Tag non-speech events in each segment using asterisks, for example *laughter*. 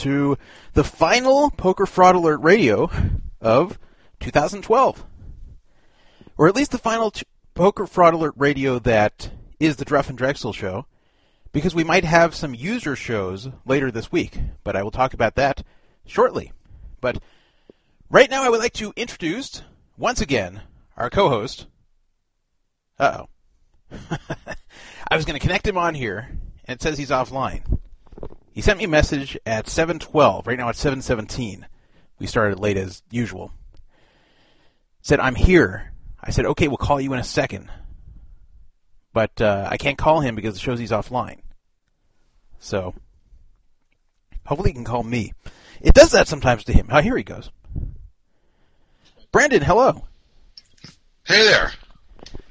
to the final Poker Fraud Alert Radio of 2012. Or at least the final t- Poker Fraud Alert Radio that is the Druff and Drexel show, because we might have some user shows later this week, but I will talk about that shortly. But right now I would like to introduce, once again, our co-host. Uh-oh. *laughs* I was going to connect him on here, and it says he's offline. He sent me a message at 7:12. Right now it's 7:17. We started late as usual. Said I'm here. I said okay, we'll call you in a second. But uh, I can't call him because it shows he's offline. So hopefully he can call me. It does that sometimes to him. Oh, here he goes. Brandon, hello. Hey there.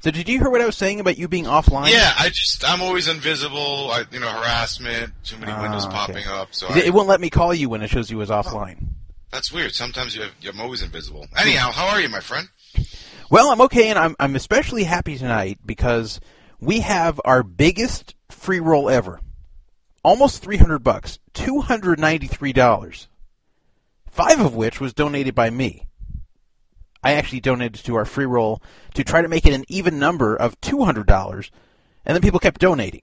So did you hear what I was saying about you being offline? Yeah, I just I'm always invisible. I, you know, harassment, too many Ah, windows okay. popping up. So It, I, it won't let me call you when it shows you as offline. that's weird. Sometimes you have, I'm always invisible. Anyhow, how are you, my friend? Well, I'm okay, and I'm I'm especially happy tonight because we have our biggest free roll ever, almost 300 bucks, 293 dollars, five of which was donated by me. I actually donated to our free roll to try to make it an even number of $200, and then people kept donating.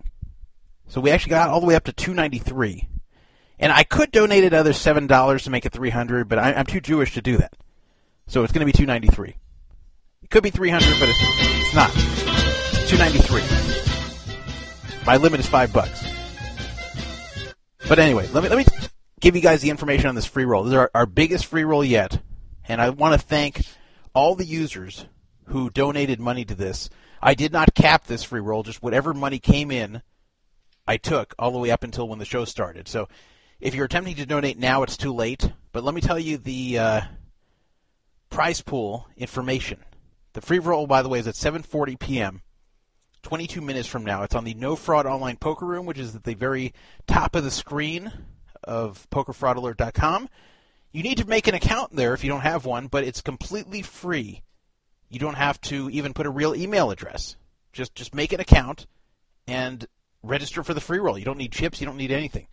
So we actually got all the way up to 293. And I could donate another $7 to make it 300, but I, I'm too Jewish to do that. So it's going to be 293. It could be 300, but it's, it's not. 293. My limit is 5 bucks. But anyway, let me let me give you guys the information on this free roll. This is our, our biggest free roll yet, and I want to thank all the users who donated money to this. I did not cap this free roll; just whatever money came in, I took all the way up until when the show started. So, if you're attempting to donate now, it's too late. But let me tell you the uh, prize pool information. The free roll, by the way, is at 7:40 p.m. 22 minutes from now. It's on the No Fraud Online Poker Room, which is at the very top of the screen of PokerFraudAlert.com. You need to make an account there if you don't have one, but it's completely free. You don't have to even put a real email address. Just just make an account and register for the free roll. You don't need chips. You don't need anything,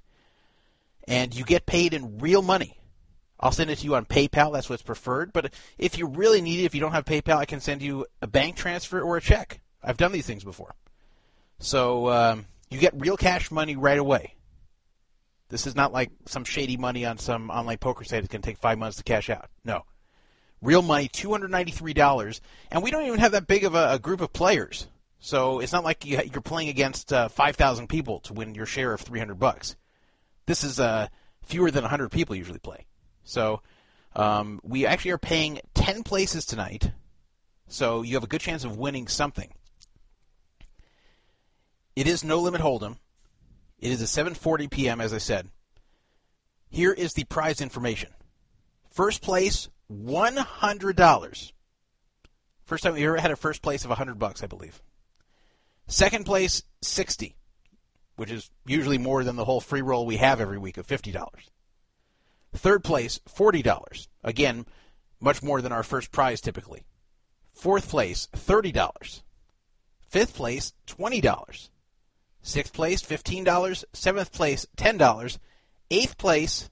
and you get paid in real money. I'll send it to you on PayPal. That's what's preferred. But if you really need it, if you don't have PayPal, I can send you a bank transfer or a check. I've done these things before. So um, you get real cash money right away. This is not like some shady money on some online poker site going to take five months to cash out. No. Real money, $293. And we don't even have that big of a, a group of players. So it's not like you, you're playing against uh, 5,000 people to win your share of 300 bucks. This is uh, fewer than 100 people usually play. So um, we actually are paying 10 places tonight. So you have a good chance of winning something. It is no limit hold'em. It is at 7:40 p.m. as I said. Here is the prize information. First place, one hundred dollars. First time we ever had a first place of hundred bucks, I believe. Second place, sixty, which is usually more than the whole free roll we have every week of fifty dollars. Third place, forty dollars. Again, much more than our first prize typically. Fourth place, thirty dollars. Fifth place, twenty dollars. Sixth place, fifteen dollars. Seventh place, ten dollars. Eighth place,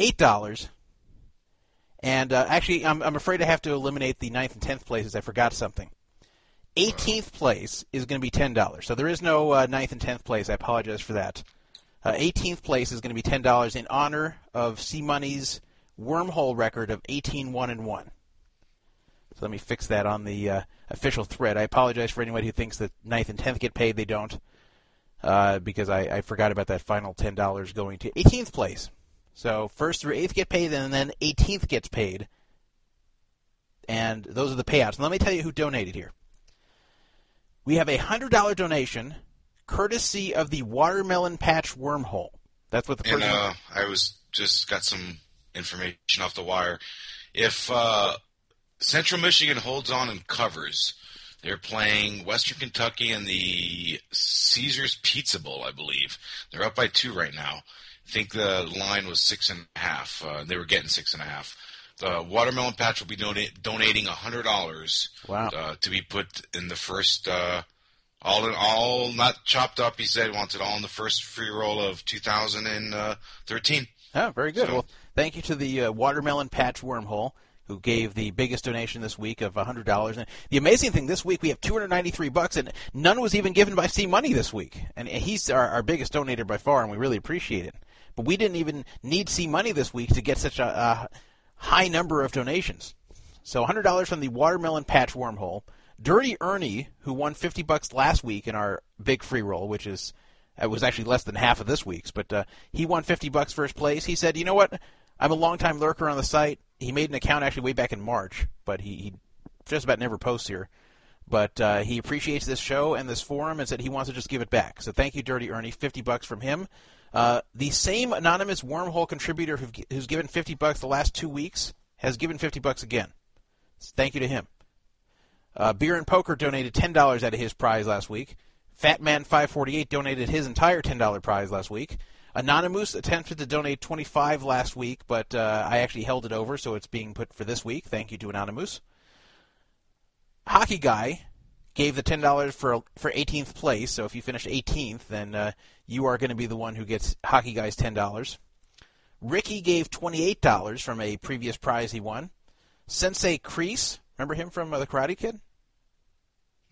eight dollars. And uh, actually, I'm, I'm afraid I have to eliminate the ninth and tenth places. I forgot something. 18th place is going to be ten dollars. So there is no uh, ninth and tenth place. I apologize for that. Uh, 18th place is going to be ten dollars in honor of C Money's wormhole record of 18 one and one. So let me fix that on the uh, official thread. I apologize for anyone who thinks that ninth and tenth get paid. They don't, uh, because I, I forgot about that final ten dollars going to 18th place. So first through eighth get paid, and then 18th gets paid. And those are the payouts. And let me tell you who donated here. We have a hundred dollar donation, courtesy of the Watermelon Patch Wormhole. That's what the And person. uh, I was just got some information off the wire. If uh, Central Michigan holds on and covers, they're playing Western Kentucky in the Caesars Pizza Bowl, I believe. They're up by two right now. I think the line was six and a half. Uh, they were getting six and a half. The Watermelon Patch will be donate, donating hundred dollars Wow. uh, to be put in the first uh, All in all, not chopped up. He said wants it all in the first free roll of 2013. Oh, very good. So- well, thank you to the uh, Watermelon Patch Wormhole who gave the biggest donation this week of $100. And the amazing thing this week we have 293 bucks and none was even given by C Money this week. And he's our, our biggest donator by far and we really appreciate it. But we didn't even need C Money this week to get such a, a high number of donations. So $100 from the Watermelon Patch Wormhole. Dirty Ernie, who won 50 bucks last week in our big free roll, which is it was actually less than half of this week's, but uh, he won 50 bucks first place. He said, "You know what? I'm a longtime lurker on the site. He made an account actually way back in March, but he, he just about never posts here. But uh, he appreciates this show and this forum and said he wants to just give it back. So thank you, Dirty Ernie. 50 bucks from him. Uh, the same anonymous wormhole contributor who, who's given 50 bucks the last two weeks has given 50 bucks again. So thank you to him. Uh, Beer and Poker donated $10 out of his prize last week. Fat Man 548 donated his entire $10 prize last week. Anonymous attempted to donate 25 last week, but uh, I actually held it over, so it's being put for this week. Thank you to Anonymous. Hockey Guy gave the $10 for for 18th place, so if you finish 18th, then uh, you are going to be the one who gets Hockey Guy's $10. Ricky gave $28 from a previous prize he won. Sensei Kreese, remember him from uh, the Karate Kid?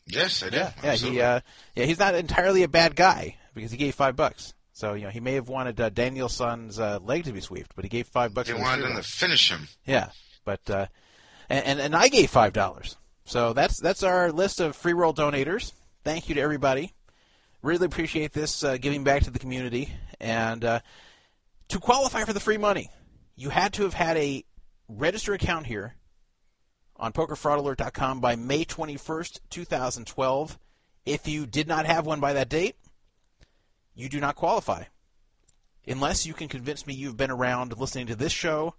Yes, I do. Yeah, yeah, he, uh, yeah, he's not entirely a bad guy because he gave five bucks. So you know, he may have wanted uh, Daniel-san's uh, leg to be swept, but he gave five bucks. they for wanted roll. to finish him. Yeah, but uh, and, and and I gave five dollars. So that's that's our list of free roll donators. Thank you to everybody. Really appreciate this uh, giving back to the community. And uh, to qualify for the free money, you had to have had a register account here on PokerFraudAlert.com by May 21st, 2012. If you did not have one by that date, you do not qualify. Unless you can convince me you've been around listening to this show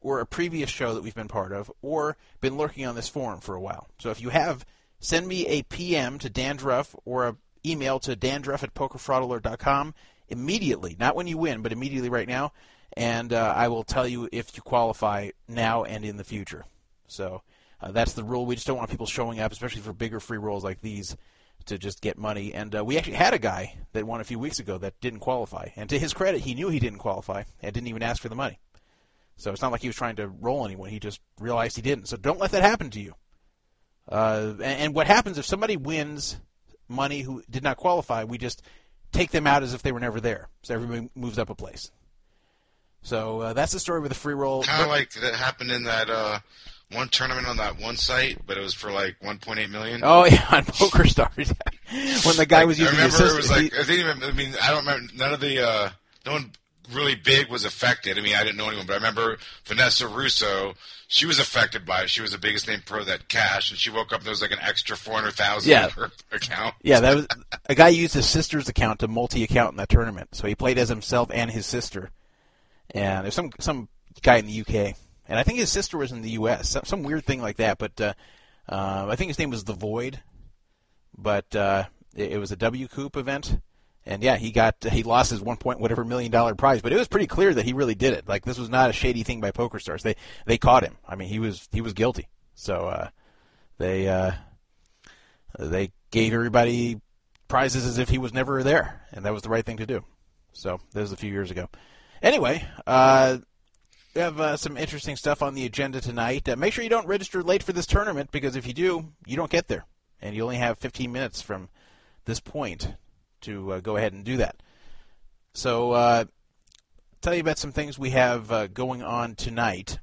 or a previous show that we've been part of or been lurking on this forum for a while. So if you have, send me a PM to Dandruff or an email to dandruff at pokerfraudalert.com immediately, not when you win, but immediately right now, and uh, I will tell you if you qualify now and in the future. So uh, that's the rule. We just don't want people showing up, especially for bigger free rolls like these, to just get money. And uh, we actually had a guy that won a few weeks ago that didn't qualify. And to his credit, he knew he didn't qualify and didn't even ask for the money. So it's not like he was trying to roll anyone. He just realized he didn't. So don't let that happen to you. Uh, and, and what happens if somebody wins money who did not qualify? We just take them out as if they were never there. So everybody moves up a place. So uh, that's the story with the free roll. Kind of like that happened in that uh, one tournament on that one site, but it was for like 1.8 million. Oh *laughs* yeah, on Poker Stars, *laughs* when the guy Like, was I using remember the it was like I didn't even. I mean, I don't remember. None of the uh, no one really big was affected. I mean, I didn't know anyone, but I remember Vanessa Russo. She was affected by it. She was the biggest name pro that cash, and she woke up and there was like an extra four hundred thousand Yeah. in her *laughs* account. Yeah, that was a guy used his sister's account to multi-account in that tournament. So he played as himself and his sister. And there's some some guy in the UK, and I think his sister was in the US. Some, some weird thing like that. But uh, uh, I think his name was the Void. But uh, it, it was a WCOOP event, and yeah, he got he lost his one point whatever million dollar prize. But it was pretty clear that he really did it. Like this was not a shady thing by Poker Stars. They they caught him. I mean, he was he was guilty. So uh, they. Uh, they gave everybody prizes as if he was never there, and that was the right thing to do. So that was a few years ago. Anyway, uh, we have uh, some interesting stuff on the agenda tonight. Uh, make sure you don't register late for this tournament because if you do, you don't get there, and you only have 15 minutes from this point to uh, go ahead and do that. So, uh, tell you about some things we have uh, going on tonight.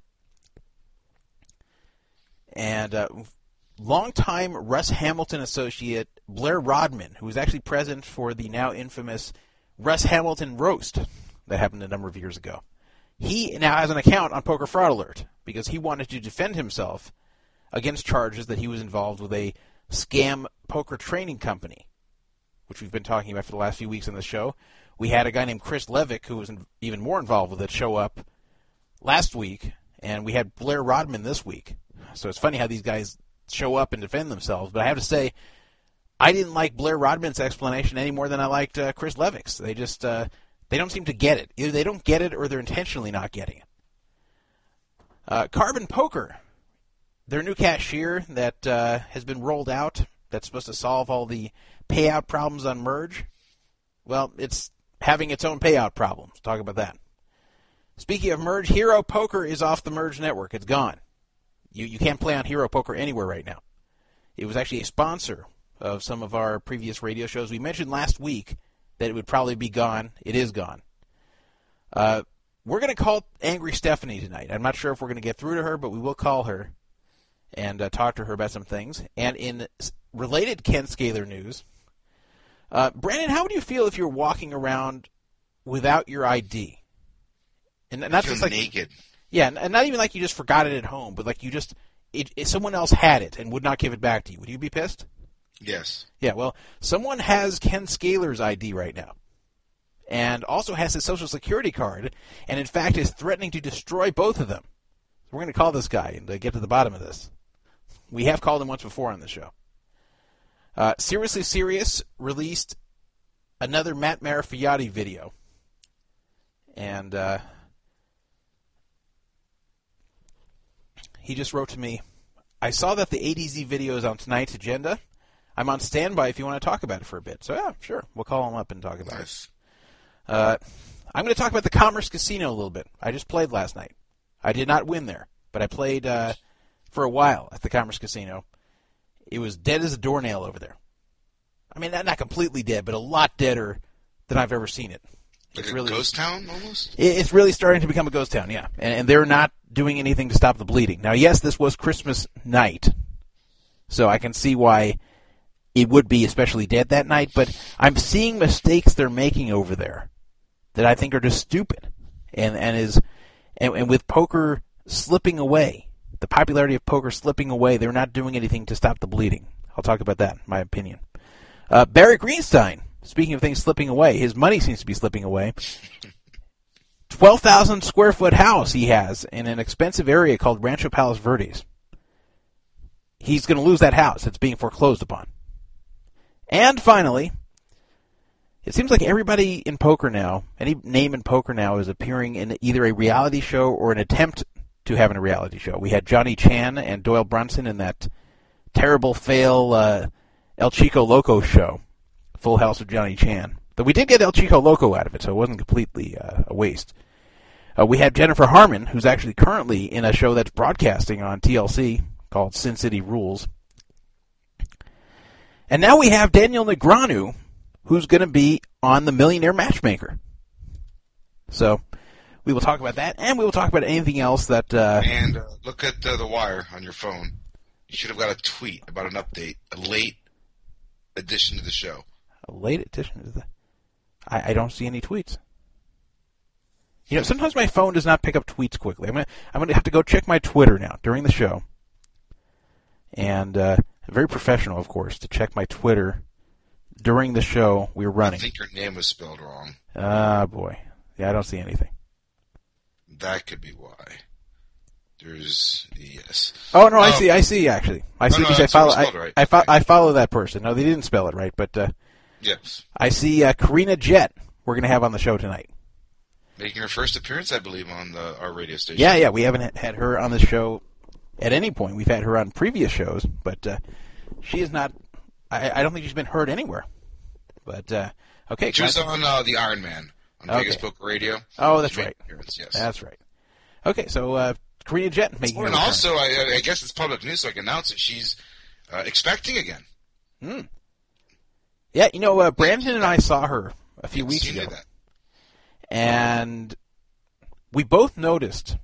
And uh, longtime Russ Hamilton associate Blair Rodman, who was actually present for the now infamous Russ Hamilton roast that happened a number of years ago. He now has an account on Poker Fraud Alert because he wanted to defend himself against charges that he was involved with a scam poker training company, which we've been talking about for the last few weeks on the show. We had a guy named Chris Levick who was even more involved with it show up last week, and we had Blair Rodman this week. So it's funny how these guys show up and defend themselves. But I have to say, I didn't like Blair Rodman's explanation any more than I liked uh, Chris Levick's. They just uh, they don't seem to get it. Either they don't get it, or they're intentionally not getting it. Uh, Carbon Poker, their new cashier that uh, has been rolled out that's supposed to solve all the payout problems on Merge, well, it's having its own payout problems. Talk about that. Speaking of Merge, Hero Poker is off the Merge network. It's gone. You you can't play on Hero Poker anywhere right now. It was actually a sponsor of some of our previous radio shows. We mentioned last week that it would probably be gone. It is gone. Uh, we're going to call Angry Stephanie tonight. I'm not sure if we're going to get through to her, but we will call her and uh, talk to her about some things. And in related Ken Scaler news, uh, Brandon, how would you feel if you're walking around without your ID? And not just like naked. Yeah, and not even like you just forgot it at home, but like you just it, it, someone else had it and would not give it back to you. Would you be pissed? Yes. Yeah. Well, someone has Ken Scaler's ID right now and also has his social security card, and in fact is threatening to destroy both of them. So we're going to call this guy and uh, get to the bottom of this. We have called him once before on the show. Uh, Seriously Serious released another Matt Marafioti video, and uh, he just wrote to me. I saw that the ADZ video is on tonight's agenda. I'm on standby if you want to talk about it for a bit. So yeah, sure, we'll call him up and talk about nice. it. Uh, I'm going to talk about the Commerce Casino a little bit. I just played last night. I did not win there, but I played uh, for a while at the Commerce Casino. It was dead as a doornail over there. I mean, not, completely dead, but a lot deader than I've ever seen it. Like it's really ghost town almost. It's really starting to become a ghost town, yeah. And, and they're not doing anything to stop the bleeding. Now, yes, this was Christmas night, so I can see why it would be especially dead that night. But I'm seeing mistakes they're making over there that I think are just stupid, and and is and, and with poker slipping away, the popularity of poker slipping away, they're not doing anything to stop the bleeding. I'll talk about that, my opinion. Uh, Barry Greenstein, speaking of things slipping away, his money seems to be slipping away. 12,000 square foot house he has in an expensive area called Rancho Palos Verdes. He's going to lose that house. It's being foreclosed upon. And finally, it seems like everybody in poker now, any name in poker now, is appearing in either a reality show or an attempt to have a reality show. We had Johnny Chan and Doyle Brunson in that terrible fail uh, El Chico Loco show, Full House of Johnny Chan. But we did get El Chico Loco out of it, so it wasn't completely uh, a waste. Uh, we had Jennifer Harman, who's actually currently in a show that's broadcasting on TLC called Sin City Rules. And now we have Daniel Negreanu, who's going to be on the Millionaire Matchmaker. So we will talk about that, and we will talk about anything else that. Uh, and uh, look at uh, the wire on your phone. You should have got a tweet about an update, a late addition to the show. A late addition to the. I, I don't see any tweets. You know, sometimes my phone does not pick up tweets quickly. I'm gonna I'm gonna have to go check my Twitter now during the show. And uh, very professional, of course, to check my Twitter during the show we were running. I think your name was spelled wrong. Ah, boy. Yeah, I don't see anything. That could be why. There's yes. Oh no, um, I see. I see. Actually, I see because no, I follow. I, right. I, fo- I, follow that person. No, they didn't spell it right, but uh, yes. I see uh, Karina Jett. We're going to have on the show tonight. Making her first appearance, I believe, on the, our radio station. Yeah, yeah. We haven't had her on the show at any point. We've had her on previous shows, but uh, she is not. I, I, don't think she's been heard anywhere. But uh, okay, she was on uh, the Iron Man on okay. Vegas Poker Radio. Oh, that's right. Yes, that's right. Okay, so uh, Karina Jett making. and also, I, I, guess it's public news, so I can announce it. She's uh, expecting again. Hmm. Yeah, you know, uh, Brandon and I saw her a few weeks ago, and we both noticed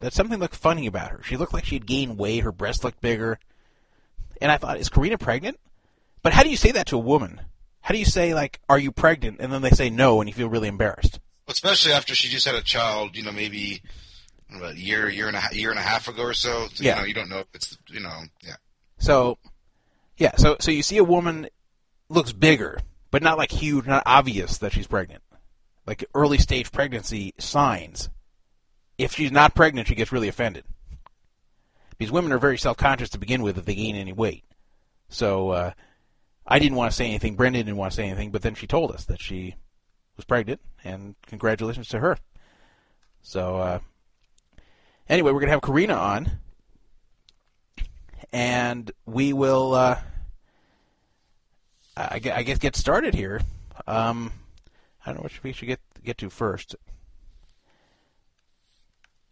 that something looked funny about her. She looked like she had gained weight. Her breasts looked bigger, and I thought, is Karina pregnant? But how do you say that to a woman? How do you say like, "Are you pregnant?" and then they say no, and you feel really embarrassed? Especially after she just had a child, you know, maybe a year, year and a year and a half ago or so. so yeah. You know, you don't know if it's you know, yeah. So, yeah, so so you see a woman looks bigger, but not like huge, not obvious that she's pregnant. Like early stage pregnancy signs. If she's not pregnant, she gets really offended. Because women are very self conscious to begin with if they gain any weight. So uh, I didn't want to say anything. Brendan didn't want to say anything, but then she told us that she was pregnant, and congratulations to her. So uh, anyway, we're gonna have Karina on, and we will uh, I, I guess get started here. Um, I don't know what we should get get to first.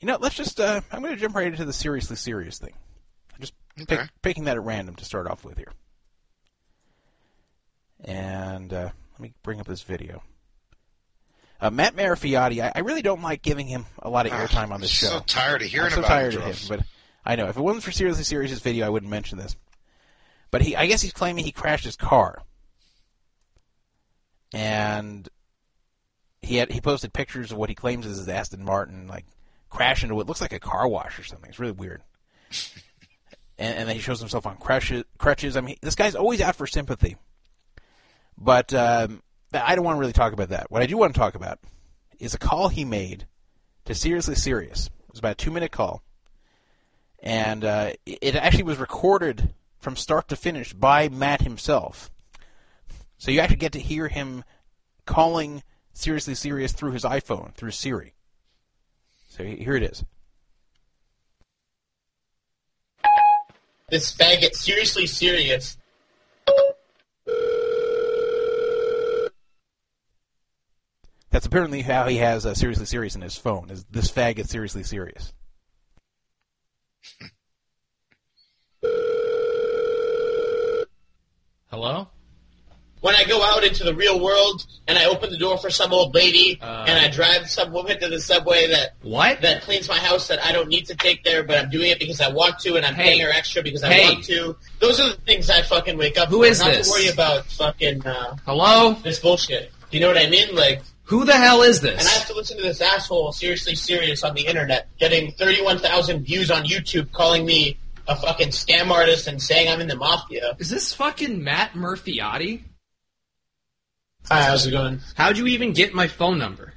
You know, let's just. Uh, I'm going to jump right into the seriously serious thing. I'm just pick, picking that at random to start off with here. And uh, let me bring up this video. Uh, Matt Marafioti, I, I really don't like giving him a lot of airtime on this I'm show. So tired of hearing I'm so about tired it, of him, but I know if it wasn't for seriously serious video, I wouldn't mention this. But he, I guess he's claiming he crashed his car, and he had he posted pictures of what he claims is his Aston Martin, like crash into what looks like a car wash or something. It's really weird. *laughs* and, and then he shows himself on crutches. crutches. I mean, this guy's always out for sympathy. But um, I don't want to really talk about that. What I do want to talk about is a call he made to Seriously Serious. It was about a two minute call. And uh, it it actually was recorded from start to finish by Matt himself. So you actually get to hear him calling Seriously Serious through his iPhone, through Siri. So here it is. This faggot seriously serious. That's apparently how he has uh, Seriously Serious in his phone. Is this faggot Seriously Serious? Hello? When I go out into the real world and I open the door for some old lady Uh. and I drive some woman to the subway that What? that cleans my house that I don't need to take there, but I'm doing it because I want to and I'm Hey. paying her extra because I Hey. want to. Those are the things I fucking wake up Who for. is Not this? to worry about fucking uh, Hello? this bullshit. You know what I mean? Like, Who the hell is this? and I have to listen to this asshole seriously serious on the internet, getting 31,000 views on YouTube, calling me a fucking scam artist and saying I'm in the mafia. Is this fucking Matt Marafioti? Hi, how's it going? How'd you even get my phone number?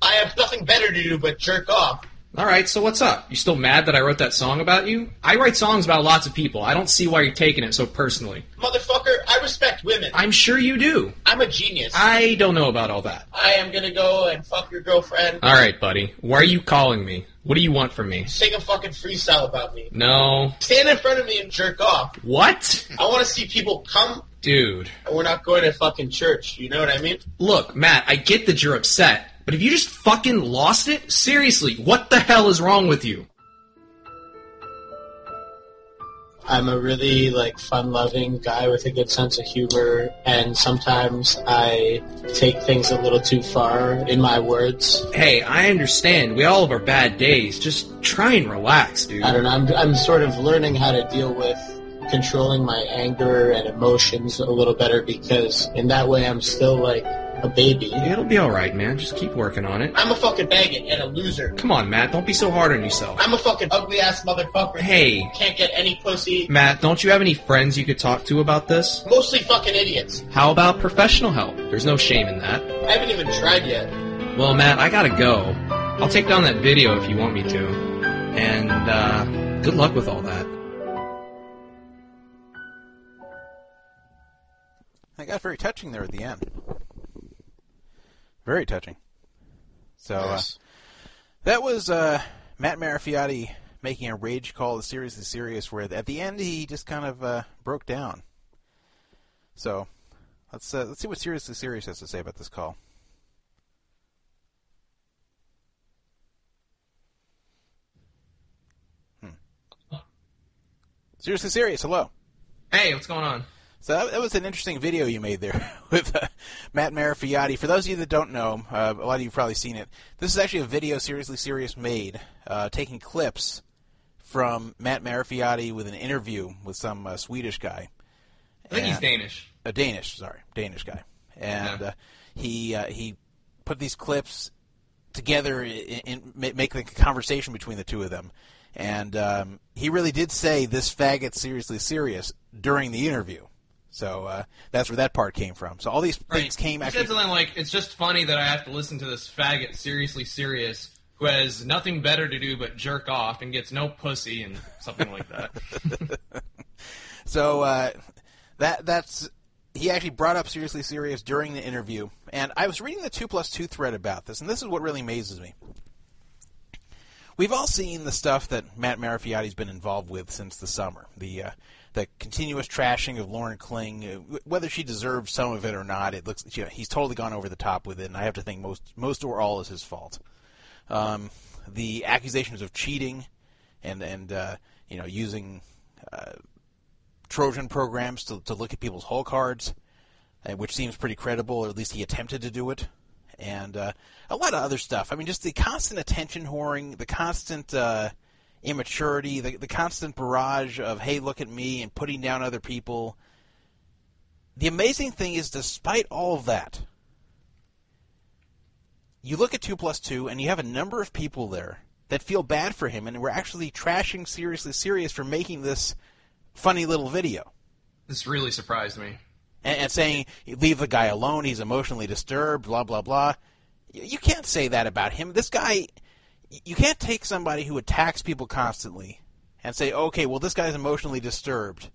I have nothing better to do but jerk off. Alright, so what's up? You still mad that I wrote that song about you? I write songs about lots of people. I don't see why you're taking it so personally. Motherfucker, I respect women. I'm sure you do. I'm a genius. I don't know about all that. I am gonna go and fuck your girlfriend. Alright, buddy. Why are you calling me? What do you want from me? Sing a fucking freestyle about me. No. Stand in front of me and jerk off. What? I want to see people come. Dude. We're not going to fucking church. You know what I mean? Look, Matt, I get that you're upset, but if you just fucking lost it, seriously, what the hell is wrong with you? I'm a really like fun-loving guy with a good sense of humor, and sometimes I take things a little too far in my words. Hey, I understand. We all have our bad days. Just try and relax, dude. I don't know. I'm I'm sort of learning how to deal with controlling my anger and emotions a little better because in that way I'm still like a baby. It'll be alright, man. Just keep working on it. I'm a fucking faggot and a loser. Come on, Matt. Don't be so hard on yourself. I'm a fucking ugly ass motherfucker. Hey, Can't get any pussy. Matt, don't you have any friends you could talk to about this? Mostly fucking idiots. How about professional help? There's no shame in that. I haven't even tried yet. Well, Matt, I gotta go. I'll take down that video if you want me to. And, uh, good luck with all that. That got very touching there at the end. Very touching. So uh, that was uh, Matt Marafioti making a rage call to Seriously Serious, where at the end he just kind of uh, broke down. So let's uh, let's see what Seriously Serious has to say about this call. Hmm. Seriously Serious, hello. Hey, what's going on? So that, that was an interesting video you made there *laughs* with uh, Matt Marafioti. For those of you that don't know, uh, a lot of you have probably seen it. This is actually a video Seriously Serious made, uh, taking clips from Matt Marafioti with an interview with some uh, Swedish guy, I think he's Danish. a Danish, sorry, Danish guy, and Yeah. uh, he uh, he put these clips together and make like a conversation between the two of them. And um, he really did say this faggot's seriously serious during the interview. So uh, that's where that part came from. So all these things came He actually. said something like, "It's just funny that I have to listen to this faggot seriously serious who has nothing better to do but jerk off and gets no pussy and something like that." *laughs* So uh, that that's he actually brought up seriously serious during the interview, and I was reading the two plus two thread about this, and this is what really amazes me. We've all seen the stuff that Matt Marafioti's been involved with since the summer. The uh, the continuous trashing of Lauren Kling, uh, whether she deserves some of it or not, it looks you know, he's totally gone over the top with it, and I have to think most most or all is his fault. Um, the accusations of cheating and and uh, you know using uh, Trojan programs to to look at people's hole cards, uh, which seems pretty credible, or at least he attempted to do it, and uh, a lot of other stuff. I mean, just the constant attention whoring, the constant immaturity, the, the constant barrage of "Hey, look at me" and putting down other people. The amazing thing is, despite all of that, you look at two plus two, and you have a number of people there that feel bad for him, and we're actually trashing seriously serious for making this funny little video. This really surprised me. And, and saying, leave the guy alone, he's emotionally disturbed, blah, blah, blah. You can't say that about him. This guy, you can't take somebody who attacks people constantly and say, okay, well, this guy's emotionally disturbed.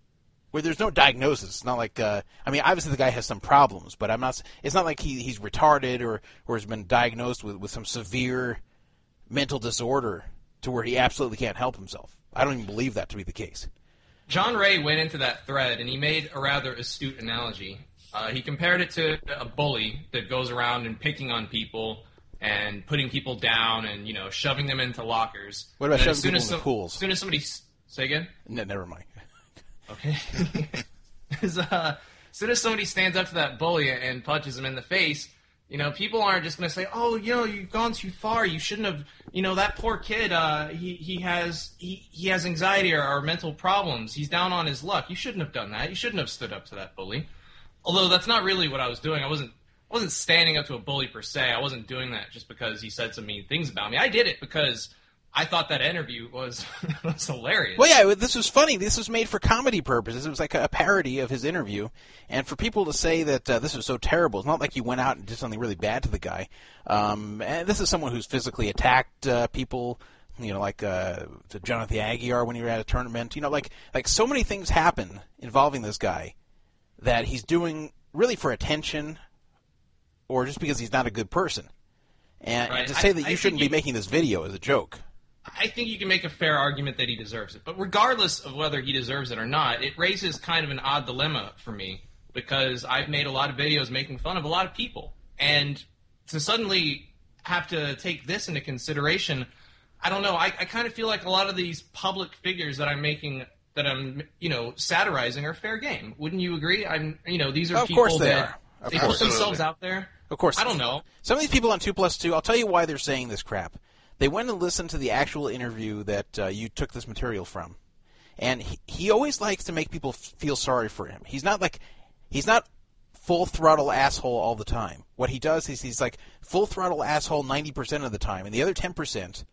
Where there's no diagnosis. It's not like, uh, I mean, obviously the guy has some problems, but I'm not, it's not like he, he's retarded or, or has been diagnosed with, with some severe mental disorder to where he absolutely can't help himself. I don't even believe that to be the case. John Ray went into that thread and he made a rather astute analogy. Uh, he compared it to a bully that goes around and picking on people and putting people down and you know shoving them into lockers. What about shoving as soon people as into pools? As soon as somebody say again. No, never mind. *laughs* Okay. *laughs* as, uh, as soon as somebody stands up to that bully and punches him in the face, you know, people aren't just going to say, "Oh, you know, you've gone too far. You shouldn't have." You know, that poor kid. Uh, he he has he, he has anxiety or, or mental problems. He's down on his luck. You shouldn't have done that. You shouldn't have stood up to that bully. Although that's not really what I was doing. I wasn't I wasn't standing up to a bully per se. I wasn't doing that just because he said some mean things about me. I did it because I thought that interview was *laughs* was hilarious. Well, yeah, this was funny. This was made for comedy purposes. It was like a parody of his interview, and for people to say that uh, this was so terrible, it's not like you went out and did something really bad to the guy. Um, and this is someone who's physically attacked uh, people. You know, like uh, Jonathan Aguiar when he was at a tournament. You know, like like so many things happen involving this guy that he's doing really for attention, or just because he's not a good person. And, Right. and to say I- that I you think shouldn't be you- making this video is a joke. I think you can make a fair argument that he deserves it. But regardless of whether he deserves it or not, it raises kind of an odd dilemma for me because I've made a lot of videos making fun of a lot of people. And to suddenly have to take this into consideration, I don't know. I, I kind of feel like a lot of these public figures that I'm making that I'm, you know, satirizing are fair game. Wouldn't you agree? I'm, you know, these are Of people course they that are. Of they course. put themselves out there. Of course. I don't know. Some of these people on 2 plus 2, I'll tell you why they're saying this crap. They went and listened to the actual interview that uh, you took this material from. And he, he always likes to make people f- feel sorry for him. He's not like, he's not full throttle asshole all the time. What he does is he's like full throttle asshole 90% of the time. And the other 10%,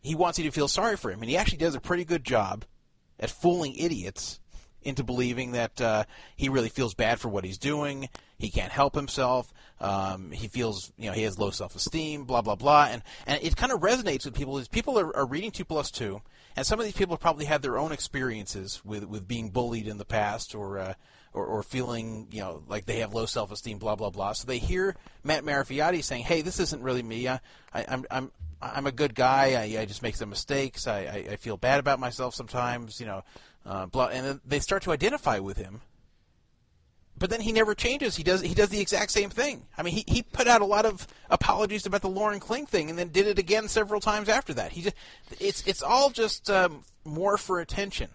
he wants you to feel sorry for him. And he actually does a pretty good job at fooling idiots into believing that uh, he really feels bad for what he's doing. He can't help himself. Um, he feels, you know, he has low self-esteem. Blah blah blah, and and it kind of resonates with people. Is people are, are reading two plus two, and some of these people probably had their own experiences with with being bullied in the past, or uh, or, or feeling, you know, like they have low self-esteem. Blah blah blah. So they hear Matt Marafioti saying, "Hey, this isn't really me. I, I, I'm I'm I'm a good guy. I, I just make some mistakes. I, I, I feel bad about myself sometimes. You know." Uh, blah, and then they start to identify with him. But then he never changes. He does he does the exact same thing. I mean, he, he put out a lot of apologies about the Lauren Kling thing, and then did it again several times after that. He just it's it's all just um, more for attention.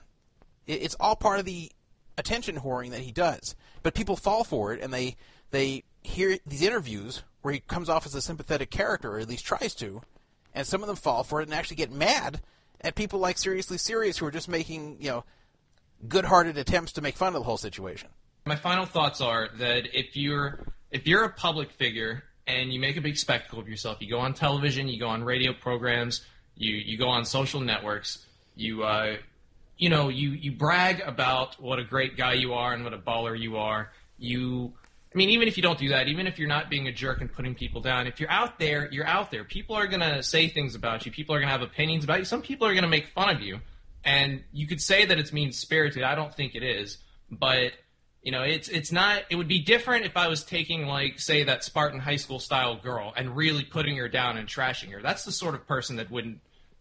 It, it's all part of the attention whoring that he does. But people fall for it, and they they hear these interviews where he comes off as a sympathetic character, or at least tries to, and some of them fall for it and actually get mad at people like Seriously Serious who are just making you know good-hearted attempts to make fun of the whole situation. My final thoughts are that if you're if you're a public figure and you make a big spectacle of yourself, you go on television, you go on radio programs, you you go on social networks, you uh, you know you you brag about what a great guy you are and what a baller you are. You I mean, even if you don't do that, even if you're not being a jerk and putting people down, if you're out there, you're out there. People are going to say things about you. People are going to have opinions about you. Some people are going to make fun of you. And you could say that it's mean spirited. I don't think it is. But, you know, it's it's not it would be different if I was taking like say that Spartan high school style girl and really putting her down and trashing her. That's the sort of person that wouldn't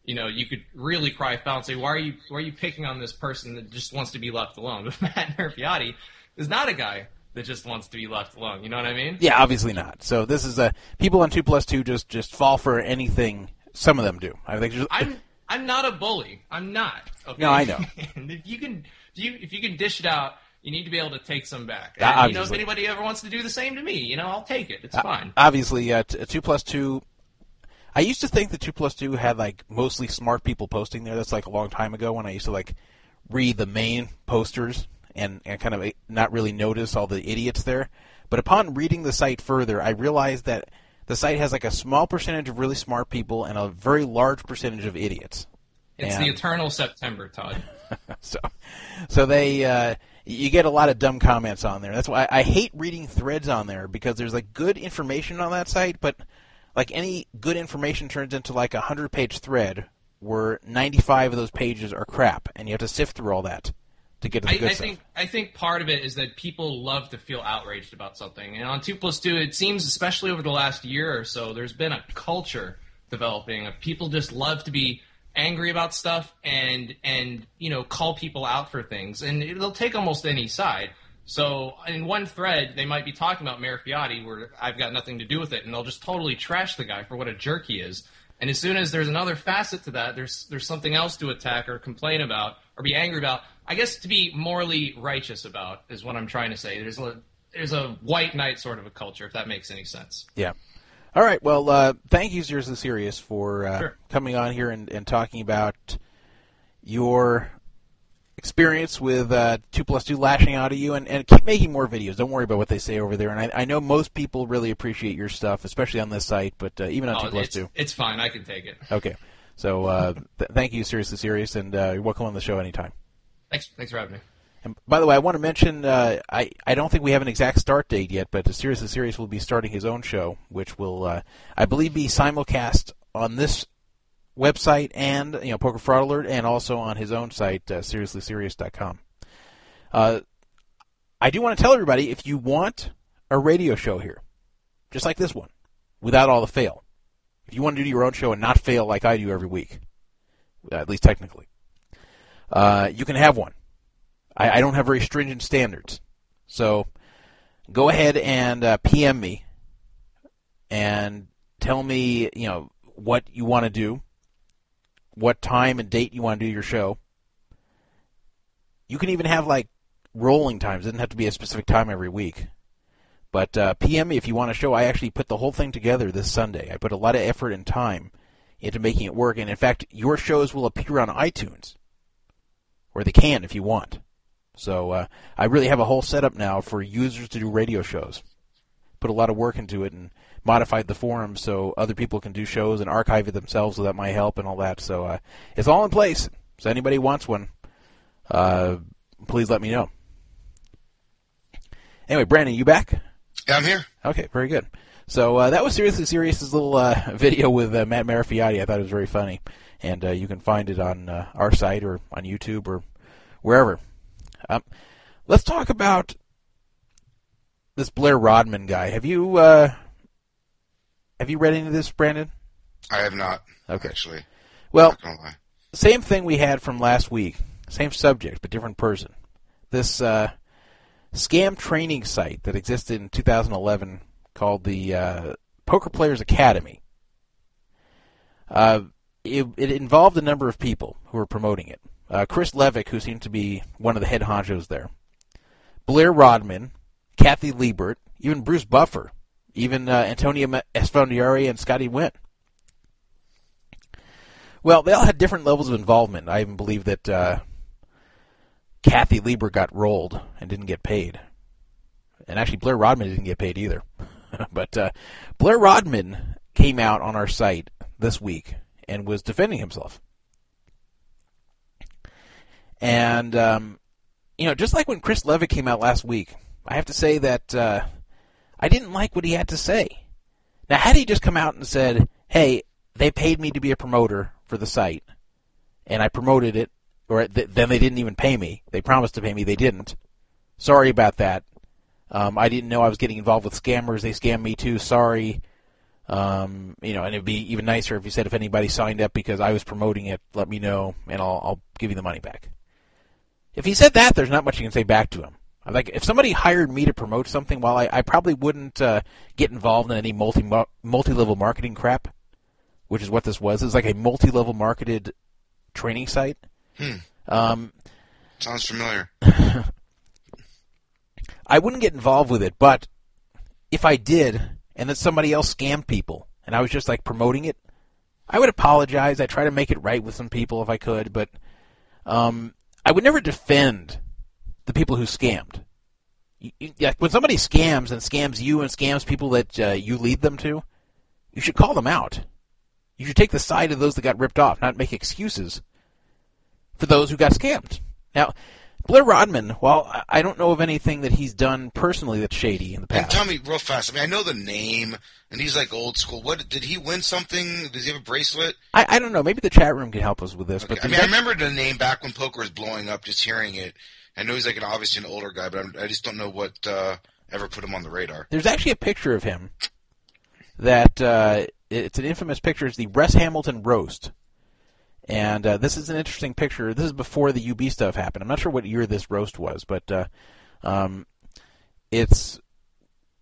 you know, you could really cry foul and say, why are you why are you picking on this person that just wants to be left alone? *laughs* But Matt Marafioti is not a guy that just wants to be left alone. You know what I mean? Yeah, obviously not. So this is a people on two plus two just just fall for anything. Some of them do. I think. Just, I'm I'm not a bully. I'm not. Okay? No, I know. *laughs* if you can, if you if you can dish it out, you need to be able to take some back. And, you know, if anybody ever wants to do the same to me, you know, I'll take it. It's Uh, fine. Obviously, uh, t- two plus two. I used to think that two plus two had like mostly smart people posting there. That's like a long time ago when I used to like read the main posters and, and kind of uh, not really notice all the idiots there. But upon reading the site further, I realized that the site has like a small percentage of really smart people and a very large percentage of idiots. It's and- the eternal September, Todd. *laughs* so so they uh, you get a lot of dumb comments on there. That's why I, I hate reading threads on there because there's like good information on that site, but like any good information turns into like a hundred page thread where 95 of those pages are crap, and you have to sift through all that to get to the I, good I stuff. think I think part of it is that people love to feel outraged about something. And on two plus two, it seems, especially over the last year or so, there's been a culture developing of people just love to be angry about stuff and and you know call people out for things, and it'll take almost any side. So in one thread, they might be talking about Marafioti, where I've got nothing to do with it, and they'll just totally trash the guy for what a jerk he is. And as soon as there's another facet to that, there's there's something else to attack or complain about or be angry about. I guess to be morally righteous about is what I'm trying to say. There's a there's a white knight sort of a culture, if that makes any sense. Yeah. All right. Well, uh, thank you, Seriously Serious, for uh, Sure. coming on here and, and talking about your experience with uh, two plus two lashing out at you, and, and keep making more videos. Don't worry about what they say over there. And I, I know most people really appreciate your stuff, especially on this site, but uh, even on Oh, two plus it's, two. it's fine. I can take it. Okay. So uh, th- thank you, Seriously Serious, and uh, you're welcome on the show anytime. Thanks. Thanks for having me. And by the way, I want to mention uh, I I don't think we have an exact start date yet, but Seriously Serious will be starting his own show, which will uh, I believe be simulcast on this website and you know Poker Fraud Alert, and also on his own site uh, SeriouslySerious.com. Uh, I do want to tell everybody if you want a radio show here, just like this one, without all the fail. If you want to do your own show and not fail like I do every week, at least technically, uh, you can have one. I, I don't have very stringent standards. So go ahead and uh, PM me and tell me, you know, what you want to do, what time and date you want to do your show. You can even have like rolling times. It doesn't have to be a specific time every week. But uh, PM me if you want a show. I actually put the whole thing together this Sunday. I put a lot of effort and time into making it work. And in fact, your shows will appear on iTunes, or they can if you want. So uh, I really have a whole setup now for users to do radio shows. Put a lot of work into it and modified the forum so other people can do shows and archive it themselves, without my help and all that. So uh, it's all in place. So anybody wants one, uh, please let me know. Anyway, Brandon, you back? Yeah, I'm here. Okay, very good. So uh, that was seriously serious. little uh, *laughs* video with uh, Matt Marafioti. I thought it was very funny, and uh, you can find it on uh, our site or on YouTube or wherever. Um, let's talk about this Blair Rodman guy. Have you uh, have you read any of this, Brandon? I have not. Okay. Actually, Well, not gonna lie. same thing we had from last week. Same subject, but different person. This uh, scam training site that existed in 2011 called the uh, Poker Players Academy. Uh, it, it involved a number of people who were promoting it. Uh, Chris Levick, who seemed to be one of the head honchos there. Blair Rodman, Kathy Liebert, even Bruce Buffer, even uh, Antonio Esfandiari and Scotty Nguyen. Well, they all had different levels of involvement. I even believe that uh, Kathy Liebert got rolled and didn't get paid. And actually, Blair Rodman didn't get paid either. *laughs* but uh, Blair Rodman came out on our site this week and was defending himself. And, um, you know, just like when Chris Levitt came out last week, I have to say that uh, I didn't like what he had to say. Now, had he just come out and said, hey, they paid me to be a promoter for the site, and I promoted it, or th- then they didn't even pay me. They promised to pay me, they didn't. Sorry about that. Um, I didn't know I was getting involved with scammers. They scammed me too. Sorry. Um, you know, and it'd be even nicer if you said if anybody signed up because I was promoting it, let me know, and I'll, I'll give you the money back. If he said that, there's not much you can say back to him. Like if somebody hired me to promote something, while I, I probably wouldn't uh, get involved in any multi multi level marketing crap, which is what this was. It's like a multi level marketed training site. Hmm. Um, Sounds familiar. *laughs* I wouldn't get involved with it, but if I did, and then somebody else scammed people, and I was just like promoting it, I would apologize. I try to make it right with some people if I could, but um, I would never defend the people who scammed. You, you, yeah, when somebody scams and scams you and scams people that uh, you lead them to, you should call them out. You should take the side of those that got ripped off, not make excuses for those who got scammed. Now, Blair Rodman, well, I don't know of anything that he's done personally that's shady in the And past. tell me real fast. I mean, I know the name, and he's like old school. What did he win something? Does he have a bracelet? I, I don't know. Maybe the chat room can help us with this. Okay. But I mean, I remember the name back when poker was blowing up. Just hearing it, I know he's like an obviously an older guy, but I'm, I just don't know what uh, ever put him on the radar. there's actually a picture of him that uh, it's an infamous picture. It's the Russ Hamilton roast, and uh, this is an interesting picture. This is before the UB stuff happened. I'm not sure what year this roast was, but uh, um, it's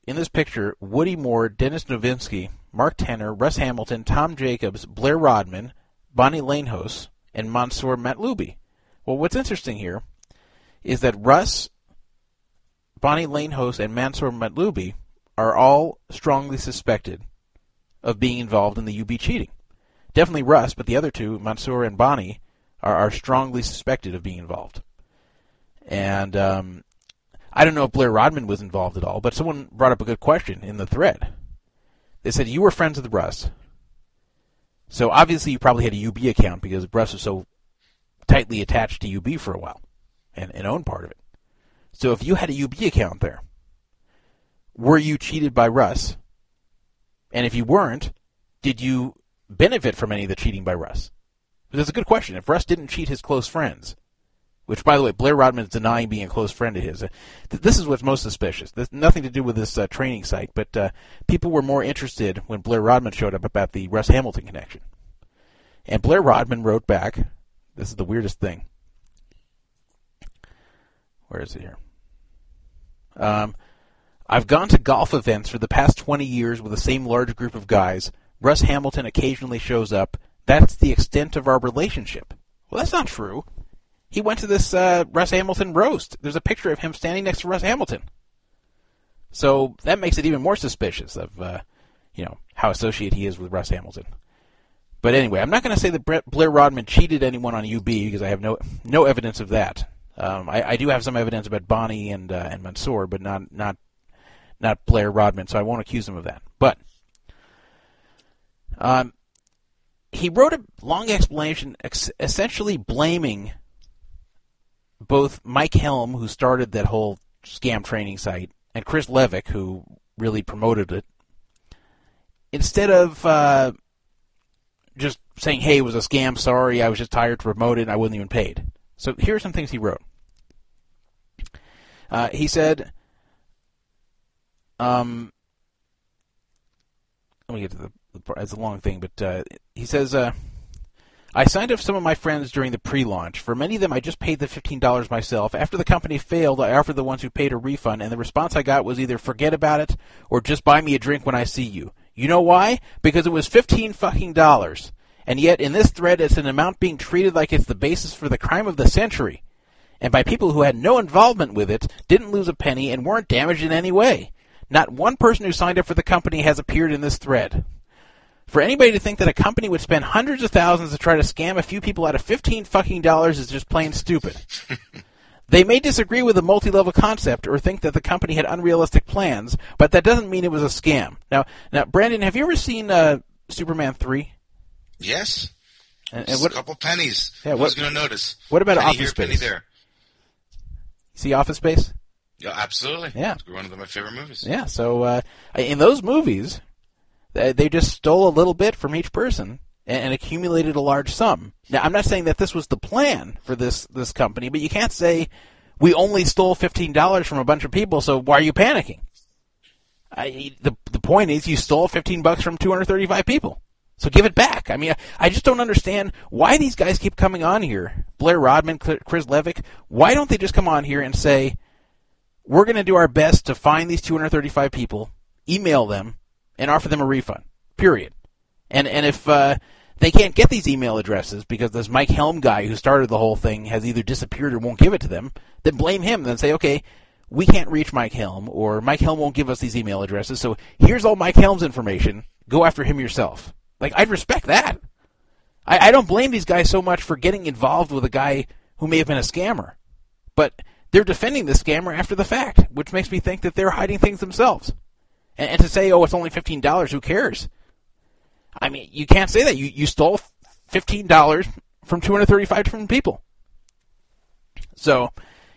in this picture: Woody Moore, Dennis Novinsky, Mark Tanner, Russ Hamilton, Tom Jacobs, Blair Rodman, Bonnie Lanehos, and Mansour Matloubi. Well, what's interesting here is that Russ Bonnie Lanehos and Mansour Matloubi are all strongly suspected of being involved in the UB cheating. Definitely Russ, but the other two, Mansour and Bonnie, are, are strongly suspected of being involved. And um, I don't know if Blair Rodman was involved at all, but someone brought up a good question in the thread. They said you were friends with Russ, so obviously you probably had a UB account because Russ was so tightly attached to UB for a while and, and owned part of it. So if you had a UB account there, were you cheated by Russ? And if you weren't, did you benefit from any of the cheating by Russ? But That's a good question. If Russ didn't cheat his close friends, which, by the way, Blair Rodman is denying being a close friend of his. Uh, th- This is what's most suspicious. This nothing to do with this uh, training site, but uh, people were more interested when Blair Rodman showed up about the Russ Hamilton connection. And Blair Rodman wrote back. This is the weirdest thing. Where is it here? Um, I've gone to golf events for the past 20 years with the same large group of guys. Russ Hamilton occasionally shows up. That's the extent of our relationship. Well, that's not true. He went to this uh, Russ Hamilton roast. There's a picture of him standing next to Russ Hamilton. So that makes it even more suspicious of, uh, you know, how associated he is with Russ Hamilton. But anyway, I'm not going to say that Brett Blair Rodman cheated anyone on UB because I have no no evidence of that. Um, I, I do have some evidence about Bonnie and uh, and Mansour, but not not not Blair Rodman, so I won't accuse him of that. But um, he wrote a long explanation, ex- essentially blaming both Mike Helm, who started that whole scam training site, and Chris Levick, who really promoted it. Instead of uh, just saying, "Hey, it was a scam. Sorry, I was just tired to promote it, and I wasn't even paid." So here are some things he wrote. Uh, he said, um, let me get to the, it's a long thing, but uh, he says, uh, I signed up some of my friends during the pre-launch. For many of them, I just paid the $15 myself. After the company failed, I offered the ones who paid a refund, and the response I got was either forget about it or just buy me a drink when I see you. You know why? Because it was 15 fucking dollars. And yet, in this thread, it's an amount being treated like it's the basis for the crime of the century. And by people who had no involvement with it, didn't lose a penny, and weren't damaged in any way. Not one person who signed up for the company has appeared in this thread. For anybody to think that a company would spend hundreds of thousands to try to scam a few people out of 15 fucking dollars is just plain stupid. *laughs* they may disagree with the multi-level concept or think that the company had unrealistic plans, but that doesn't mean it was a scam. Now, now, Brandon, have you ever seen uh, Superman 3? Yes. And, and what, a couple pennies. Yeah, Who's what- going to notice? what about penny Office here, penny Space? there? see Office Space? Yeah, absolutely. Yeah. It's one of my favorite movies. Yeah, so uh, in those movies, they they just stole a little bit from each person and, accumulated a large sum. Now, I'm not saying that this was the plan for this this company, but you can't say we only stole fifteen dollars from a bunch of people, so why are you panicking? I, the the point is, you stole 15 bucks from 235 people. So give it back. I mean, I just don't understand why these guys keep coming on here. Blair Rodman, Chris Levick. Why don't they just come on here and say, we're going to do our best to find these 235 people, email them, and offer them a refund. Period. And and if uh, they can't get these email addresses because this Mike Helm guy who started the whole thing has either disappeared or won't give it to them, then blame him. Then say, okay, we can't reach Mike Helm, or Mike Helm won't give us these email addresses. So here's all Mike Helm's information. Go after him yourself. Like I'd respect that. I, I don't blame these guys so much for getting involved with a guy who may have been a scammer, but they're defending the scammer after the fact, which makes me think that they're hiding things themselves. And, and to say, oh, it's only fifteen dollars, who cares? I mean, you can't say that. You you stole fifteen dollars from two hundred thirty-five different people. So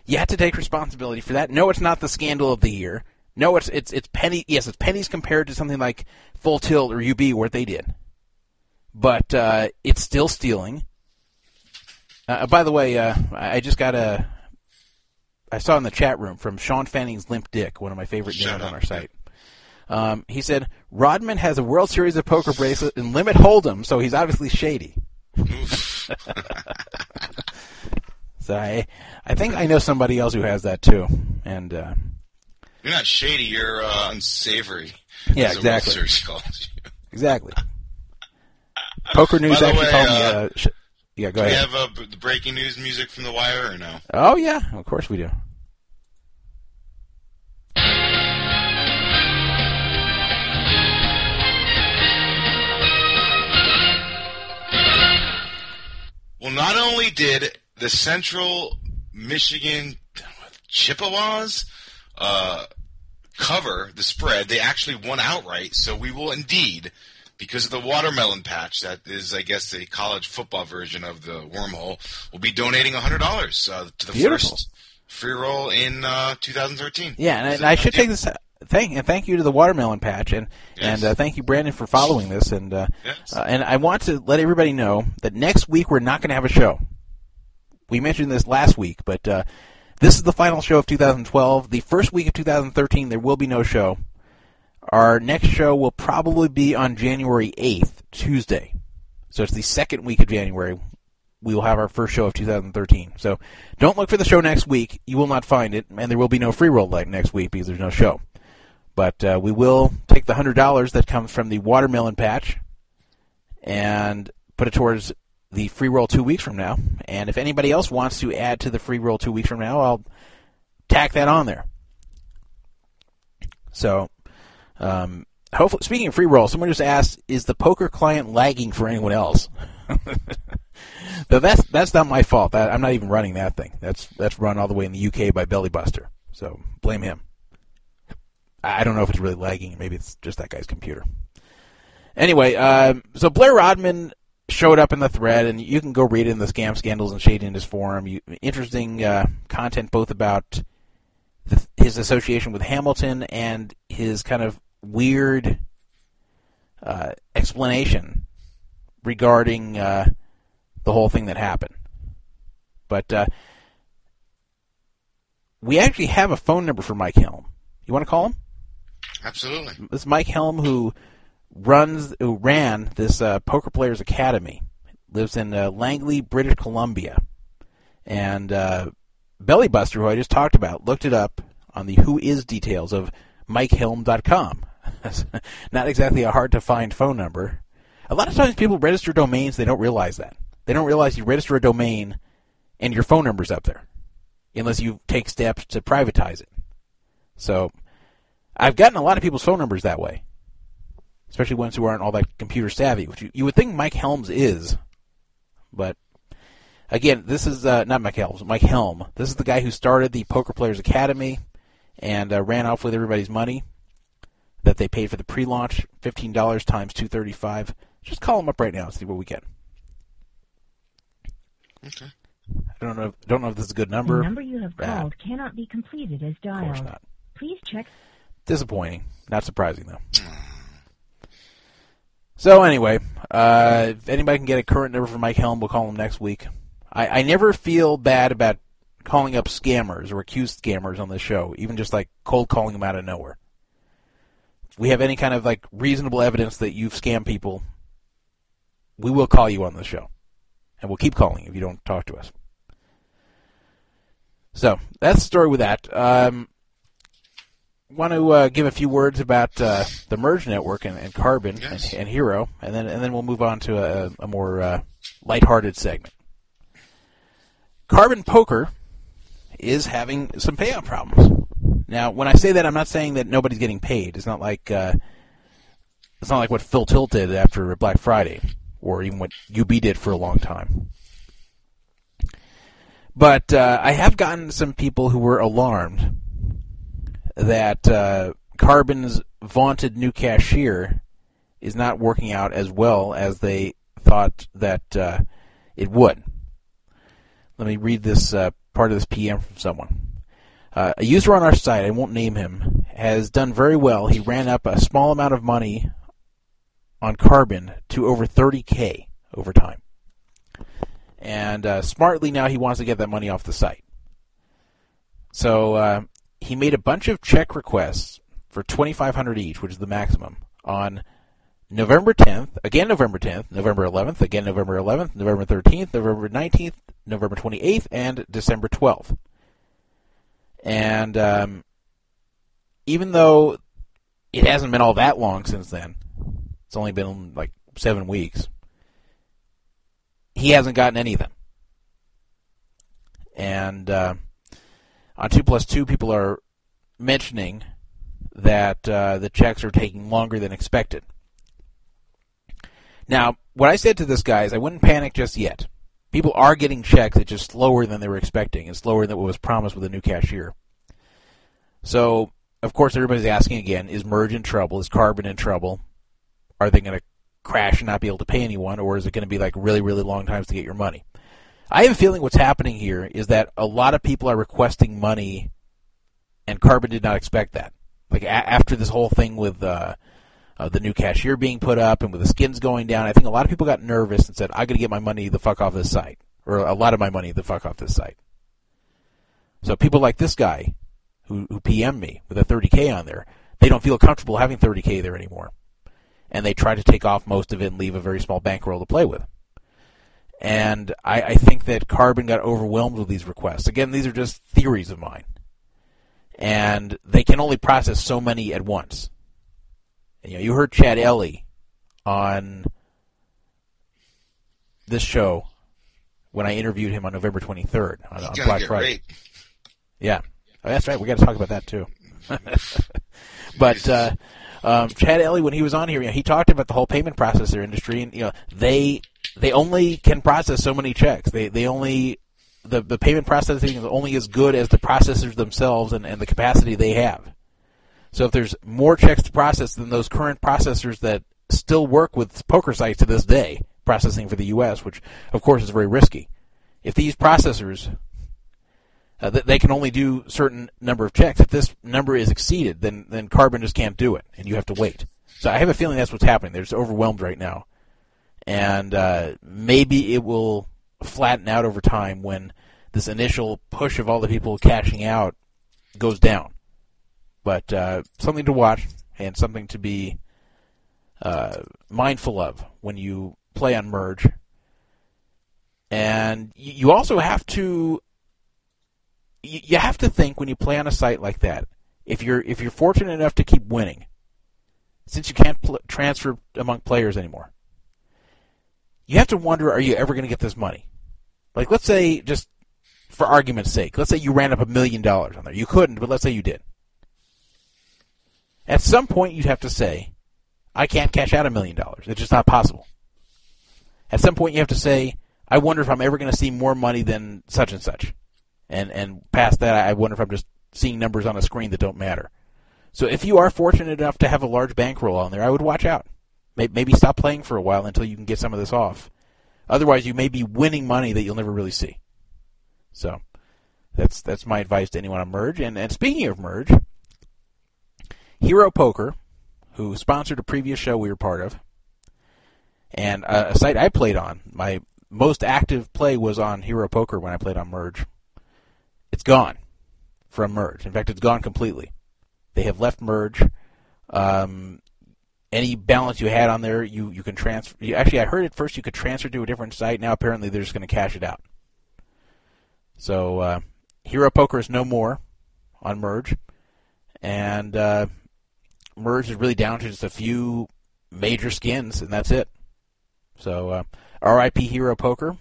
you have to take responsibility for that. No, it's not the scandal of the year. No, it's it's it's penny. Yes, it's pennies compared to something like Full Tilt or UB, what they did. But uh, it's still stealing. Uh, by the way, uh, I just got a. I saw in the chat room from Sean Fanning's Limp Dick, one of my favorite names on our site. Um, he said Rodman has a World Series of Poker bracelet and limit hold'em, so he's obviously shady. *laughs* so I, I think I know somebody else who has that too, and uh, you're not shady. You're uh, unsavory. Yeah, exactly. exactly. Poker News actually way, called me. Uh, sh- yeah, go do ahead. we have uh, the breaking news music from The Wire or no? Oh yeah, of course we do. Well, not only did the Central Michigan Chippewas uh, cover the spread, they actually won outright. So we will indeed, because of the watermelon patch, that is, I guess, the college football version of the wormhole, will be donating $100 uh, to the Beautiful. first free roll in uh, 2013. Yeah, and, and I should take this thank and thank you to the watermelon patch and yes. and uh, thank you Brandon for following this and uh, yes. uh, and I want to let everybody know that next week we're not going to have a show. We mentioned this last week, but uh, this is the final show of 2012. The first week of 2013 there will be no show. Our next show will probably be on January 8th, Tuesday. So it's the second week of January. We will have our first show of 2013. So don't look for the show next week. You will not find it, and there will be no free roll light next week because there's no show. But uh, we will take the hundred dollars that comes from the watermelon patch and put it towards the free roll two weeks from now. And if anybody else wants to add to the free roll two weeks from now, I'll tack that on there. So, um, hopefully, speaking of free roll, someone just asked, "Is the poker client lagging for anyone else?" *laughs* that's that's not my fault. I'm not even running that thing. That's that's run all the way in the UK by Bellybuster. So blame him. I don't know if it's really lagging. Maybe it's just that guy's computer. Anyway, uh, so Blair Rodman showed up in the thread, and you can go read it in the scam scandals and shady in his forum. You, interesting uh, content both about the, his association with Hamilton and his kind of weird uh, explanation regarding uh, the whole thing that happened. But uh, we actually have a phone number for Mike Helm. You want to call him? Absolutely. This Mike Helm who runs who ran this uh, Poker Players Academy lives in uh, Langley, British Columbia, and uh, Bellybuster, who I just talked about, looked it up on the Who Is details of MikeHelm.com. *laughs* Not exactly a hard to find phone number. A lot of times people register domains, they don't realize that. They don't realize you register a domain and your phone number's up there, unless you take steps to privatize it. So I've gotten a lot of people's phone numbers that way, especially ones who aren't all that computer savvy, which you, you would think Mike Helms is. But again, this is uh, not Mike Helms, Mike Helm. This is the guy who started the Poker Players Academy and uh, ran off with everybody's money that they paid for the pre-launch, fifteen dollars times two thirty-five. Just call him up right now and see what we get. Okay. I don't know. Don't know if this is a good number. The number you have called cannot be completed as dialed. Of course not. Please check. Disappointing. Not surprising though. So anyway, uh, if anybody can get a current number for Mike Helm, we'll call him next week. I, I never feel bad about calling up scammers or accused scammers on this show, even just like cold calling them out of nowhere. If we have any kind of like reasonable evidence that you've scammed people, we will call you on the show, and we'll keep calling if you don't talk to us. So that's the story with that. Um, want to uh, give a few words about uh, the Merge Network and, and Carbon Yes. and, and Hero, and then and then we'll move on to a, a more uh, lighthearted segment. Carbon Poker is having some payout problems. Now, when I say that, I'm not saying that nobody's getting paid. It's not like uh, it's not like what Full Tilt did after Black Friday, or even what UB did for a long time. But uh, I have gotten some people who were alarmed that uh, Carbon's vaunted new cashier is not working out as well as they thought that uh, it would. Let me read this uh, part of this PM from someone. Uh, a user on our site, I won't name him, has done very well. He ran up a small amount of money on Carbon to over 30k over time. And uh, smartly now he wants to get that money off the site. So uh, he made a bunch of check requests for 2500 each, which is the maximum, on November 10th, again November 10th, November 11th, again November 11th, November 13th, November 19th, November 28th, and December 12th. And um, even though it hasn't been all that long since then, it's only been like seven weeks, he hasn't gotten any of them. And uh, on 2 plus 2, people are mentioning that uh, the checks are taking longer than expected. Now, what I said to this guy is I wouldn't panic just yet. People are getting checks, it's just slower than they were expecting. It's slower than what was promised with a new cashier. So, of course, everybody's asking again: Is Merge in trouble? Is Carbon in trouble? Are they going to crash and not be able to pay anyone, or is it going to be like really, really long times to get your money? I have a feeling what's happening here is that a lot of people are requesting money, and Carbon did not expect that. Like a- after this whole thing with uh, uh, the new cashier being put up and with the skins going down, I think a lot of people got nervous and said, "I got to get my money the fuck off this site," or a lot of my money the fuck off this site. So people like this guy, who who PM me with a 30k on there, they don't feel comfortable having 30k there anymore, and they try to take off most of it and leave a very small bankroll to play with. And I, I think that Carbon got overwhelmed with these requests. Again, these are just theories of mine, and they can only process so many at once. You know, you heard Chad Elie on this show when I interviewed him on November 23rd on, on Black Friday. raped. Yeah, oh, that's right. We got to talk about that too. *laughs* but uh, um, Chad Elie, when he was on here, you know, he talked about the whole payment processor industry, and you know, they they only can process so many checks. They they only the the payment processing is only as good as the processors themselves and, and the capacity they have. So if there's more checks to process than those current processors that still work with poker sites to this day, processing for the U.S., which of course is very risky. If these processors uh, th- they can only do certain number of checks. If this number is exceeded, then then Carbon just can't do it, and you have to wait. So I have a feeling that's what's happening. They're just overwhelmed right now, and uh, maybe it will flatten out over time when this initial push of all the people cashing out goes down. But uh, something to watch and something to be uh, mindful of when you play on Merge. And you also have to you you have to think when you play on a site like that. If you're if you're fortunate enough to keep winning, since you can't pl- transfer among players anymore, you have to wonder: Are you ever going to get this money? Like, let's say, just for argument's sake, let's say you ran up a million dollars on there. You couldn't, but let's say you did. At some point, you'd have to say, "I can't cash out a million dollars. It's just not possible." At some point, you have to say, "I wonder if I'm ever going to see more money than such and such." And and past that, I wonder if I'm just seeing numbers on a screen that don't matter. So if you are fortunate enough to have a large bankroll on there, I would watch out. May- Maybe stop playing for a while until you can get some of this off. Otherwise, you may be winning money that you'll never really see. So that's that's my advice to anyone on Merge. And and speaking of Merge, Hero Poker, who sponsored a previous show we were part of, and a, a site I played on, my most active play was on Hero Poker when I played on Merge it's gone from Merge. In fact, it's gone completely. They have left Merge. Um, any balance you had on there, you, you can transfer. You, actually, I heard at first you could transfer to a different site. Now apparently they're just going to cash it out. So uh, Hero Poker is no more on Merge, and uh, Merge is really down to just a few major skins, and that's it. So uh, RIP Hero Poker.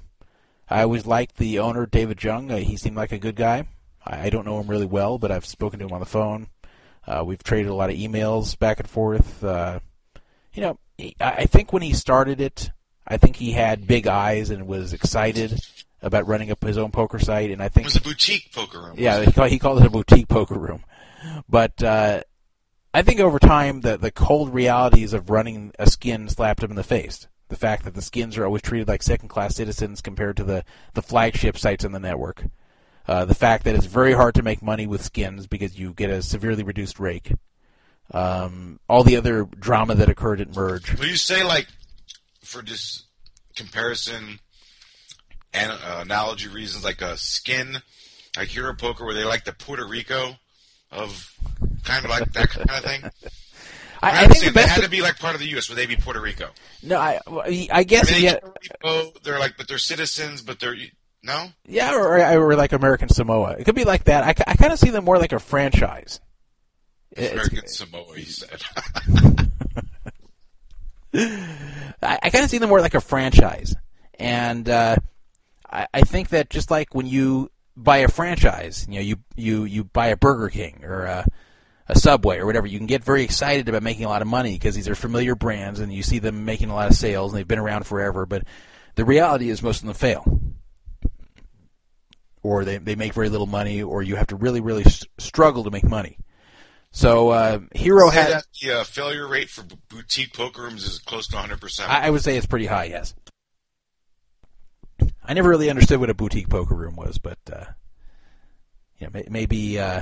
I always liked the owner David Jung. Uh, he seemed like a good guy. I, I don't know him really well, but I've spoken to him on the phone. Uh, we've traded a lot of emails back and forth. Uh, you know, he, I think when he started it, I think he had big eyes and was excited about running up his own poker site. And I think It was a boutique poker room. yeah, he called, he called it a boutique poker room. But uh, I think over time, the the cold realities of running a skin slapped him in the face. The fact that the skins are always treated like second class citizens compared to the, the flagship sites in the network. Uh, the fact that it's very hard to make money with skins because you get a severely reduced rake. Um, all the other drama that occurred at Merge. Will you say like, for just comparison and uh, analogy reasons, like a skin, like Hero Poker, where they like the Puerto Rico of kind of like that kind of thing? *laughs* I, I I'm think the saying they had to be like part of the U.S. Would they be Puerto Rico? no, I, I guess I mean, yeah, Rico, they're like, but they're citizens, but they're no. yeah, or, or like American Samoa. It could be like that. I, I kind of see them more like a franchise. It's- American Samoa, he said. *laughs* I, I kind of see them more like a franchise, and uh, I, I think that just like when you buy a franchise, you know, you you you buy a Burger King or a, a Subway or whatever, you can get very excited about making a lot of money because these are familiar brands and you see them making a lot of sales and they've been around forever. But the reality is most of them fail, or they they make very little money, or you have to really really s- struggle to make money. So uh, Hero had. that the uh, failure rate for b- boutique poker rooms is close to 100. percent I, I would say it's pretty high. Yes. I never really understood what a boutique poker room was, but uh, maybe uh,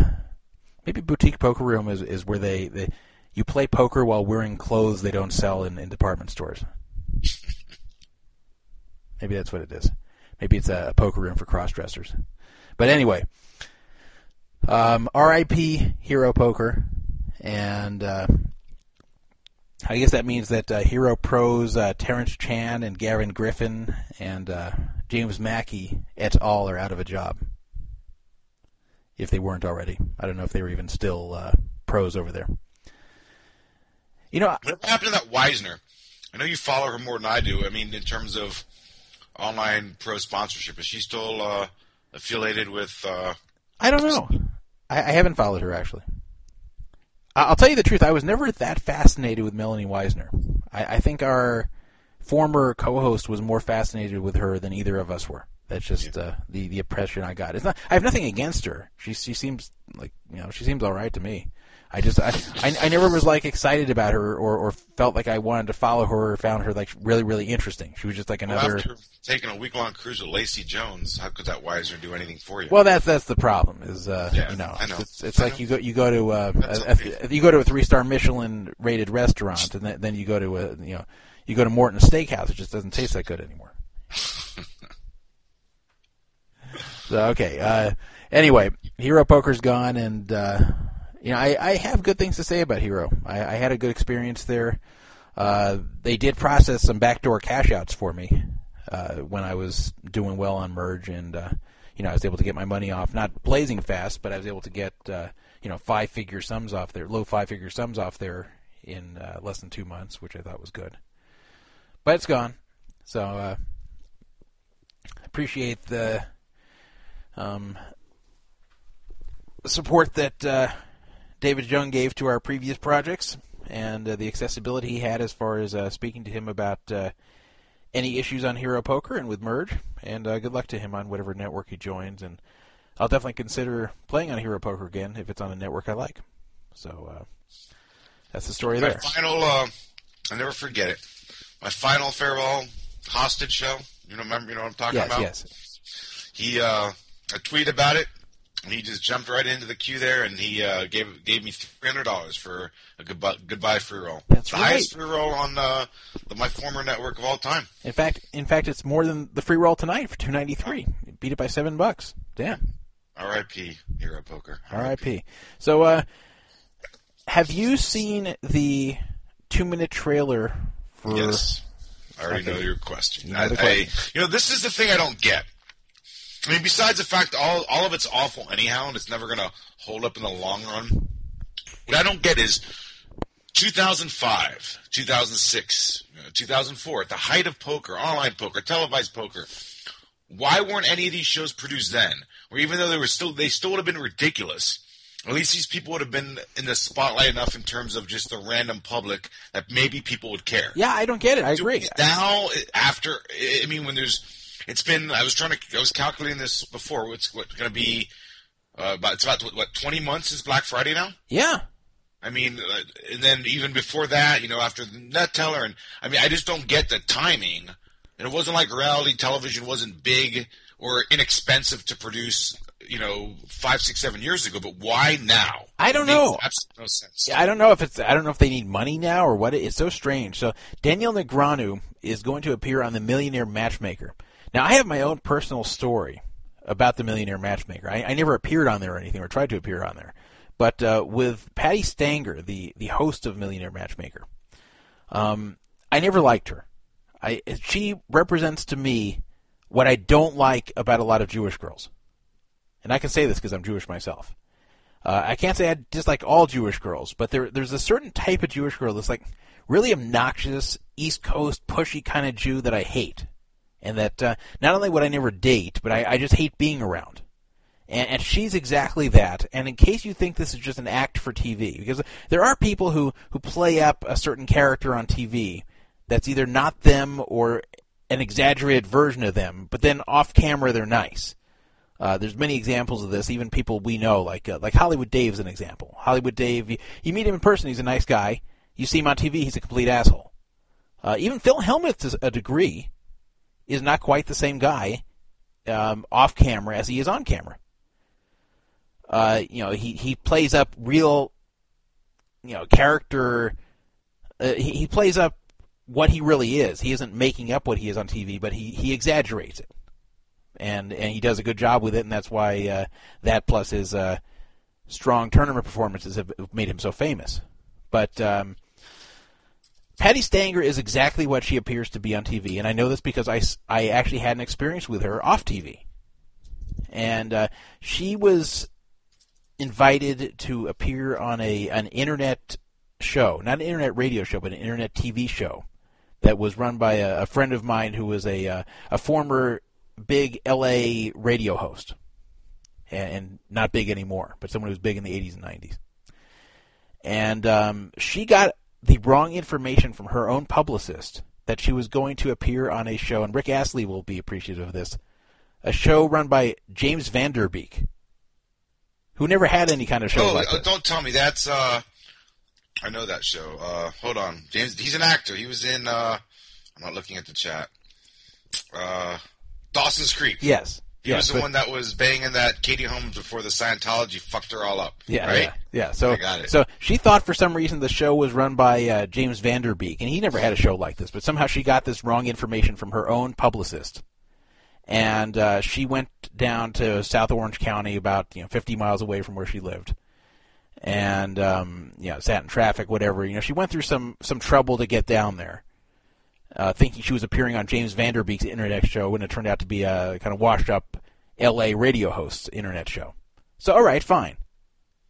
maybe boutique poker room is, is where they, they you play poker while wearing clothes they don't sell in, in department stores. *laughs* maybe that's what it is. Maybe it's a poker room for cross dressers. But anyway, um, R.I.P. Hero Poker, and. Uh, I guess that means that uh, Hero Pros, uh, Terrence Chan and Gavin Griffin and uh, James Mackey et al. are out of a job. If they weren't already. I don't know if they were even still uh, pros over there. You know, What happened to that Weisner? I know you follow her more than I do. I mean, in terms of online pro sponsorship, is she still uh, affiliated with? Uh, I don't know. I, I haven't followed her actually. I- I'll tell you the truth. I was never that fascinated with Melanie Weisner. I, I think our former co-host was more fascinated with her than either of us were. That's just uh, the the impression I got. It's not. I have nothing against her. She she seems like you know she seems all right to me. I just I, I, I never was like excited about her or, or felt like I wanted to follow her or found her like really really interesting. She was just like well, another. after taking a week long cruise with Lacey Jones, how could that Weisner do anything for you? Well, that's that's the problem. Is uh, Yeah, you know, I know. it's, it's like you go you go to uh, a, a, you go to a three star Michelin rated restaurant, and then, then you go to a you know you go to Morton's Steakhouse. It just doesn't taste that good anymore. *laughs* so okay. Uh, anyway, Hero Poker's gone, and uh, you know I, I have good things to say about Hero. I, I had a good experience there. Uh, they did process some backdoor cash outs for me uh, when I was doing well on Merge, and uh, you know I was able to get my money off, not blazing fast, but I was able to get uh, you know five figure sums off there, low five figure sums off there in uh, less than two months, which I thought was good. But it's gone, so uh, appreciate the um, support that uh, David Young gave to our previous projects and uh, the accessibility he had as far as uh, speaking to him about uh, any issues on Hero Poker and with Merge. And uh, good luck to him on whatever network he joins. And I'll definitely consider playing on Hero Poker again if it's on a network I like. So uh, that's the story My there. final, uh, I'll never forget it. My final farewell hostage show. You know, remember? You know what I'm talking Yes, about? yes. He, uh, tweet about it, and he just jumped right into the queue there, and he uh, gave gave me three hundred dollars for a goodbye, goodbye free roll. That's the right. highest free roll on uh, the, my former network of all time. In fact, in fact, it's more than the free roll tonight for two ninety three. Beat it by seven bucks. Damn. R.I.P. Hero Poker. R.I.P. So, uh, have you seen the two-minute trailer for? Yes. I already know your question. You know I, I, question. you know, this is the thing I don't get. I mean, besides the fact all all of it's awful anyhow, and it's never going to hold up in the long run. What I don't get is 2005, 2006, uh, 2004, at the height of poker, online poker, televised poker. Why weren't any of these shows produced then? Or even though they were still, they still would have been ridiculous. At least these people would have been in the spotlight enough in terms of just the random public that maybe people would care. Yeah, I don't get it. I agree. Now, after, I mean, when there's, it's been, I was trying to, I was calculating this before. It's what going to be, uh, about, it's about, what, 20 months is Black Friday now? Yeah, I mean, uh, and then even before that, you know, after the NETeller, and I mean, I just don't get the timing. And it wasn't like reality television wasn't big or inexpensive to produce, you know, five, six, seven years ago. But why now? I don't know. absolutely no sense. Yeah, I don't know if it's I don't know if they need money now or what. It's so strange. So Daniel Negreanu is going to appear on the Millionaire Matchmaker. Now I have my own personal story about the Millionaire Matchmaker. I, I never appeared on there or anything or tried to appear on there, but uh, with Patti Stanger, the the host of Millionaire Matchmaker, um, I never liked her. I she represents to me what I don't like about a lot of Jewish girls, and I can say this because I'm Jewish myself. Uh, I can't say I dislike all Jewish girls, but there there's a certain type of Jewish girl that's like really obnoxious, East Coast pushy kind of Jew that I hate, and that uh, not only would I never date, but I, I just hate being around. And, and she's exactly that. And in case you think this is just an act for TV, because there are people who who play up a certain character on TV that's either not them or an exaggerated version of them, but then off camera they're nice. Uh, there's many examples of this. Even people we know, like uh, like Hollywood Dave's an example. Hollywood Dave, you, you meet him in person, he's a nice guy. You see him on TV, he's a complete asshole. Uh, even Phil Hellmuth, to a degree, is not quite the same guy um, off camera as he is on camera. Uh, you know, he he plays up real, you know, character. Uh, he, he plays up what he really is. He isn't making up what he is on TV, but he he exaggerates it and and he does a good job with it, and that's why uh, that plus his uh, strong tournament performances have made him so famous. But um, Patti Stanger is exactly what she appears to be on TV, and I know this because I, I actually had an experience with her off TV, and uh, she was invited to appear on a an internet show, not an internet radio show, but an internet TV show that was run by a, a friend of mine who was a uh, a former big LA radio host, and, and not big anymore, but someone who was big in the 80s and 90s. And um, she got the wrong information from her own publicist that she was going to appear on a show, and Rick Astley will be appreciative of this, a show run by James Van Der Beek, who never had any kind of show Oh, like uh, don't tell me that's. uh I know that show. Uh Hold on, James. He's an actor. He was in. uh I'm not looking at the chat. Uh Dawson's Creek. Yes. He yes, was the but- one that was banging that Katie Holmes before the Scientology fucked her all up. Yeah, right. yeah, yeah. So, I got it. so she thought for some reason the show was run by uh, James Van Der Beek, and he never had a show like this. But somehow she got this wrong information from her own publicist, and uh, she went down to South Orange County, about you know 50 miles away from where she lived, and um, you know sat in traffic, whatever. You know, she went through some some trouble to get down there. Uh, thinking she was appearing on James Van Der Beek's internet show, when it turned out to be a kind of washed up L.A. radio host's internet show. So, all right, fine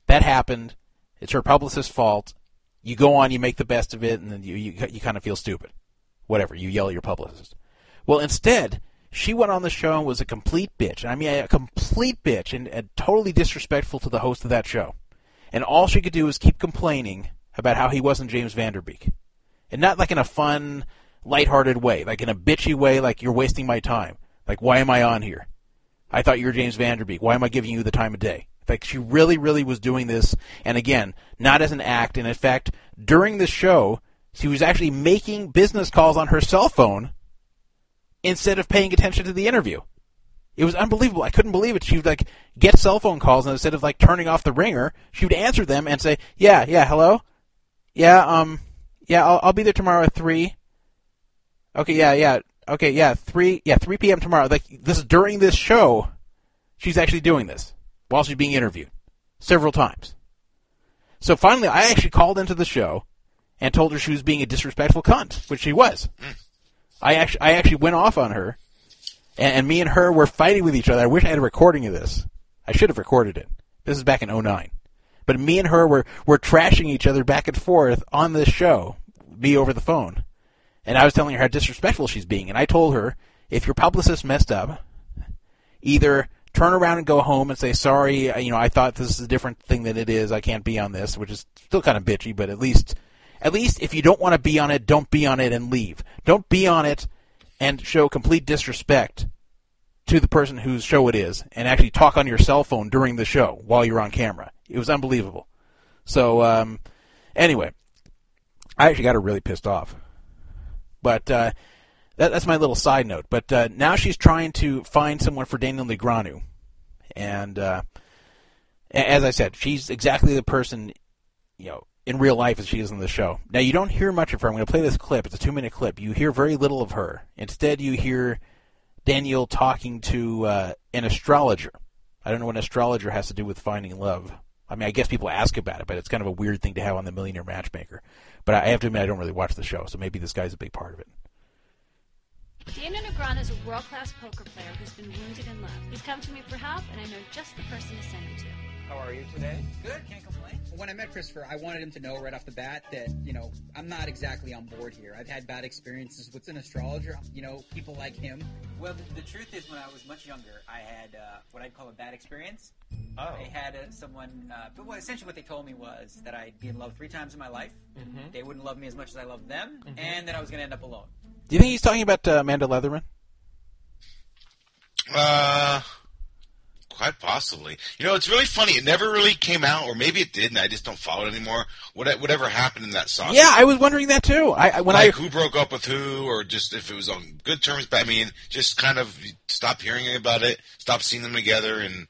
that happened. It's her publicist's fault. You go on, you make the best of it, and then you you, you kind of feel stupid. Whatever, you yell at your publicist. Well, instead, she went on the show and was a complete bitch. I mean, a complete bitch and, and totally disrespectful to the host of that show. And all she could do was keep complaining about how he wasn't James Van Der Beek. And not like in a fun, lighthearted way, like in a bitchy way, like you're wasting my time. Like, why am I on here? I thought you were James Van Der Beek. Why am I giving you the time of day? Like she really, really was doing this, and again, not as an act. And in fact, during the show, she was actually making business calls on her cell phone instead of paying attention to the interview. It was unbelievable. I couldn't believe it. She would like get cell phone calls, and instead of like turning off the ringer, she would answer them and say, "Yeah, yeah, hello, yeah, um, yeah, I'll, I'll be there tomorrow at three. Okay, yeah, yeah, okay, yeah, three, yeah, three p.m. tomorrow. Like this is during this show, she's actually doing this while she's being interviewed several times. So finally, I actually called into the show and told her she was being a disrespectful cunt, which she was. I actually, I actually went off on her, and, and me and her were fighting with each other. I wish I had a recording of this. I should have recorded it. This is back in 09. But me and her were, were trashing each other back and forth on this show, me over the phone. And I was telling her how disrespectful she's being. And I told her, if your publicist messed up, either turn around and go home and say, sorry, uh, you know, I thought this is a different thing than it is. I can't be on this, which is still kind of bitchy, but at least, at least if you don't want to be on it, don't be on it and leave. Don't be on it and show complete disrespect to the person whose show it is and actually talk on your cell phone during the show while you're on camera. It was unbelievable. So, um, anyway, I actually got her really pissed off. But uh, that, that's my little side note. But uh, now she's trying to find someone for Daniel Negreanu, and uh, as I said, she's exactly the person, you know, in real life as she is in the show. Now you don't hear much of her. I'm going to play this clip. It's a two-minute clip. You hear very little of her. Instead, you hear Daniel talking to uh, an astrologer. I don't know what an astrologer has to do with finding love. I mean, I guess people ask about it, but it's kind of a weird thing to have on the Millionaire Matchmaker. But I have to admit, I don't really watch the show, so maybe this guy's a big part of it. Daniel Negreanu is a world-class poker player who's been wounded in love. He's come to me for help, and I know just the person to send him to. How are you today? Good, can't complain. When I met Christopher, I wanted him to know right off the bat that, you know, I'm not exactly on board here. I've had bad experiences with an astrologer, you know, people like him. Well, the, the truth is, when I was much younger, I had uh, what I'd call a bad experience. Oh. I had uh, someone, uh, but well, essentially what they told me was that I'd be in love three times in my life. Mm-hmm. They wouldn't love me as much as I loved them, and that I was going to end up alone. Do you think he's talking about uh, Amanda Leatherman? Uh, quite possibly. You know, it's really funny. It never really came out, or maybe it did, and I just don't follow it anymore. What whatever happened in that saga? Yeah, I was wondering that too. I, when like I who broke up with who, or just if it was on good terms. But I mean, just kind of stop hearing about it, stop seeing them together, and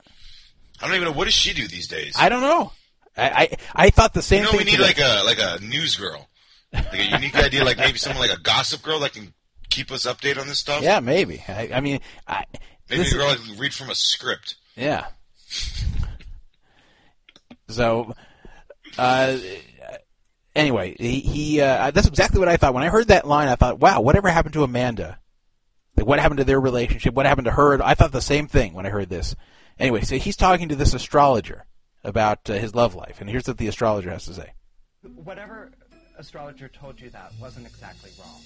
I don't even know what does she do these days. I don't know. I I, I thought the same you know, thing. we need like a like a news girl, like a unique *laughs* idea, like maybe someone like a gossip girl that can keep us updated on this stuff. yeah, maybe. I, I mean, I, maybe a is- girl that can read from a script. Yeah. So, uh, anyway, he, he uh, that's exactly what I thought when I heard that line. I thought, wow, whatever happened to Amanda? Like, what happened to their relationship? What happened to her? I thought the same thing when I heard this. Anyway, so he's talking to this astrologer about uh, his love life, and here's what the astrologer has to say. Whatever astrologer told you that wasn't exactly wrong.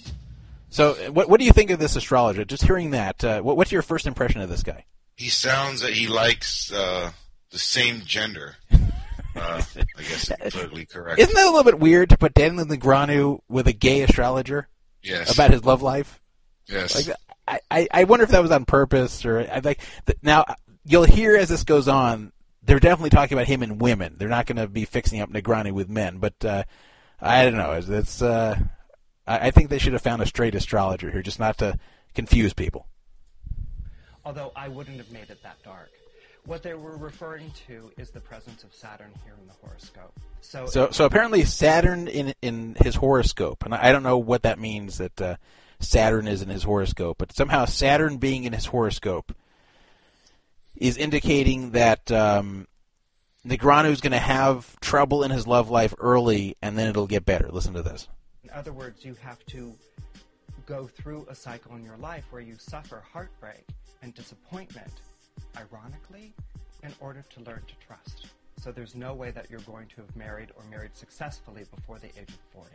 So, uh, what what do you think of this astrologer? Just hearing that, uh, what, what's your first impression of this guy? He sounds that he likes uh, the same gender. *laughs* Uh, I guess to be politically correct. Isn't that a little bit weird to put Daniel Negreanu with a gay astrologer yes. about his love life? yes. Like, I, I, I wonder if that was on purpose or I like now you'll hear as this goes on. They're definitely talking about him and women. They're not going to be fixing up Negreanu with men, but uh, I don't know. It's, it's uh, I, I think they should have found a straight astrologer here, just not to confuse people. Although I wouldn't have made it that dark. What they were referring to is the presence of Saturn here in the horoscope. So, So, so apparently Saturn in in his horoscope, and I I don't know what that means that uh, Saturn is in his horoscope, but somehow Saturn being in his horoscope is indicating that um, is going to have trouble in his love life early, and then it'll get better. Listen to this. in other words, you have to go through a cycle in your life where you suffer heartbreak and disappointment, ironically, in order to learn to trust. So there's no way that you're going to have married or married successfully before the age of 40.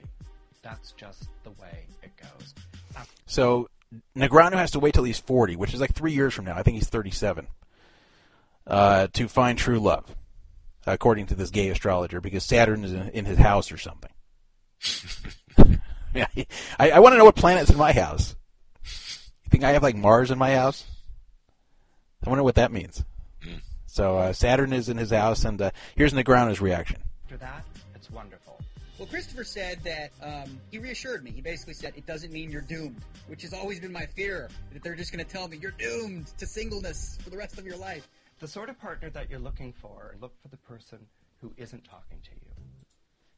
That's just the way it goes. Uh, So Negreanu has to wait till he's 40, which is like three years from now. I think he's 37, uh, to find true love, according to this gay astrologer, because Saturn is in, in his house or something. *laughs* yeah, I, I want to know what planet's in my house. You think I have like Mars in my house? I wonder what that means. So uh, Saturn is in his house, and uh, here's Negreanu's reaction. After that, it's wonderful. Well, Christopher said that um, he reassured me. He basically said it doesn't mean you're doomed, which has always been my fear that they're just going to tell me you're doomed to singleness for the rest of your life. The sort of partner that you're looking for, look for the person who isn't talking to you.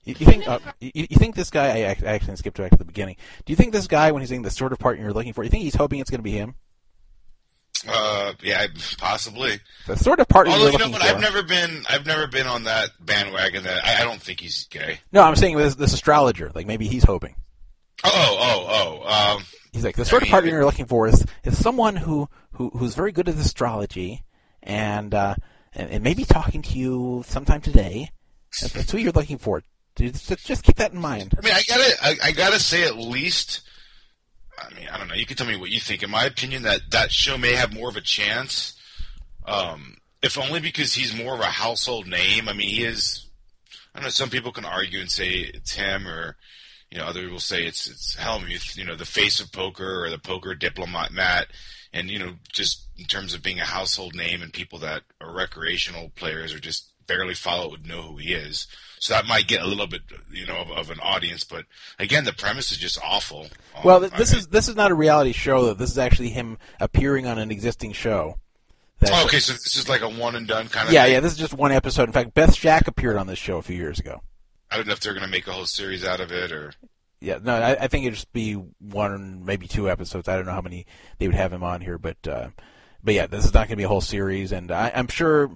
You, you think uh, you, you think this guy? I act- I actually skipped back to the beginning. Do you think this guy, when he's saying the sort of partner you're looking for, you think he's hoping it's going to be him? Uh, yeah, possibly. The sort of partner Although you're you know, looking but for. I've never been, I've never been on that bandwagon. That I, I don't think he's gay. No, I'm saying this, this astrologer. Like maybe he's hoping. Oh, oh, oh. Um, He's like the sort I of partner you're looking for is is someone who, who who's very good at astrology and uh, and, maybe talking to you sometime today. That's, that's who you're looking for. Just, just- just keep that in mind. I mean, I gotta, I, I gotta say at least. I mean, I don't know. You can tell me what you think. In my opinion, that that show may have more of a chance, um, if only because he's more of a household name. I mean, he is. I don't know. Some people can argue and say it's him, or you know, others will say it's it's Hellmuth. You know, the face of poker or the poker diplomat, Matt. And you know, just in terms of being a household name and people that are recreational players or just barely follow it would know who he is. So that might get a little bit, you know, of, of an audience. But again, the premise is just awful. Um, Well, th- this I- is this is not a reality show. Though this is actually him appearing on an existing show. That- Oh, okay, so this is like a one and done kind of. Yeah, thing. yeah. This is just one episode. In fact, Beth Shak appeared on this show a few years ago. I don't know if they're going to make a whole series out of it or. Yeah, no, I, I think it'd just be one, maybe two episodes. I don't know how many they would have him on here, but uh, but yeah, this is not going to be a whole series, and I, I'm sure.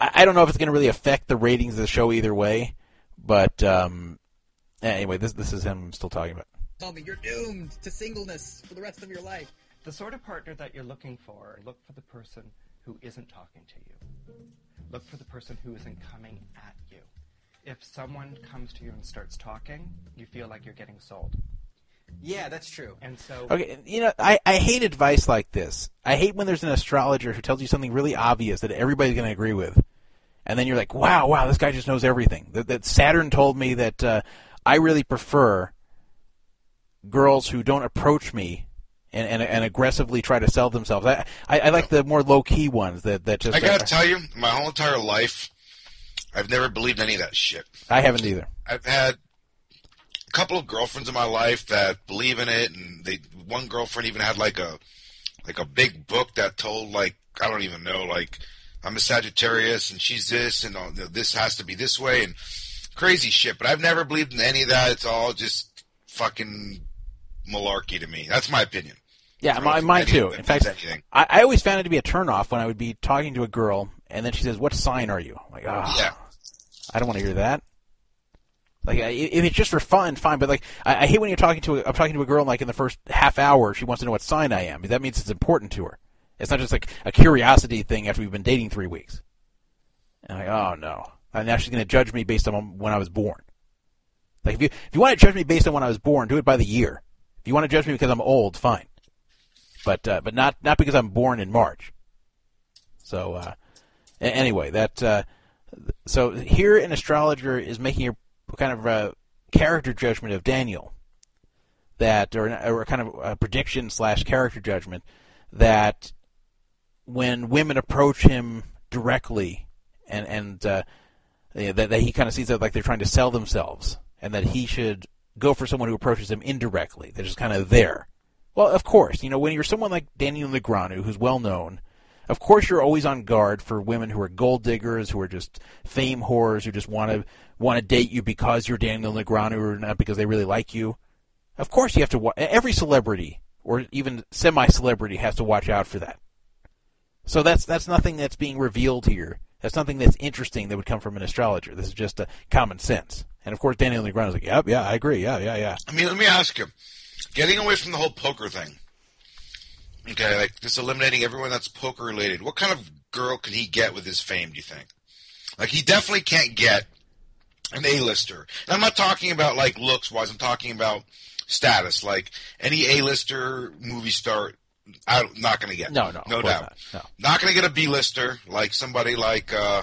I, I don't know if it's going to really affect the ratings of the show either way, but um, anyway, this this is him still talking about. Tell me you're doomed to singleness for the rest of your life. The sort of partner that you're looking for, look for the person who isn't talking to you. Look for the person who isn't coming at you. If someone comes to you and starts talking, you feel like you're getting sold. Yeah, that's true. And so Okay, you know, I, I hate advice like this. I hate when there's an astrologer who tells you something really obvious that everybody's going to agree with, and then you're like, wow, wow, this guy just knows everything. That, that Saturn told me that uh, I really prefer girls who don't approach me and, and, and aggressively try to sell themselves. I, I, I like the more low key ones that, that just. I got to tell you, my whole entire life, I've never believed any of that shit. I haven't either. I've had a couple of girlfriends in my life that believe in it, and they one girlfriend even had like a like a big book that told like I don't even know like I'm a Sagittarius and she's this and all, this has to be this way and crazy shit. But I've never believed in any of that. It's all just fucking malarkey to me. That's my opinion. Yeah, my, mine too. In fact. I, I always found it to be a turnoff when I would be talking to a girl, and then she says, "What sign are you?" I'm like, oh, Yeah. I don't want to hear that. Like, if it's just for fun, fine. But like, I, I hate when you're talking to a, I'm talking to a girl, and like in the first half hour, she wants to know what sign I am. That means it's important to her. It's not just like a curiosity thing after we've been dating three weeks. And like, oh no, and now she's going to judge me based on when I was born. Like, if you if you want to judge me based on when I was born, do it by the year. If you want to judge me because I'm old, fine. But uh, but not not because I'm born in March. So uh, anyway, that uh, so here an astrologer is making a kind of a character judgment of Daniel, that or, or kind of a prediction slash character judgment that when women approach him directly and and uh, that, that he kind of sees it like they're trying to sell themselves, and that he should go for someone who approaches him indirectly. They're just kind of there. Well, of course, you know when you're someone like Daniel Negreanu, who's well known, of course you're always on guard for women who are gold diggers, who are just fame whores, who just want to want to date you because you're Daniel Negreanu or not because they really like you. Of course, you have to. Wa- every celebrity or even semi-celebrity has to watch out for that. So that's that's nothing that's being revealed here. That's nothing that's interesting that would come from an astrologer. This is just a common sense. And of course, Daniel Negreanu is like, "Yep, yeah, I agree. Yeah, yeah, yeah." I mean, let me ask you, getting away from the whole poker thing. Okay, like just eliminating everyone that's poker related. What kind of girl can he get with his fame? Do you think? Like he definitely can't get an A-lister. And I'm not talking about like looks wise. I'm talking about status. Like any A-lister movie star, I'm not going to get. No, no, no doubt. not. Not going to get a B-lister like somebody like. uh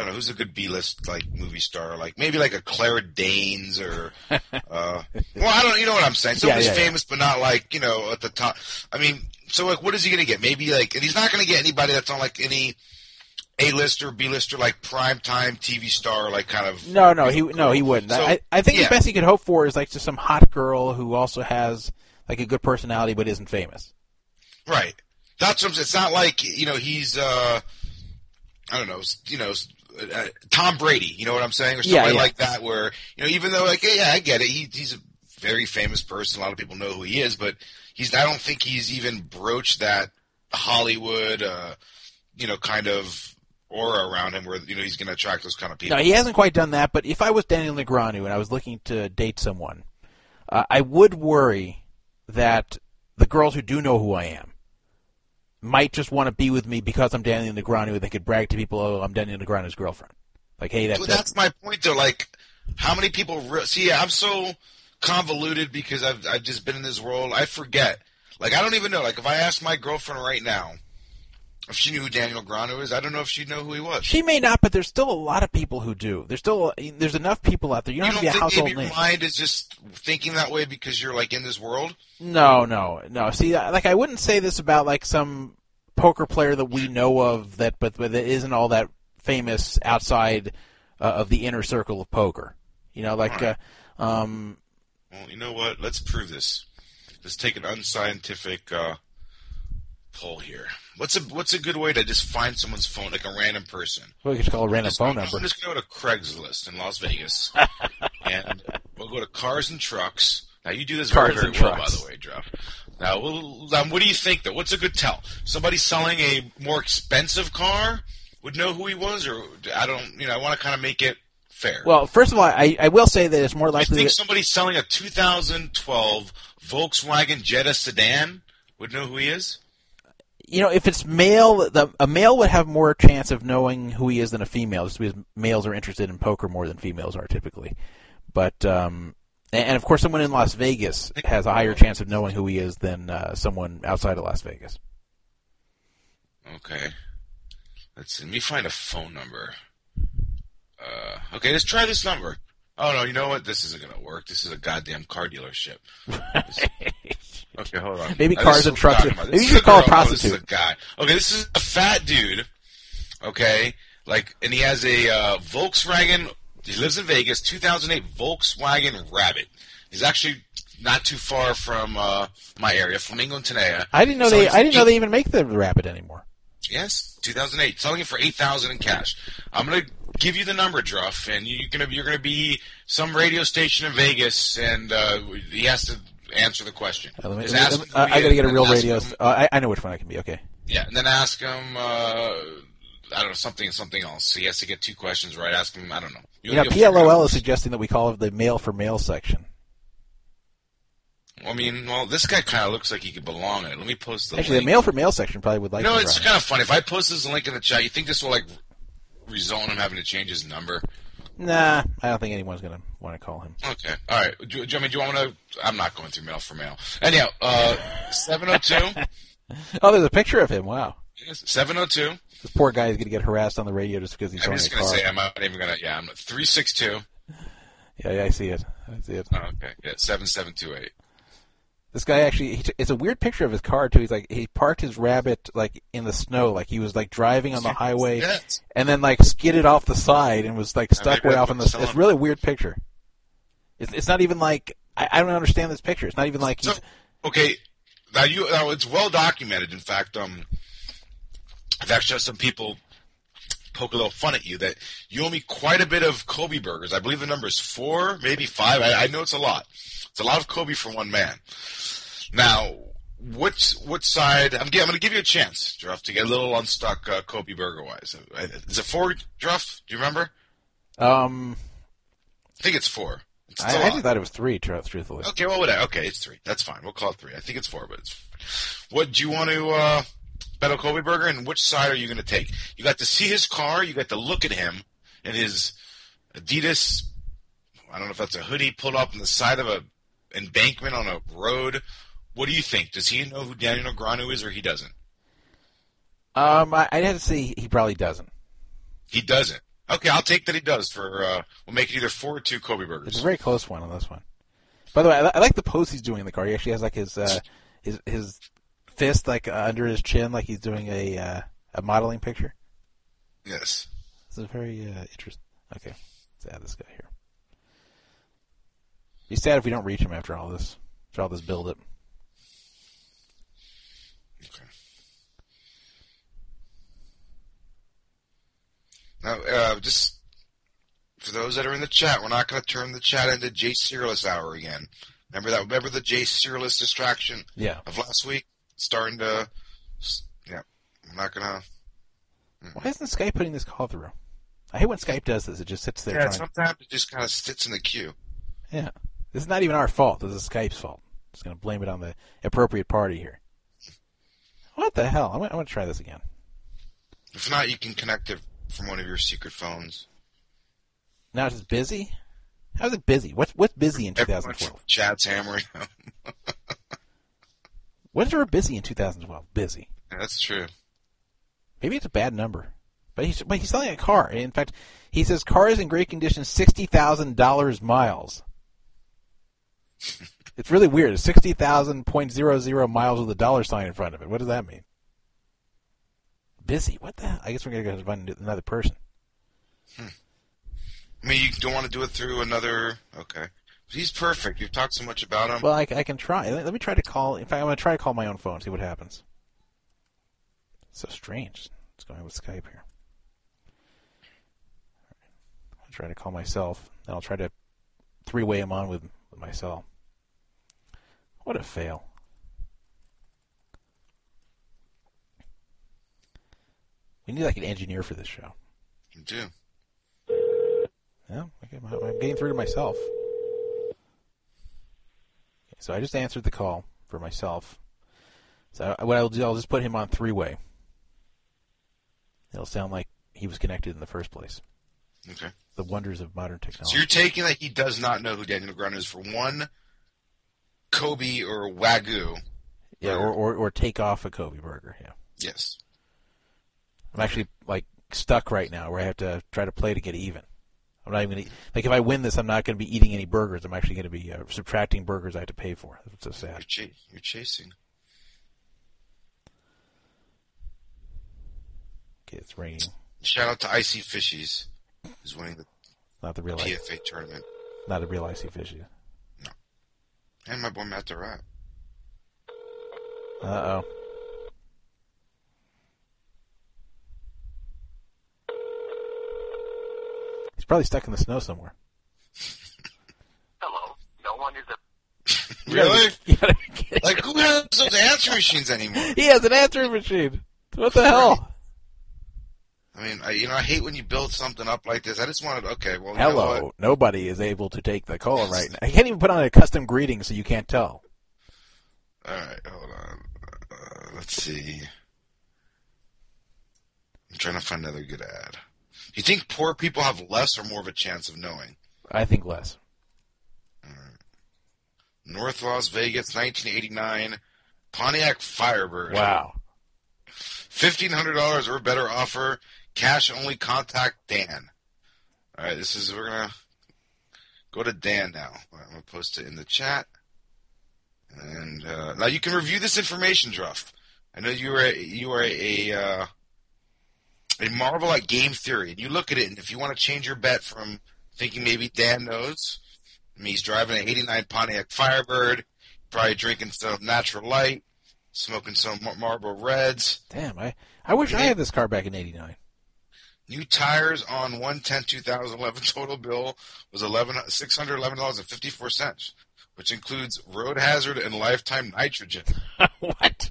I don't know who's a good B-list like movie star, like maybe like a Claire Danes or, *laughs* uh, well, I don't, you know what I'm saying. Somebody's yeah, yeah. famous, but not like you know at the top. I mean, so like, what is he gonna get? Maybe like, and he's not gonna get anybody that's on like any A-lister, B-lister, like primetime TV star, like kind of. No, no, he no, he wouldn't. So, I, I think yeah. the best he could hope for is like just some hot girl who also has like a good personality but isn't famous. Right. That's what I'm saying. It's not like you know he's uh I don't know, you know, uh, Tom Brady. You know what I'm saying, or Yeah, somebody yeah. like that. Where you know, even though like yeah, I get it. He, he's a very famous person. A lot of people know who he is, but he's. I don't think he's even broached that Hollywood, uh, you know, kind of aura around him where you know he's going to attract those kind of people. No, he hasn't quite done that. But if I was Daniel Negreanu and I was looking to date someone, uh, I would worry that the girls who do know who I am might just want to be with me because I'm Daniel Negreanu. They could brag to people, "Oh, I'm Daniel Negreanu's girlfriend." Like, hey, that's Well, that's my point, though. Like, how many people re- see? I'm so convoluted because I've I've just been in this world. I forget. Like, I don't even know. Like, if I ask my girlfriend right now if she knew who Daniel Grano is, I don't know if she'd know who he was. She may not, but there's still a lot of people who do. There's still there's enough people out there. You don't you don't to be a household maybe your name. mind is just thinking that way because you're like in this world? No, no, no. See, like I wouldn't say this about like some poker player that we know of that, but but that isn't all that famous outside uh, of the inner circle of poker. You know, like uh, um, Well, you know what? Let's prove this. Let's take an unscientific uh, poll here. What's a what's a good way to just find someone's phone, like a random person? we could call a random Just- phone I'm number. just going to go to Craigslist in Las Vegas, *laughs* and we'll go to cars and trucks. Now you do this Cars very, very well, by the way, Jeff. Now, well, um, what do you think though? What's a good tell? Somebody selling a more expensive car would know who he was, or I don't. You know, I want to kind of make it fair. Well, first of all, I, I will say that it's more likely. I think that somebody selling a 2012 Volkswagen Jetta sedan would know who he is. You know if it's male, the, a male would have more chance of knowing who he is than a female, just because males are interested in poker more than females are typically. But um, and, and of course, someone in Las Vegas has a higher chance of knowing who he is than uh, someone outside of Las Vegas. Okay. Let's see. Let me find a phone number. Uh, okay, let's try this number. Oh no, you know what? This isn't gonna work. This is a goddamn car dealership. *laughs* Okay, hold on. Maybe Uh, cars and trucks are- maybe you should call a girl. Oh, this prostitute. guy. Okay, this is a fat dude. Okay, like, and he has a uh, Volkswagen. He lives in Vegas. 2008 Volkswagen Rabbit. He's actually not too far from uh, my area, Flamingo and Tenaya. I didn't know Selling they. I didn't know they even make the Rabbit anymore. Yes, 2008. Selling it for 8000 in cash. I'm going to give you the number, Druff, and you're to you're to be some radio station in Vegas, and uh, he has to answer the question. Uh, me- ask uh, I got to get a real radio. him- uh, I, I know which one I can be. Okay. yeah, and then ask him. Uh, I don't know something something else. So he has to get two questions right. Ask him. I don't know. You know, PLOL is suggesting that we call it the mail for mail section. I mean, well, this guy kind of looks like he could belong in it. Let me post the Actually, link. the mail for mail section probably would like. you know, it's kind of funny. If I post this link in the chat, you think this will like result in him having to change his number? Nah, I don't think anyone's gonna want to call him. Okay. All right. Do, do, I mean, do you want to? I'm not going through mail for mail. Anyhow, uh, 702. *laughs* Oh, there's a picture of him. Wow, 702. this poor guy is gonna get harassed on the radio just because he's I'm just going to car. say, I'm not even going to, yeah, I'm 362. Yeah, yeah, I see it. I see it. Oh, okay. Yeah, 7728. This guy actually, he t- it's a weird picture of his car too. He's like, he parked his rabbit like in the snow, like he was like driving on the highway, Yes. and then like skidded off the side and was like stuck way off in the. It's really a weird picture. It's it's not even like I, I don't understand this picture. It's not even like So, he's, okay. Now, you, now, it's well documented. In fact, um, I've actually had some people poke a little fun at you that you owe me quite a bit of Kobe burgers. I believe the number is four, maybe five. I, I know it's a lot. It's a lot of Kobe for one man. Now, which what side? I'm, I'm going to give you a chance, Druff, to get a little unstuck uh, Kobe burger wise. Is it four, Druff? Do you remember? um. I think it's four. It's, it's I, a I lot. actually thought it was three. tru- Truthfully, Okay, well, whatever. Okay, it's three. That's fine. We'll call it three. I think it's four, but it's. What do you want to uh, bet on Kobe Burger, and which side are you going to take? You got to see his car. You got to look at him and his Adidas. I don't know if that's a hoodie pulled up on the side of a embankment on a road. What do you think? Does he know who Daniel Negreanu is, or he doesn't? um, I, I'd have to say he probably doesn't. He doesn't. Okay, I'll take that he does. For uh, we'll make it either four or two Kobe burgers. It's a very close one on this one. By the way, I, I like the pose he's doing in the car. He actually has like his uh, his his fist like uh, under his chin, like he's doing a uh, a modeling picture. Yes. This is very uh, interesting. Okay, let's add this guy here. Be sad if we don't reach him after all this, after all this build up. Okay. Now, uh, just for those that are in the chat, we're not going to turn the chat into Jay Serialist hour again. Remember that? Remember the Jay Serialist distraction Yeah. of last week? Starting to, Yeah, I'm not gonna. Mm. Why isn't Skype putting this call through? I hate when Skype does this. It just sits there Yeah, trying. sometimes it just kind of sits in the queue. Yeah. This is not even our fault. This is Skype's fault. Just going to blame it on the appropriate party here. What the hell? I'm going to try this again. If not, you can connect it from one of your secret phones. Now it's busy? How's it busy? What's what's busy in 2012? from Chat's hammering. *laughs* What's ever busy in 2012? Busy. That's true. Maybe it's a bad number. But he's but he's selling a car. In fact, he says car is in great condition, sixty thousand dollars miles. *laughs* it's really weird. Sixty thousand point zero zero miles with a dollar sign in front of it. What does that mean? Busy. What the? hell? I guess we're gonna go find another person. Hmm. I mean, you don't want to do it through another. Okay, he's perfect. You've talked so much about him. Well, I, I can try. Let, me try to call. In fact, I'm gonna try to call my own phone. See what happens. so strange. What's going on with Skype here? I'll try to call myself. Then I'll try to three-way him on with, with myself. What a fail. We need like an engineer for this show. You do. Yeah, I'm getting through to myself. So I just answered the call for myself. So what I'll do, I'll just put him on three-way. It'll sound like he was connected in the first place. Okay. The wonders of modern technology. So you're taking that he does not know who Daniel Negreanu is for one Kobe or Wagyu. yeah, or, or or take off a Kobe burger. Yeah, Yes. I'm actually like stuck right now where I have to try to play to get even. I'm not even gonna, like if I win this, I'm not going to be eating any burgers. I'm actually going to be uh, subtracting burgers I have to pay for. That's so sad. You're, ch- you're chasing. Okay, it's raining. Shout out to Icy Fishies, who's winning the Not the real, PFA tournament, not a real icy fishy. and my boy Matt Durant. Uh oh. Probably stuck in the snow somewhere. Hello. No one is a. *laughs* Really? you gotta be kidding. Like who has those answer machines anymore? *laughs* He has an answering machine. What the hell? I mean, I, you know, I hate when you build something up like this. I just wanted, okay, well, you know Hello. what? Nobody is able to take the call right now. I can't even put on a custom greeting so you can't tell. All right, hold on. Uh, let's see. I'm trying to find another good ad. Do you think poor people have less or more of a chance of knowing? I think less. North Las Vegas, 1989, Pontiac Firebird. Wow. Fifteen hundred dollars or better offer. Cash only. Contact Dan. All right, this is we're gonna go to Dan now. Right, I'm gonna post it in the chat. And uh, now you can review this information, Druff. I know you are a, you are a uh, a marvel at game theory, and you look at it, and if you want to change your bet from thinking maybe Dan knows, I mean, he's driving an '89 Pontiac Firebird, probably drinking some natural light, smoking some Mar- Marlboro Reds. Damn, I, I wish I had this car back in 89. New tires on 110 2011 *laughs* total bill was eleven six hundred eleven dollars and fifty four cents, which includes road hazard and lifetime nitrogen. *laughs* what?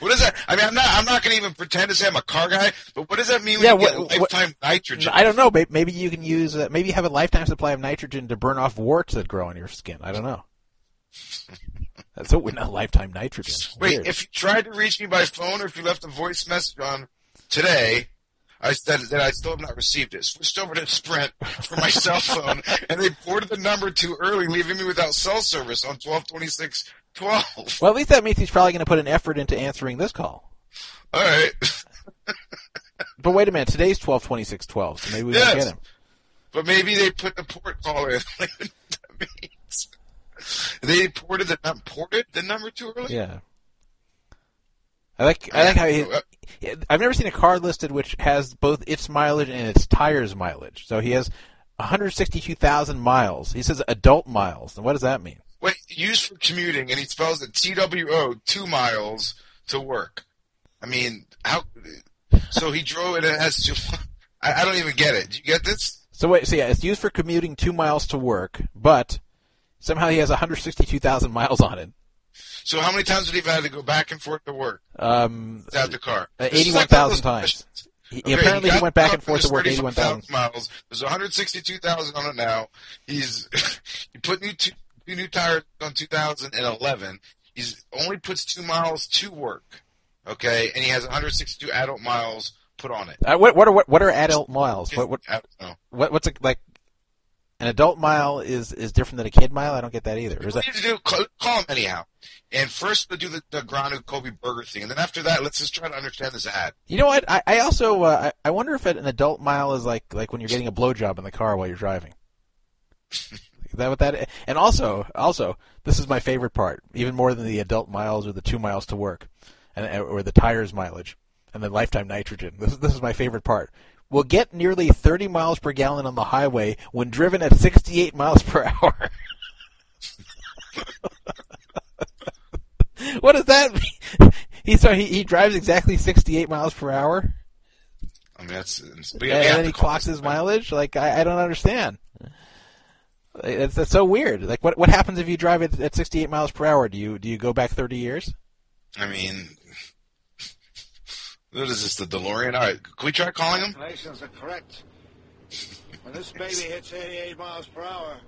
What is that? I mean, I'm not I'm not going to even pretend to say I'm a car guy, but what does that mean when Yeah, you what- get what- lifetime nitrogen? I don't know. Maybe, maybe you can use, uh, maybe you have a lifetime supply of nitrogen to burn off warts that grow on your skin. I don't know. *laughs* That's what we know, lifetime nitrogen. Wait, Weird. if you tried to reach me by phone or if you left a voice message on today, I said that I still have not received it. Switched over to Sprint for my *laughs* cell phone, and they ported the number too early, leaving me without cell service on twelve twenty six twelve. Well, at least that means he's probably going to put an effort into answering this call. All right. But wait a minute, today's twelve twenty six twelve, so maybe we Yes. get him. But maybe they put the port caller in. *laughs* that means. They ported the num- ported the number too early. Yeah. I like I like how he, I've never seen a car listed which has both its mileage and its tires mileage. So he has 162,000 miles. He says adult miles. And what does that mean? Wait, used for commuting, and he spells it T W O two miles to work. I mean, how? So he drove and it has two. *laughs* I, I don't even get it. Do you get this? So wait, so yeah, it's used for commuting 2 miles to work, but somehow he has 162,000 miles on it. So how many times would he have had to go back and forth to work Um, without the car? uh, eighty-one like one thousand those times. He, Okay, apparently, he got went back and forth to work eighty-one thousand. miles. There's 162,000 on it now. He's *laughs* he put new two, two new tires on 2011. He's only puts two miles to work. Okay, and he has 162 adult miles put on it. Uh, what what are what, what are adult miles? What what I don't know. what what's it like? An adult mile is is different than a kid mile. I don't get that either. Is that, need to do, call, call him anyhow. And first we'll do the, the Granu Kobe Burger thing, and then after that, let's just try to understand this ad. you know what? I, I also uh, I, I wonder if an adult mile is like like when you're getting a blowjob in the car while you're driving. *laughs* Is that what that? And also also this is my favorite part, even more than the adult miles or the two miles to work, and uh, or the tires mileage and the lifetime nitrogen. This is this is my favorite part. We'll get nearly 30 miles per gallon on the highway when driven at 68 miles per hour. *laughs* what does that mean? *laughs* He so he, he drives exactly 68 miles per hour, I mean, that's. and we- we have then he clocks his mileage. Like I, I don't understand. It's, that's so weird. Like what what happens if you drive it at 68 miles per hour? Do you do you go back 30 years? I mean, what is this? The DeLorean? All right, can we try calling him? Calculations are correct. When this baby *laughs* hits 88 miles per hour,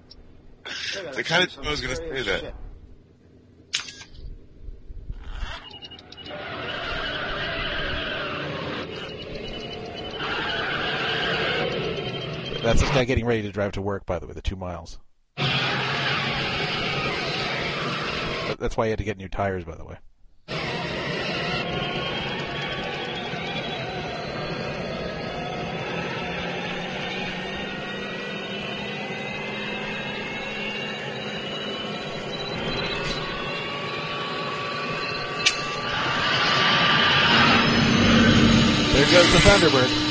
they're gonna They kinda knew I was gonna say that. shit. That's this guy getting ready to drive to work. By the way, the two miles. That's why he had to get new tires. By the way. There goes the Thunderbird.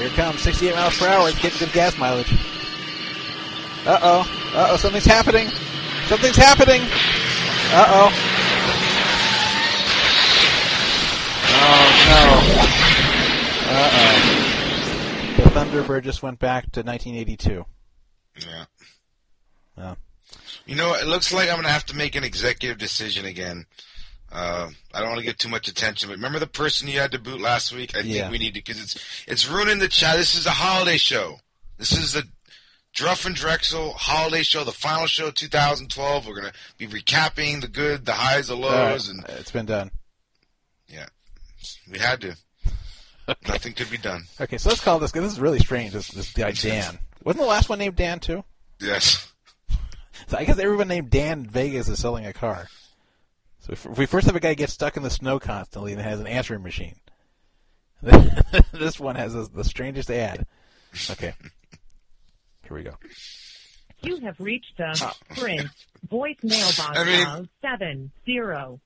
Here it comes, 68 miles per hour. It's getting good gas mileage. Uh oh. Uh oh. Something's happening. Something's happening. Uh oh. Oh no. Uh oh. The Thunderbird just went back to 1982. Yeah. Yeah. You know, it looks like I'm going to have to make an executive decision again. Uh, I don't want to get too much attention, but remember the person you had to boot last week? I Yeah. think we need to because it's it's ruining the chat. This is a holiday show. This is the Druff and Drexel holiday show, the final show of 2012. We're going to be recapping the good, the highs, the lows, right. and It's been done. yeah, we had to. Nothing could be done. Okay, so let's call this. This is really strange. This this guy Dan wasn't the last one named Dan too. Yes. *laughs* So I guess everyone named Dan in Vegas is selling a car. So if, if we first have a guy get stuck in the snow constantly and has an answering machine, *laughs* this one has the the strangest ad. Okay, here we go. You have reached the ah. Sprint voicemail box I mean- of seven zero.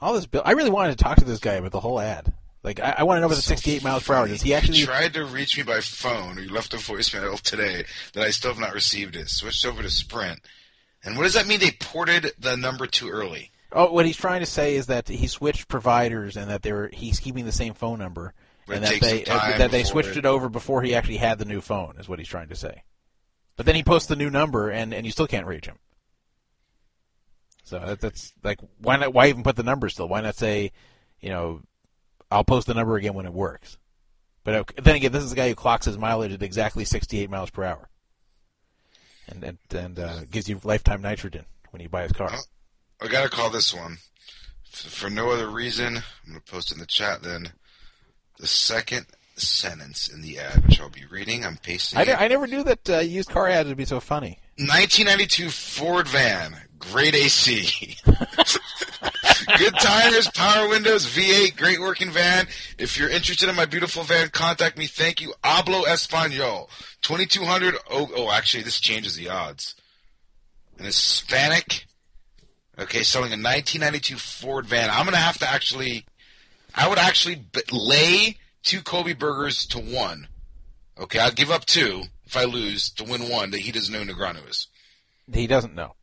All this bill. I really wanted to talk to this guy about the whole ad. Like I, I want to know about the 68 miles per hour. Does he actually? He tried to reach me by phone. He left a voicemail today that I still have not received it. Switched over to Sprint. And what does that mean? They ported the number too early. Oh, what he's trying to say is that he switched providers and that they're he's keeping the same phone number But and it that takes they some time uh, that they before switched it- it over before he actually had the new phone. Is what he's trying to say. But then he posts the new number and and you still can't reach him. So that, that's like why not? Why even put the number still? Why not say, you know, I'll post the number again when it works. But uh, then again, this is the guy who clocks his mileage at exactly 68 miles per hour, and and, and uh, gives you lifetime nitrogen when you buy his car. I gotta call this one. For no other reason, I'm gonna post in the chat then the second sentence in the ad, which I'll be reading. I'm pasting I, ne- I never knew that uh, used car ads would be so funny. 1992 Ford van, great AC. *laughs* *laughs* Good tires, power windows, V8, great working van. If you're interested in my beautiful van, contact me. Thank you. Hablo Espanol. 2200. Oh, oh, actually, this changes the odds. An Hispanic. Okay, selling a 1992 Ford van. I'm going to have to actually, I would actually lay two Kobe burgers to one. Okay, I'll give up two if I lose to win one that he doesn't know Negreanu is. He doesn't know.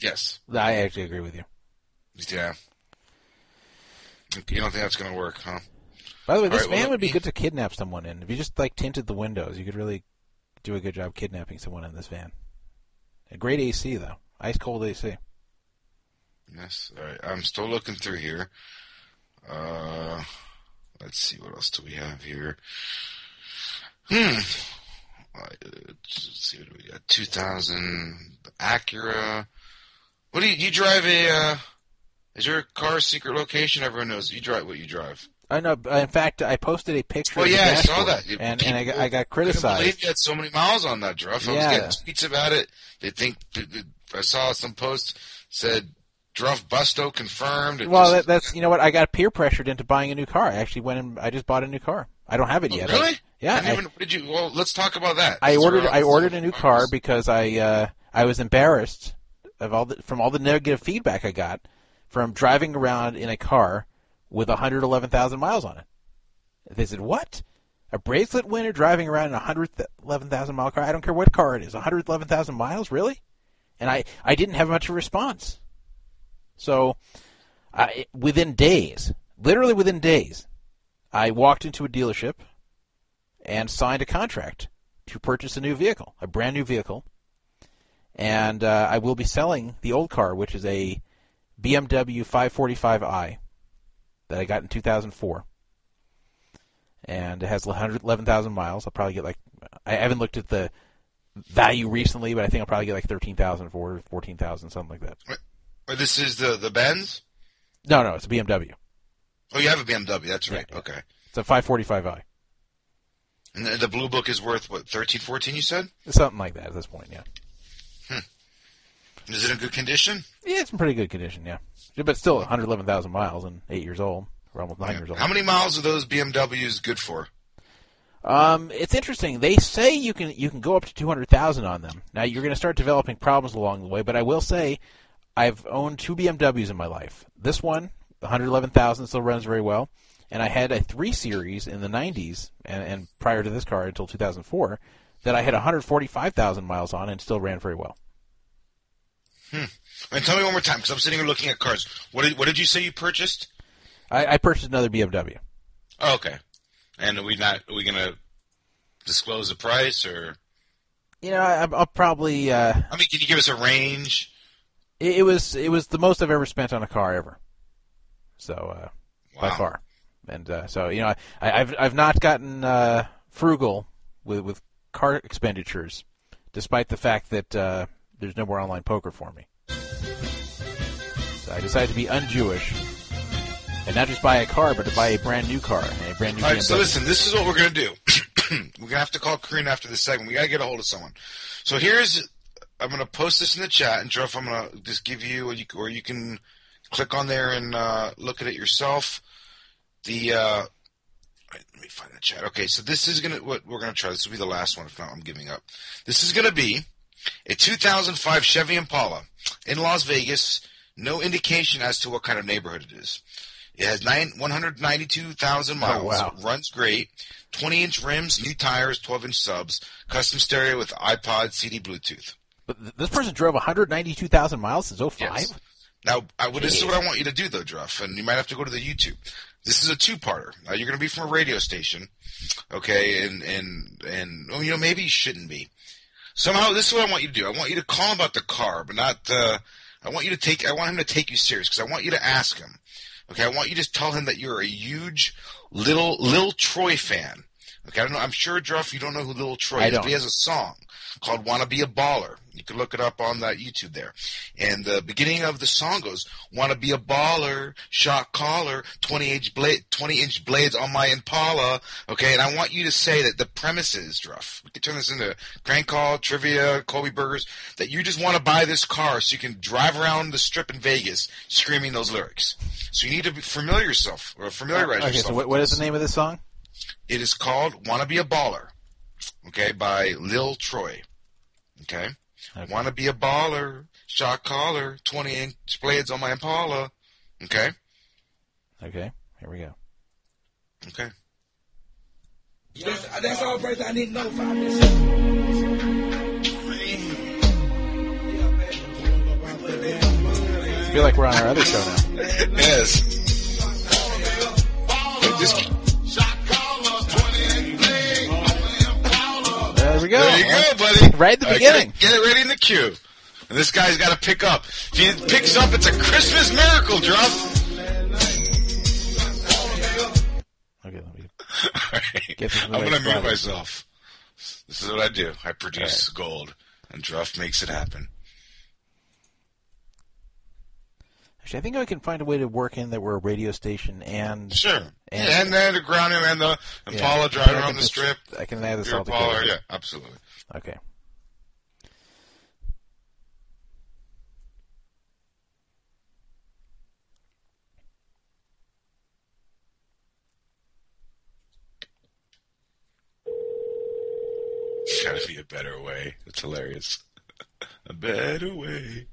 Yes. I actually agree with you. Yeah. You don't think that's going to work, huh? By the way, this right, van let would be good to kidnap someone in. If you just like tinted the windows, you could really do a good job kidnapping someone in this van. A great AC though. Ice cold AC. Yes. All right. I'm still looking through here. Uh, let's see. What else do we have here? Hmm. Uh, Let's see. What do we got? 2000 Acura. What do you, you drive a, uh, is your car a secret location? Everyone knows you drive what you drive. I know. In fact, I posted a picture. Oh yeah, I saw that. and and I got, I got couldn't believe criticized. you had so many miles on that, Druff. I Yeah. was getting tweets about it. They think I saw some posts said Druff Busto confirmed. It Well, just- that, that's you know what I got peer pressured into buying a new car. I actually went and I just bought a new car. I don't have it Oh, yet. really? I- yeah, I even, did you? Well, let's talk about that. I ordered I ordered a new subject. car because I uh, I was embarrassed of all the from all the negative feedback I got from driving around in a car with 111,000 miles on it. They said, "What? A bracelet winner driving around in a 111,000 mile car? I don't care what car it is. 111,000 miles, really?" And I I didn't have much of a response. So, within days, literally within days, I walked into a dealership and signed a contract to purchase a new vehicle, a brand new vehicle. And uh, I will be selling the old car, which is a BMW 545i that I got in 2004. And it has 111,000 miles. I'll probably get like, I haven't looked at the value recently, but I think I'll probably get like 13,000 for 14,000, something like that. Or this is the the Benz. No, no, it's a BMW. Oh, you have a BMW. That's right. Okay. It's a 545i. And the, the blue book is worth what 13, 14 You said. Something like that at this point, yeah. Hmm. Is it in good condition? Yeah, it's in pretty good condition, yeah. But still 111,000 miles and eight years old, or almost nine years old. How many miles are those BMWs good for? Um, it's interesting. They say you can you can go up to two hundred thousand on them. Now you're going to start developing problems along the way, but I will say, I've owned two BMWs in my life. This one, one hundred eleven thousand, still runs very well, and I had a three series in the '90s, and, and prior to this car until 2004, that I had one hundred forty-five thousand miles on and still ran very well. Hmm. And tell me one more time, because I'm sitting here looking at cars. What did what did you say you purchased? I, I purchased another BMW. Oh, okay. And are we not? Are we gonna disclose the price, or You know, I, I'll probably. Uh, I mean, can you give us a range? It, it was it was the most I've ever spent on a car ever. So uh, by far, and uh, so you know I, I've I've not gotten uh, frugal with with car expenditures, despite the fact that uh, there's no more online poker for me. So I decided to be un-Jewish and not just buy a car, but to buy a brand new car and a brand new All right. So listen, this is what we're gonna do. *clears throat* we're gonna have to call Karina after this segment. We gotta get a hold of someone. So here's. I'm gonna post this in the chat, and Jeff, I'm gonna just give you, or you, or you can click on there and uh, look at it yourself. The uh, Wait, let me find the chat. Okay, so this is gonna what we're gonna try. This will be the last one. If not, I'm giving up. This is gonna be a 2005 Chevy Impala in Las Vegas. No indication as to what kind of neighborhood it is. It has nine, 192,000 miles. Oh, wow. Runs great. 20 inch rims, new tires, 12 inch subs, custom stereo with iPod, CD, Bluetooth. But this person drove 192,000 miles since 05? Yes. Now, I, well, this is what I want you to do, though, Druff, and you might have to go to the YouTube. This is a two-parter. Now, you're going to be from a radio station, okay, and and and well, you know maybe you shouldn't be. Somehow, this is what I want you to do. I want you to call him about the car, but not. Uh, I want you to take. I want him to take you serious because I want you to ask him. Okay, I want you to tell him that you're a huge little Lil Troy fan. Okay, I don't know. I'm sure, Druff, you don't know who Lil Troy I is, don't. but he has a song called "Wanna Be a Baller." You can look it up on that YouTube there. And the beginning of the song goes, "Wanna be a baller, shot caller, 20 inch blade, 20 inch blades on my Impala." Okay, and I want you to say that the premise is, Druff. We could turn this into crank call, trivia, Kobe Burgers. That you just want to buy this car so you can drive around the strip in Vegas screaming those lyrics. So you need to familiar yourself or familiarize Okay, yourself. so what, what is the name of this song? It is called "Wanna Be a Baller," okay, by Lil Troy. Okay, wanna be a baller, shot caller, twenty inch blades on my Impala. Okay, Okay, here we go. okay. That's, that's all first I need to know about this. I feel like we're on our other show now. yes. Wait, we go. there you go, buddy. Right at the All beginning. get, it, get it ready in the queue. and this guy's got to pick up. If he picks up, it's a Christmas miracle, Druff. Okay, let me. *laughs* Get this I'm going to mute myself. This is what I do. I produce gold, and Druff makes it happen. Actually, I think I can find a way to work in that we're a radio station and Sure. And, And, the ground and the Impala Yeah. Can on the just- strip. I can add this all Impala, together. Yeah, absolutely. Okay. Gotta be a better way. It's hilarious. *laughs* a better way.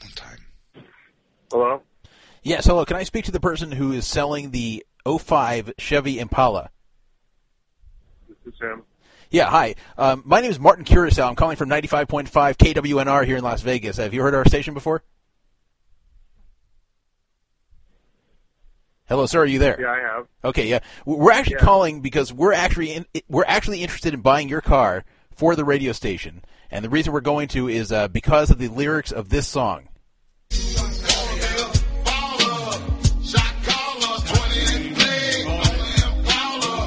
One time. Hello? Yes, hello. Can I speak to the person who is selling the 05 Chevy Impala? This is him. Yeah, hi. Um, my name is Martin Curacao. I'm calling from 95.5 KWNR here in Las Vegas. Have you heard our station before? Hello, sir. Are you there? Yeah, I have. Okay, yeah. We're actually Yeah. calling because we're actually in, we're actually interested in buying your car for the radio station, and the reason we're going to is uh, because of the lyrics of this song.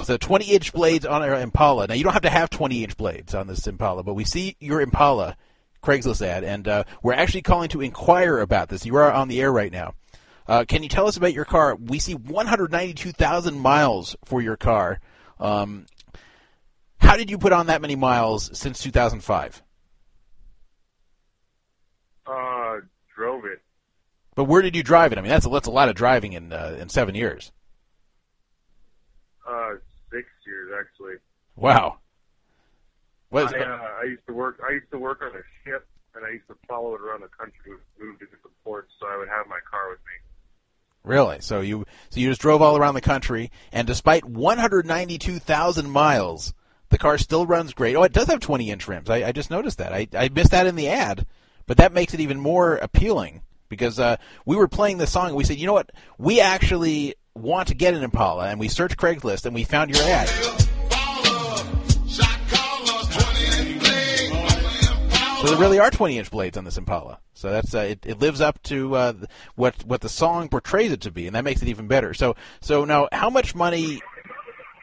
So 20 inch blades on our Impala. Now you don't have to have 20 inch blades on this Impala, but we see your Impala Craigslist ad, and uh, we're actually calling to inquire about this. You are on the air right now. Uh, can you tell us about your car? We see 192,000 miles for your car. Um, how did you put on that many miles since 2005? Uh, drove it. But where did you drive it? I mean, that's a, that's a lot of driving in uh, in seven years. Uh, six years actually. Wow. What is, I, uh, I used to work. I used to work on a ship, and I used to follow it around the country. Moved to different ports, so I would have my car with me. Really? So you so you just drove all around the country, and despite 192,000 miles, the car still runs great. Oh, it does have 20 inch rims. I, I just noticed that. I, I missed that in the ad, but that makes it even more appealing because uh, we were playing the song and we said, you know what? We actually want to get an Impala, and we searched Craigslist and we found your ad. So there really are 20 inch blades on this Impala. So that's uh, it, it lives up to uh, what what the song portrays it to be, and that makes it even better. So so now, how much money?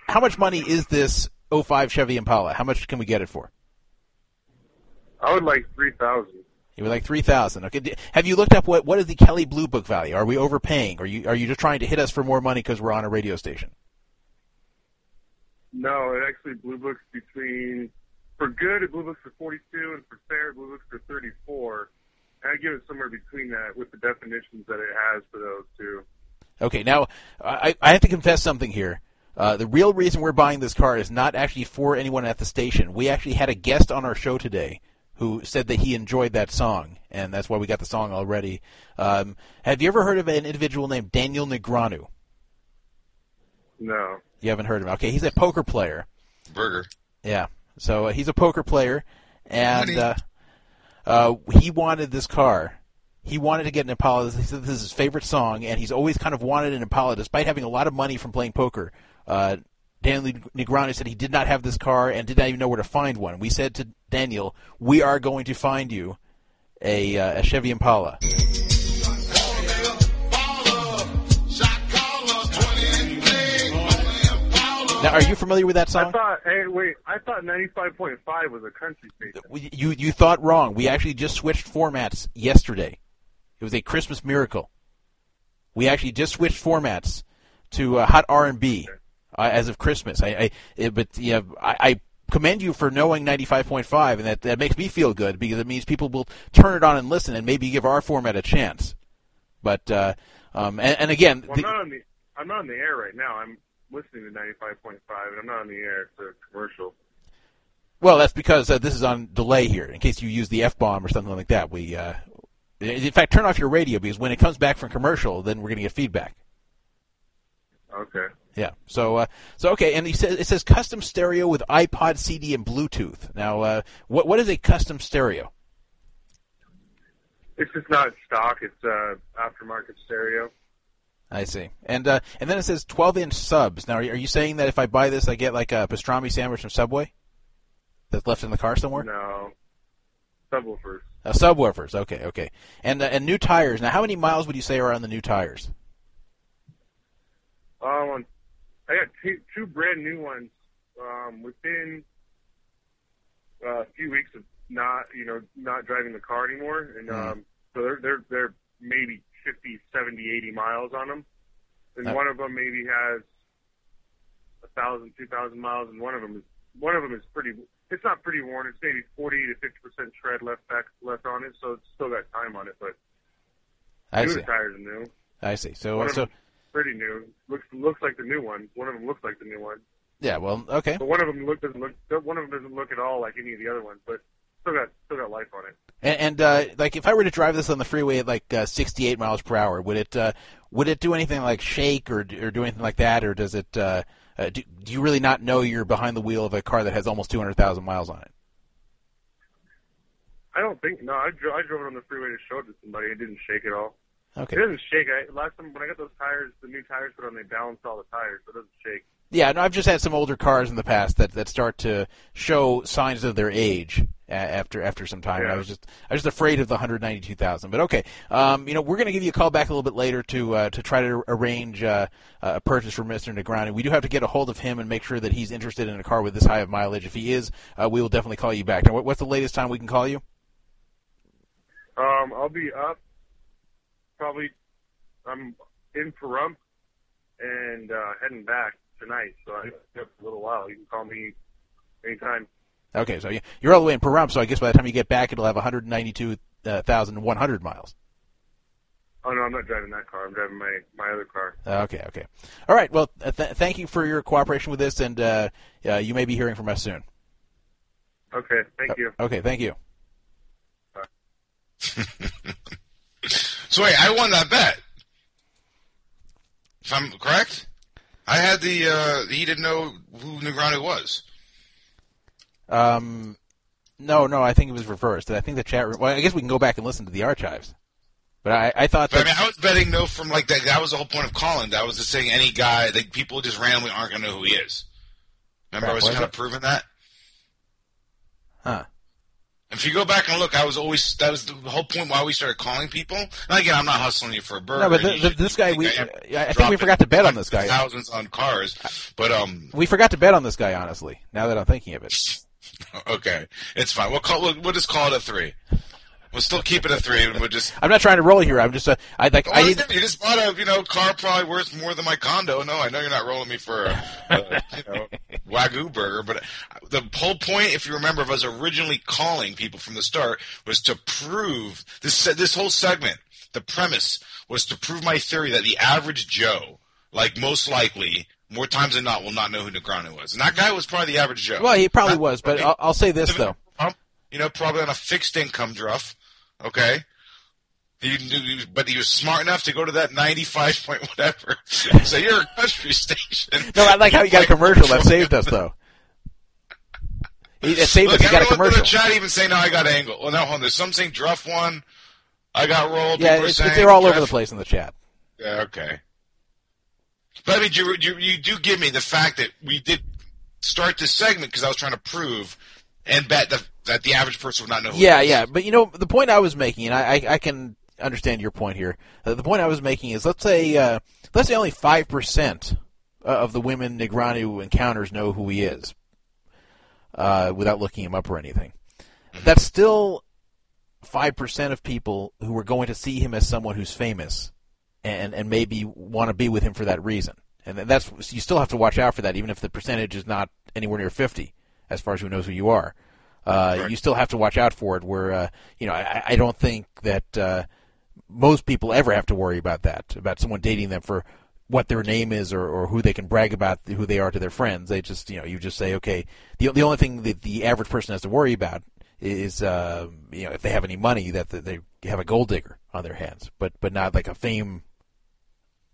How much money is this 05 Chevy Impala? How much can we get it for? I would like three thousand. You would like three thousand. Okay. Have you looked up what what is the Kelley Blue Book value? Are we overpaying? Are you are you just trying to hit us for more money because we're on a radio station? No, it actually blue books between for good it blue books for forty two, and for fair it blue books for thirty four. And I give it somewhere between that with the definitions that it has for those two. Okay, now I, I have to confess something here. Uh, the real reason we're buying this car is not actually for anyone at the station. We actually had a guest on our show today who said that he enjoyed that song, and that's why we got the song already. Um, have you ever heard of an individual named Daniel Negreanu? No. You haven't heard of him. Okay, he's a poker player. Burger. Yeah. So uh, he's a poker player, and uh, uh, he wanted this car. He wanted to get an Impala. He said this is his favorite song, and he's always kind of wanted an Impala, despite having a lot of money from playing poker. Uh, Daniel Negreanu said he did not have this car and did not even know where to find one. We said to Daniel, "We are going to find you a, uh, a Chevy Impala." Now, are you familiar with that song? I thought. Hey, wait. I thought ninety five point five was a country station. You you thought wrong. We actually just switched formats yesterday. It was a Christmas miracle. We actually just switched formats to uh, hot R and B uh, as of Christmas. I, I it, but yeah, I, I commend you for knowing ninety five point five, and that that makes me feel good because it means people will turn it on and listen, and maybe give our format a chance. But uh, um, and, and again, Well, the- I'm not on the. I'm not on the air right now. I'm listening to ninety five point five, and I'm not on the air. It's a commercial. Well, that's because uh, this is on delay here. In case you use the f bomb or something like that, we, uh, in fact, turn off your radio because when it comes back from commercial, then we're going to get feedback. Okay. Yeah. So, uh, so okay, and he says it says custom stereo with iPod, CD, and Bluetooth. Now, uh, what what is a custom stereo? It's just not stock. It's uh, aftermarket stereo. I see. And uh, and then it says 12 inch subs. Now, are you are you saying that if I buy this, I get like a pastrami sandwich from Subway? that's left in the car somewhere? No, subwoofers. Uh, subwoofers. Okay, okay. And uh, and new tires. Now, how many miles would you say are on the new tires? Um, I got two, two brand new ones um, within uh, a few weeks of not, you know, not driving the car anymore, and Mhm. um, so they're they're they're maybe 50, 70, 80 miles on them, and Uh. one of them maybe has a thousand, two thousand miles, and one of them is one of them is pretty. It's not pretty worn. It's maybe forty to fifty percent tread left back left on it, so it's still got time on it. But I newer see. tires are new. I see. So one so pretty new. Looks looks like the new one. One of them looks like the new one. yeah. Well, okay. But one of them look doesn't look. One of them doesn't look at all like any of the other ones, but still got still got life on it. And, and uh, like, if I were to drive this on the freeway at like uh, 68 miles per hour, would it uh, would it do anything like shake or or do anything like that, or does it? Uh, uh, do, do you really not know you're behind the wheel of a car that has almost 200,000 miles on it? I don't think no. I drove I drove it on the freeway to show it to somebody. It didn't shake at all. Okay. It doesn't shake. I, last time when I got those tires, the new tires put on, they balanced all the tires, so it doesn't shake. Yeah, no, I've just had some older cars in the past that, that start to show signs of their age after after some time. And I was just I was just afraid of the 192,000. But okay, um, you know, we're going to give you a call back a little bit later to uh, to try to arrange uh, a purchase for Mr. Negreanu. We do have to get a hold of him and make sure that he's interested in a car with this high of mileage. If he is, uh, we will definitely call you back. Now, what's the latest time we can call you? Um, I'll be up. Probably, I'm in Pahrump and uh, heading back tonight, so I have a little while. You can call me anytime. Okay, so you- you're all the way in Pahrump, so I guess by the time you get back, it'll have 192,100 miles. Oh no, I'm not driving that car. I'm driving my my other car. Okay, okay. All right. Well, uh, th- thank you for your cooperation with this, and uh, uh, you may be hearing from us soon. Okay, thank you. Okay, thank you. *laughs* So wait, I won that bet. If I'm correct, I had the uh, he didn't know who Negreanu was. Um, no, no, I think it was reversed. I think the chat room. Well, I guess we can go back and listen to the archives. But I, I thought But I mean, I was betting no from like that. That was the whole point of calling. That was just saying any guy that people just randomly aren't going to know who he is. Remember, Right, I was was kind it? of proving that. Huh. If you go back and look, I was always that was the whole point why we started calling people. And again, I'm not hustling you for a burger. No, but and th you th this guy, we, I I, I think we forgot to bet on this guy. thousands on cars, but um, We forgot to bet on this guy, honestly. Now that I'm thinking of it. *laughs* *laughs* okay, it's fine. We'll call. We'll, we'll just call it a three. We'll still keep it a three, and we'll just. I'm not trying to roll here. I'm just. Uh, I like. I Well, didn't. you just bought a you know car probably worth more than my condo. No, I know you're not rolling me for a, a you know *laughs* wagyu burger, but the whole point, if you remember, of us originally calling people from the start was to prove this this whole segment. The premise was to prove my theory that the average Joe, like most likely, more times than not, will not know who Negreanu was, and that guy was probably the average Joe. Well, he probably Not- was, but I'll, I'll say this though. you know, probably on a fixed income druff. Okay. He knew, but he was smart enough to go to that 95 point whatever. *laughs* so you're a country station. No, I like how you got a commercial that saved us though. He, it saved Look, us. He got a everyone in commercial. the chat even say, no, I got angle. Well, no, hold on. There's some saying druff one. I got rolled. Yeah, it's, saying they're all over the place in the chat. Yeah, okay. But I mean, you, you, you do give me the fact that we did start this segment because I was trying to prove and bet the, that the average person would not know who Yeah, yeah, but you know the point I was making, and I, I, I can understand your point here. Uh, the point I was making is, let's say, uh, let's say only five percent of the women Negreanu encounters know who he is, uh, without looking him up or anything. That's still five percent of people who are going to see him as someone who's famous, and and maybe want to be with him for that reason. And that's you still have to watch out for that, even if the percentage is not anywhere near fifty, as far as who knows who you are. Uh, You still have to watch out for it. Where uh, you know, I, I don't think that uh, most people ever have to worry about that, about someone dating them for what their name is or, or who they can brag about who they are to their friends. They just you know you just say okay. The the only thing that the average person has to worry about is uh, you know if they have any money that that they have a gold digger on their hands, but but not like a fame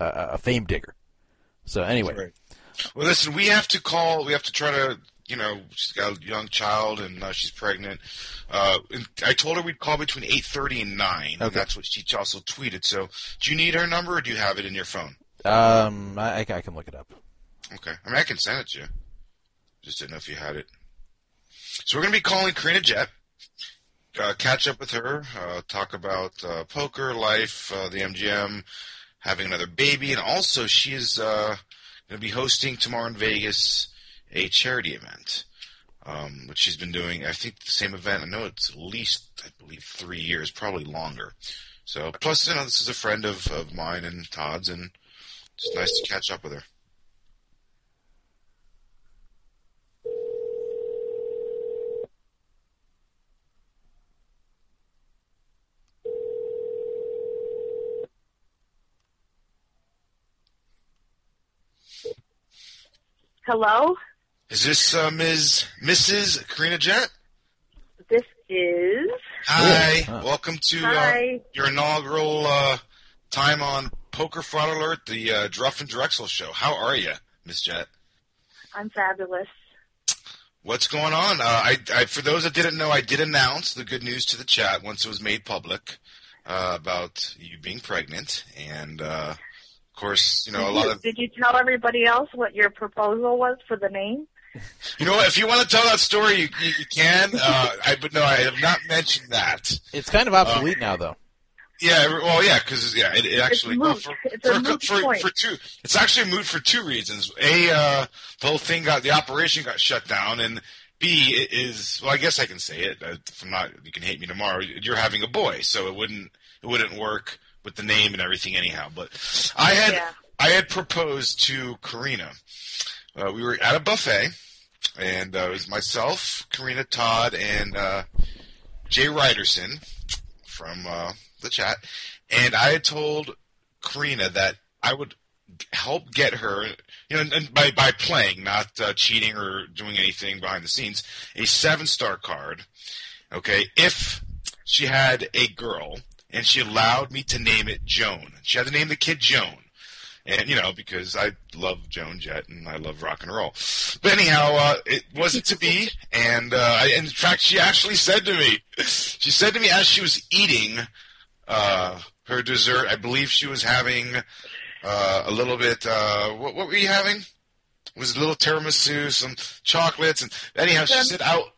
uh, a fame digger. So anyway, Right. Well, listen, we have to call. We have to try to. You know, she's got a young child and uh, she's pregnant. Uh, and I told her we'd call between eight thirty and nine, and that's what she also tweeted. So, do you need her number, or do you have it in your phone? um, I, I can look it up. Okay, I mean, I can send it to you. Just didn't know if you had it. So we're going to be calling Karina Jett, uh, catch up with her, uh, talk about uh, poker, life, uh, the MGM, having another baby, and also she is uh, going to be hosting tomorrow in Vegas a charity event, um, which she's been doing. I think the same event. I know it's at least, I believe, three years, probably longer. So plus, you know, this is a friend of, of mine and Todd's, and it's nice to catch up with her. Hello, Is this uh, Ms. Mrs. Karina Jett? this is. Hi, welcome to uh, your inaugural uh, time on Poker Fraud Alert, the uh, Druff and Drexel show. How are you, Miss Jett? I'm fabulous. What's going on? Uh, I, I, for those that didn't know, I did announce the good news to the chat once it was made public uh, about you being pregnant, and uh, of course, you know a lot you, of did you tell everybody else what your proposal was for the name? you know. If you want to tell that story, you, you, you can. Uh, I, but no, I have not mentioned that. It's kind of obsolete now, though. Yeah, well, yeah, because yeah, it, it actually moot. well, for, It's a for, moot for, point. for two. It's actually moot for two reasons. A, uh, the whole thing got the operation got shut down, and B it is well, I guess I can say it. uh, If I'm not, you can hate me tomorrow. You're having a boy, so it wouldn't it wouldn't work with the name and everything anyhow. But I had Yeah. I had proposed to Karina. Uh, we were at a buffet, and uh, it was myself, Karina, Todd, and uh, Jay Ryderson from uh, the chat, and I had told Karina that I would help get her, you know, and, by by playing, not uh, cheating or doing anything behind the scenes, a seven star card. Okay, if she had a girl and she allowed me to name it Joan, she had to name the kid Joan. And you know, because I love Joan Jett and I love rock and roll. But anyhow, uh, it wasn't to be, and uh, I, in fact, she actually said to me, she said to me as she was eating uh, her dessert, I believe she was having uh, a little bit. Uh, what, what were you having? It was a little tiramisu, some chocolates, and anyhow, she said, "I'll."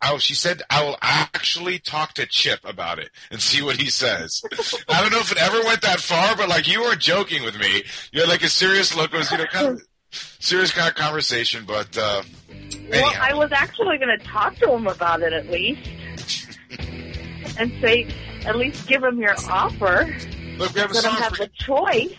I, she said, "I will actually talk to Chip about it and see what he says." *laughs* I don't know if it ever went that far, but like you weren't joking with me. You had like a serious look. It was you know kind of serious kind of conversation, but uh, Well, I was actually going to talk to him about it at least, *laughs* and say, at least give him your offer. Look, we have a Let him song have for the choice.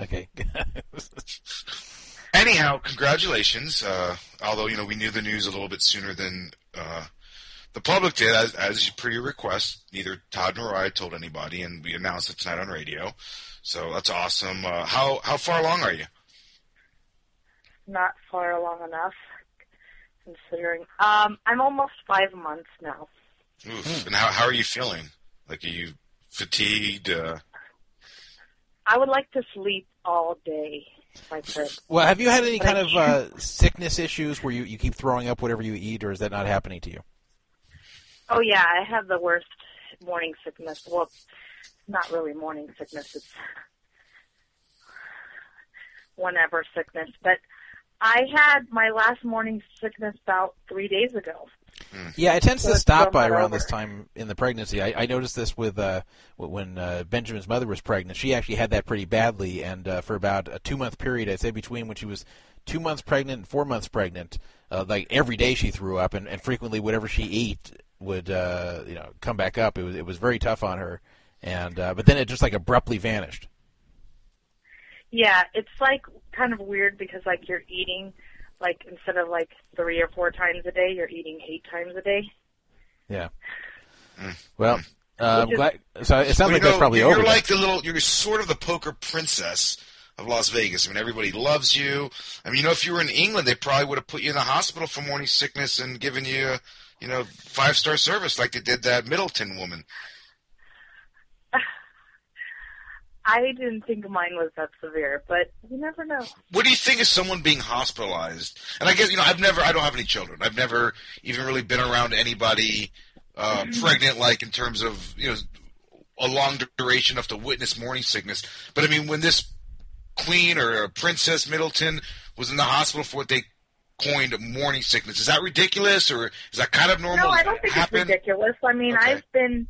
Okay. *laughs* Anyhow, congratulations. Uh, although you know we knew the news a little bit sooner than uh, the public did, as, as per your request. Neither Todd nor I told anybody, and we announced it tonight on radio. So that's awesome. Uh, how how far along are you? Not far along enough, considering. Um, I'm almost five months now. Oof. And how how are you feeling? Like are you fatigued? Uh, I would like to sleep all day if I could. Well, have you had any kind of uh, sickness issues where you, you keep throwing up whatever you eat, or is that not happening to you? Oh yeah, I have the worst morning sickness. Well, it's not really morning sickness. It's whenever sickness. But I had my last morning sickness about three days ago. Yeah, it tends So to stop by around over. this time in the pregnancy. I, I noticed this with uh, when uh, Benjamin's mother was pregnant. She actually had that pretty badly, and uh, for about a two month period, I'd say between when she was two months pregnant and four months pregnant, uh, like every day she threw up, and, and frequently whatever she ate would uh, you know come back up. It was it was very tough on her, and uh, but then it just like abruptly vanished. Yeah, it's like kind of weird because like you're eating like instead of like three or four times a day, you're eating eight times a day. Yeah. Well, uh, I'm is- glad. So it sounds well, like you that's know, probably you're over. then. like the little. You're sort of the poker princess of Las Vegas. I mean, everybody loves you. I mean, you know, if you were in England, they probably would have put you in the hospital for morning sickness and given you, you know, five star service like they did that Middleton woman. I didn't think mine was that severe, but you never know. What do you think of someone being hospitalized? And I guess you know, I've never, I don't have any children. I've never even really been around anybody uh, pregnant, like in terms of you know a long duration enough to witness morning sickness. But I mean, when this Queen or Princess Middleton was in the hospital for what they coined morning sickness. Is that ridiculous, or is that kind of normal? No, I don't think happen? it's ridiculous. I mean, Okay. I've been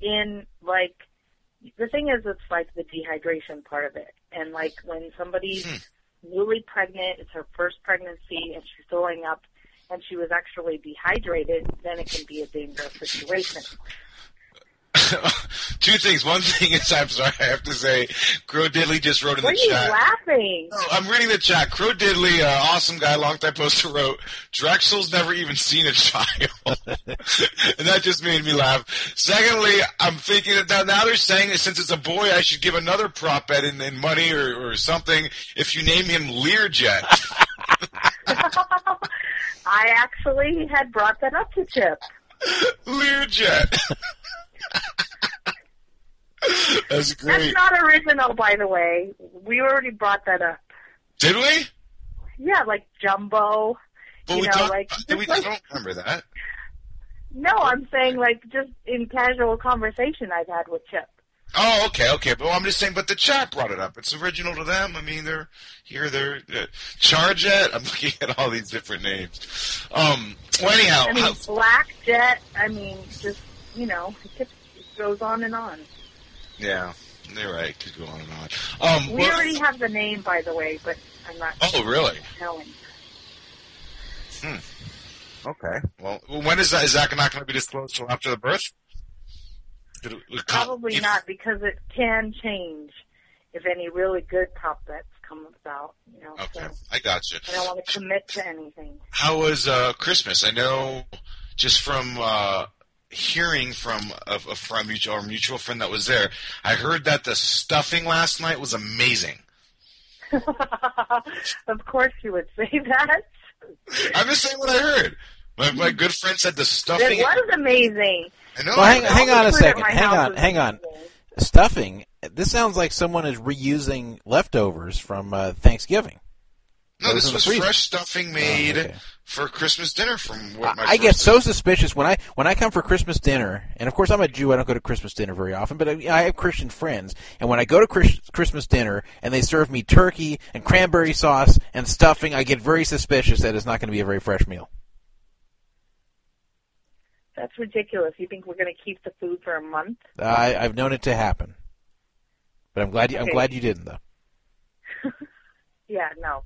in like the thing is, it's like the dehydration part of it, and like when somebody's Hmm. newly pregnant, it's her first pregnancy, and she's throwing up, and she was actually dehydrated, then it can be a dangerous situation. *laughs* Two things. One thing is, I'm sorry, I have to say, Crow Diddley just wrote in What the are you chat. laughing? No, I'm reading the chat. Crow Diddley, uh, awesome guy, long time poster wrote, Drexel's never even seen a child. *laughs* and that just made me laugh. Secondly, I'm thinking that now- now they're saying that since it's a boy, I should give another prop bet in, in money or, or something if you name him Learjet. *laughs* I actually had brought that up to Chip. Learjet. *laughs* That's great. That's not original, by the way. We already brought that up. Did we? Yeah, like Jumbo. But you we know, talked, like we, just I don't remember that. No, I'm saying like just in casual conversation I've had with Chip. Oh, okay, okay. But I'm just saying, but the chat brought it up. It's original to them. I mean, they're here. They're uh, charge it. I'm *laughs* looking at all these different names. Um. Well, anyhow, I mean, Black Jet. I mean, just you know, it, keeps, it goes on and on. yeah, you're right. Could go on and on. Um. we well- already have the name, by the way, but I'm not. Oh, really? telling. Hmm. Okay. Well, when is that? Is that not going to be disclosed till after the birth? Did it- it come- Probably not because it can change if any really good top bets come about. You know, Okay, so I got you. I don't want to commit to anything. How was uh, Christmas? I know just from uh, hearing from a, a friend, mutual, our mutual friend that was there, I heard that the stuffing last night was amazing. *laughs* of course, you would say that. I'm just saying what I heard. My, my good friend said the stuffing. It was amazing. I know. Well, hang, hang on a second. Hang on, is hang on. Stuffing. This sounds like someone is reusing leftovers from uh, Thanksgiving. No, Those this was fresh stuffing made Oh, okay. For Christmas dinner from what my I get first- so suspicious when I when I come for Christmas dinner, and of course I'm a Jew. I don't go to Christmas dinner very often, but I, I have Christian friends, and when I go to Chris, Christmas dinner and they serve me turkey and cranberry sauce and stuffing, I get very suspicious that it's not going to be a very fresh meal. That's ridiculous. You think we're going to keep the food for a month? I, I've known it to happen, but I'm glad you, I'm glad you didn't though. *laughs* Yeah, no.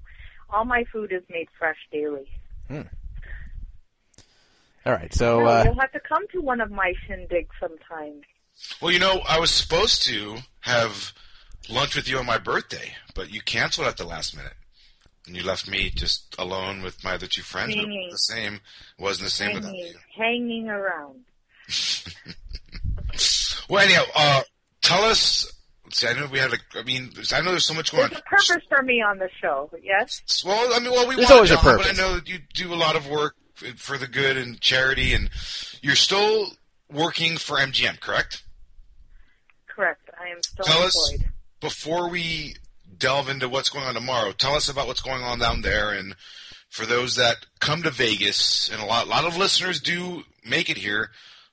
All my food is made fresh daily. Hmm. All right, so no, uh, you'll have to come to one of my shindigs sometime. Well, you know, I was supposed to have lunch with you on my birthday, but you canceled at the last minute. And you left me just alone with my other two friends. Hanging. wasn't the same. Wasn't the same without hanging, you. hanging around. *laughs* Well, anyhow, uh, tell us. Let's See, I know we had. A, I mean, I know there's so much going There's on. a purpose for me on the show, yes? Well, I mean, well, we There's want always a John, but I know that you do a lot of work for the good and charity, and you're still working for MGM, correct? Correct. I am still Tell us employed. before we delve into what's going on tomorrow. Tell us about what's going on down there, and for those that come to Vegas, and a lot, a lot of listeners do make it here.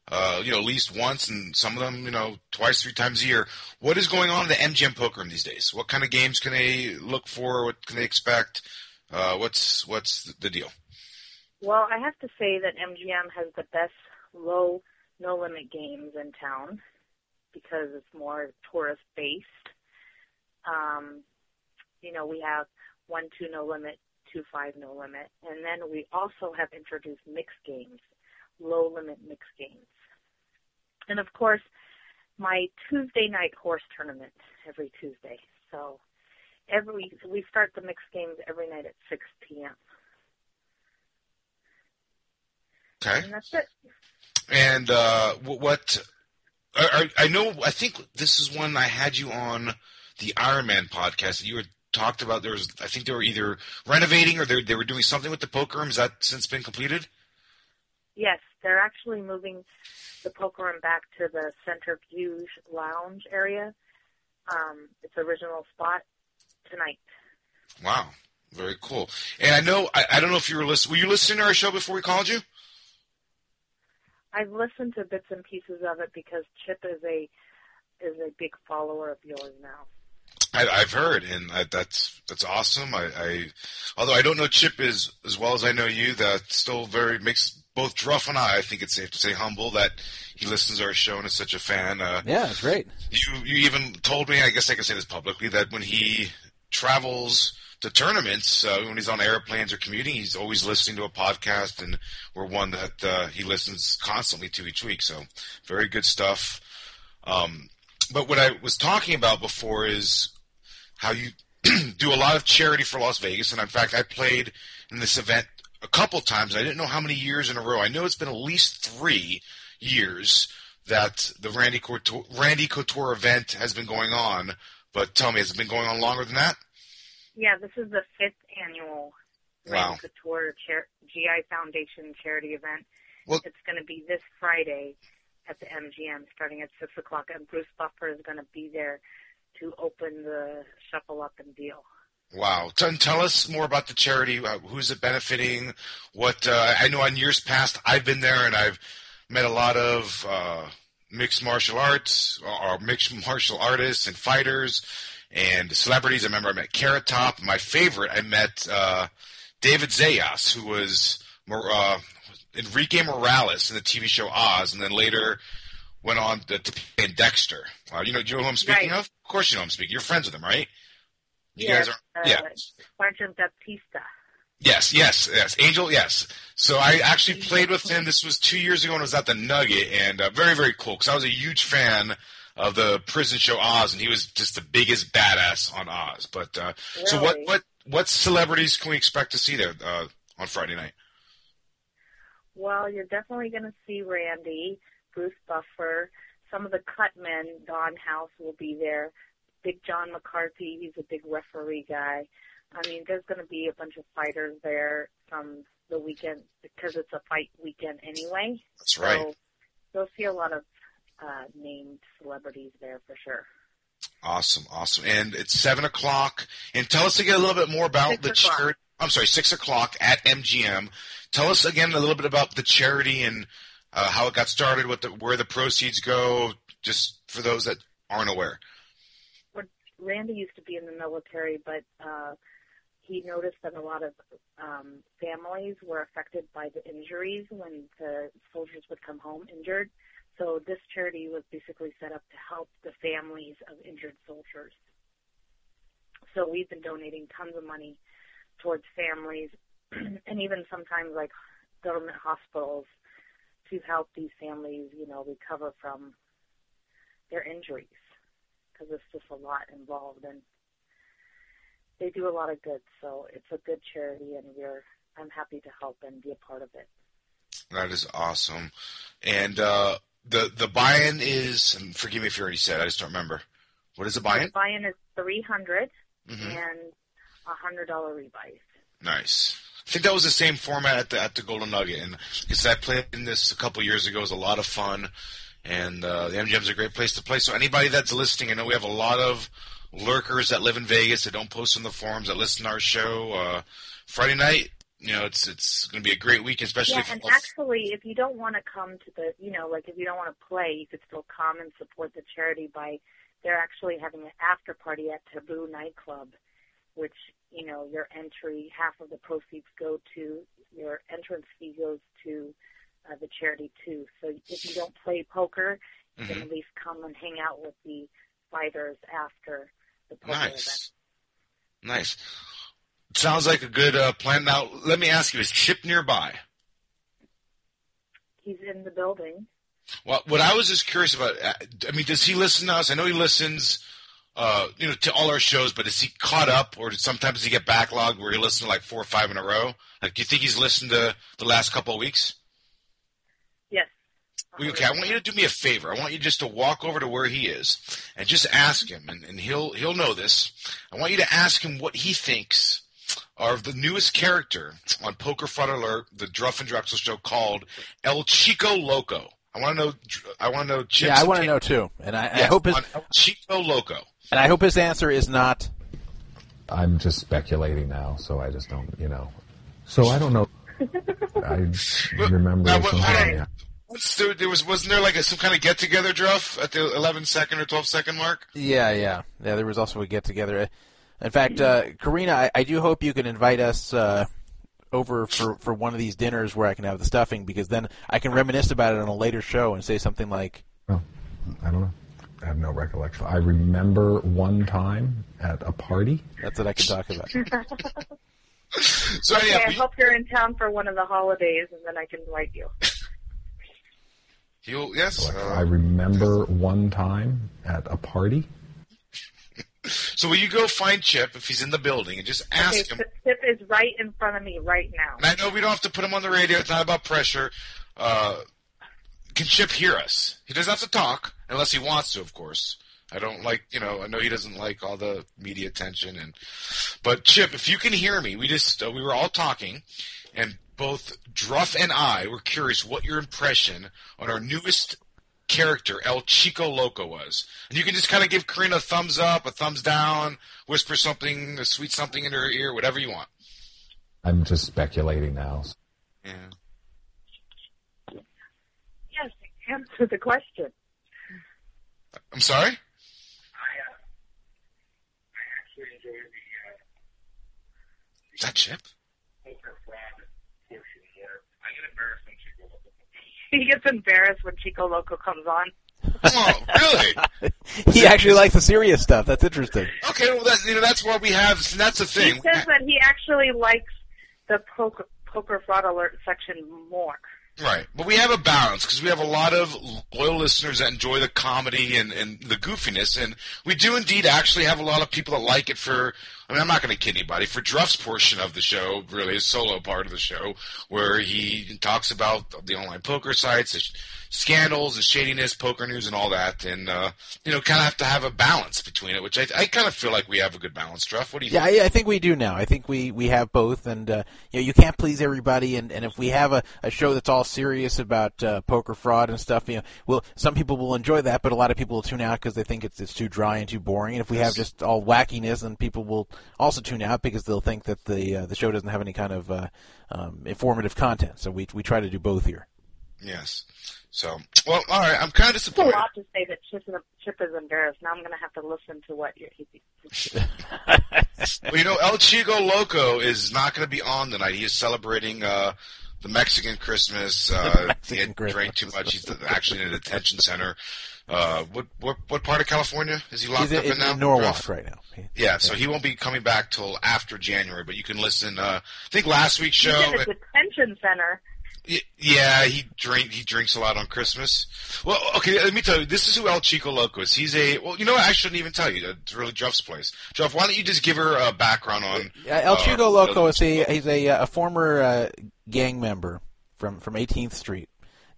Uh, you know, at least once, and some of them, you know, twice, three times a year. What is going on in the MGM poker room these days? What kind of games can they look for? What can they expect? Uh, what's what's the deal? Well, I have to say that MGM has the best low, no limit games in town because it's more tourist based. Um, you know, we have one, two, no limit, two, five, no limit, and then we also have introduced mixed games, low limit mixed games, and of course, my Tuesday night horse tournament every Tuesday. So every we start the mixed games every night at 6 p.m. Okay. And that's it. And uh, what I, I know, I think this is when I had you on the Iron Man podcast. You had talked about there was, I think they were either renovating or they they were doing something with the poker room. Has that since been completed? Yes, they're actually moving the poker room back to the centrifuge lounge area. Um, its original spot tonight. Wow, very cool. And I know, I, I don't know if you were listening. Were you listening to our show before we called you? I've listened to bits and pieces of it because Chip is a is a big follower of yours now. I, I've heard, and I, that's that's awesome. I, I although I don't know Chip as as well as I know you, that still very makes both Druff and I. I think it's safe to say humble that he listens to our show and is such a fan. Uh, Yeah, it's great. you you even told me, I guess I can say this publicly, that when he travels to tournaments, uh, when he's on airplanes or commuting, he's always listening to a podcast, and we're one that uh, he listens constantly to each week. So very good stuff. Um, but what I was talking about before is how you *clears throat* do a lot of charity for Las Vegas, and in fact, I played in this event a couple times. I didn't know how many years in a row. I know it's been at least three years that the Randy Couture, Randy Couture event has been going on. But tell me, has it been going on longer than that? Yeah, this is the fifth annual Wow. Randy Couture Char- GI Foundation charity event. Well- it's going to be this Friday at the MGM starting at 6 o'clock, and Bruce Buffer is going to be there to open the Shuffle Up and Deal. Wow. Tell, tell us more about the charity. Uh, who's it benefiting? What uh, I know on years past, I've been there and I've met a lot of uh, mixed martial arts or mixed *laughs* martial artists and fighters and celebrities. I remember I met Carrot Top. My favorite, I met uh, David Zayas, who was uh, Enrique Morales in the TV show Oz, and then later went on to, to Dexter. Uh, you know, do you know who I'm speaking Right. of? Of course, you know who I'm speaking. You're friends with him, right? You Yes, guys are. uh, yeah. Sergeant Batista. Yes, yes, yes. Angel, yes. So I actually played with him. This was two years ago when I was at the Nugget, and uh, very, very cool because I was a huge fan of the prison show Oz, and he was just the biggest badass on Oz. But uh, so what, what, what celebrities can we expect to see there uh, on Friday night? Well, you're definitely going to see Randy, Bruce Buffer, some of the cut men. Don House will be there. Big John McCarthy, he's a big referee guy. I mean, there's going to be a bunch of fighters there from the weekend because it's a fight weekend anyway. That's right. So you'll see a lot of uh, named celebrities there for sure. Awesome, awesome. And it's seven o'clock. And tell us again a little bit more about Six the o'clock. charity. I'm sorry, six o'clock at MGM. Tell us again a little bit about the charity and uh, how it got started, what the, where the proceeds go, just for those that aren't aware. Randy used to be in the military, but uh, he noticed that a lot of um, families were affected by the injuries when the soldiers would come home injured. So this charity was basically set up to help the families of injured soldiers. So we've been donating tons of money towards families *clears throat* and even sometimes like government hospitals to help these families, you know, recover from their injuries because it's just a lot involved and they do a lot of good. So it's a good charity, and we're I'm happy to help and be a part of it. That is awesome. And uh, the the buy-in is, and forgive me if you already said, I just don't remember. What is the buy-in? The buy-in is three hundred Mhm. and a hundred dollar rebate. Nice. I think that was the same format at the at the Golden Nugget, and because I played in this a couple years ago, it was a lot of fun, and uh, the MGM is a great place to play. So anybody that's listening, I know we have a lot of lurkers that live in Vegas that don't post on the forums that listen to our show. Uh, Friday night, you know, it's it's going to be a great week, especially Yeah, if and actually, if you don't want to come to the, you know, like if you don't want to play, you could still come and support the charity by. They're actually having an after party at Taboo nightclub, which you know your entry half of the proceeds go to your entrance fee goes to uh, the charity too. So if you don't play poker, you can Mhm. at least come and hang out with the fighters after the poker event. nice, nice. Sounds like a good uh, plan. Now, let me ask you: Is Chip nearby? He's in the building. Well, what I was just curious about, uh, I mean, does he listen to us? I know he listens, uh, you know, to all our shows, but is he caught up, or does sometimes he get backlogged where he listens to like four or five in a row? Like, do you think he's listened to the last couple of weeks? Yes. Well, okay, I want you to do me a favor. I want you just to walk over to where he is and just ask him, and, and he'll he'll know this. I want you to ask him what he thinks of the newest character on Poker Fraud Alert, the Druff and Drexel show called El Chico Loco. I want to know. I want to know. Chip's yeah, I want to know too, and I, I hope his on El Chico Loco. and I hope his answer is not. I'm just speculating now, so I just don't, you know. So I don't know. *laughs* I remember Now, what- something. hold on. yeah. Once there, there was wasn't there like a, some kind of get together, Druff, at the 11 second or 12 second mark? Yeah, yeah, yeah. There was also a get together. In fact, uh, Karina, I, I do hope you can invite us uh, over for, for one of these dinners where I can have the stuffing because then I can reminisce about it on a later show and say something like, "Well, I don't know. I have no recollection. I remember one time at a party. That's what I can talk about. *laughs* so okay, I hope you're in town for one of the holidays, and then I can invite you. You yes. uh, I remember one time at a party. *laughs* So will you go find Chip if he's in the building and just ask okay, him? Tip- Tip is right in front of me right now. And I know we don't have to put him on the radio. It's not about pressure. Uh, can Chip hear us? He doesn't have to talk unless he wants to, of course. I don't like, you know, I know he doesn't like all the media attention, and but Chip, if you can hear me, we just uh, we were all talking, and both Druff and I were curious what your impression on our newest character El Chico Loco was, and you can just kind of give Karina a thumbs up, a thumbs down, whisper something, a sweet something in her ear, whatever you want. I'm just speculating now. Yeah. Yes, answer the question. I'm sorry. I uh I actually enjoyed the uh Is that Chip? He gets embarrassed when Chico Loco comes on. Oh, really? *laughs* he actually likes the serious stuff. That's interesting. Okay, well, that, you know, that's why we have. That's the thing. He says that he actually likes the poker, poker fraud alert section more. Right, but we have a balance because we have a lot of loyal listeners that enjoy the comedy and, and the goofiness, and we do indeed actually have a lot of people that like it for. I mean, I'm not going to kid anybody. For Druff's portion of the show, really his solo part of the show, where he talks about the online poker sites, the sh- scandals, the shadiness, poker news, and all that, and uh, you know, kind of have to have a balance between it, which I, I kind of feel like we have a good balance. Druff, what do you Yeah, think? I, I think we do now. I think we, we have both, and uh, you know, you can't please everybody. And, and if we have a, a show that's all serious about uh, poker fraud and stuff, you know, well, some people will enjoy that, but a lot of people will tune out because they think it's it's too dry and too boring. And if we have just all wackiness, then people will also tune out because they'll think that the uh, the show doesn't have any kind of uh, um, informative content. So we we try to do both here. Yes. So, well, all right. I'm kind of It's a lot to say that Chip is, Chip is embarrassed. Now I'm going to have to listen to what you're, he, *laughs* well, you know, El Chico Loco is not going to be on tonight. He is celebrating uh, the Mexican Christmas. Uh, *laughs* he had drank too much. He's actually in a detention center. Uh, what what what part of California is he locked He's in, up in, in, now? in Norwalk Jeff? right now. Yeah, so he won't be coming back till after January. But you can listen. Uh, I think last week's he's show. in a detention center. Yeah, he drink he drinks a lot on Christmas. Well, okay, let me tell you, this is who El Chico Loco is. He's a well, you know, what? I shouldn't even tell you. It's really Jeff's place. Jeff, why don't you just give her a background on Uh, El uh, Chico Loco is a he's a, uh, a former uh, gang member from from 18th Street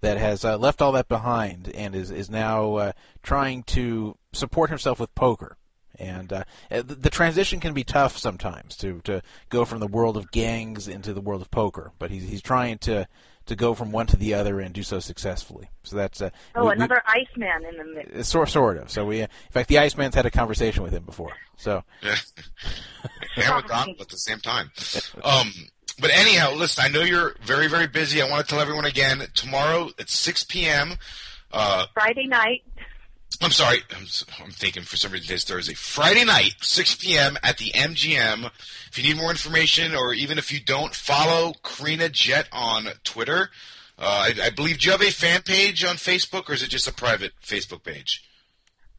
that has uh, left all that behind and is is now uh, trying to support himself with poker. And uh, the, the transition can be tough sometimes to, to go from the world of gangs into the world of poker. But he's he's trying to, to go from one to the other and do so successfully. So that's uh, Oh, we- we- another Iceman in the mix. uh, sort sort of. So we, uh, in fact, the Iceman's had a conversation with him before. So Yeah. *laughs* and with Donald at the same time. *laughs* Um, but anyhow, listen, I know you're very, very busy. I want to tell everyone again, tomorrow at 6 p.m., uh, Friday night. I'm sorry, I'm, I'm thinking for some reason today's Thursday. Friday night, 6 p.m. at the MGM. If you need more information, or even if you don't, follow Karina Jett on Twitter. Uh, I, I believe, do you have a fan page on Facebook, or is it just a private Facebook page?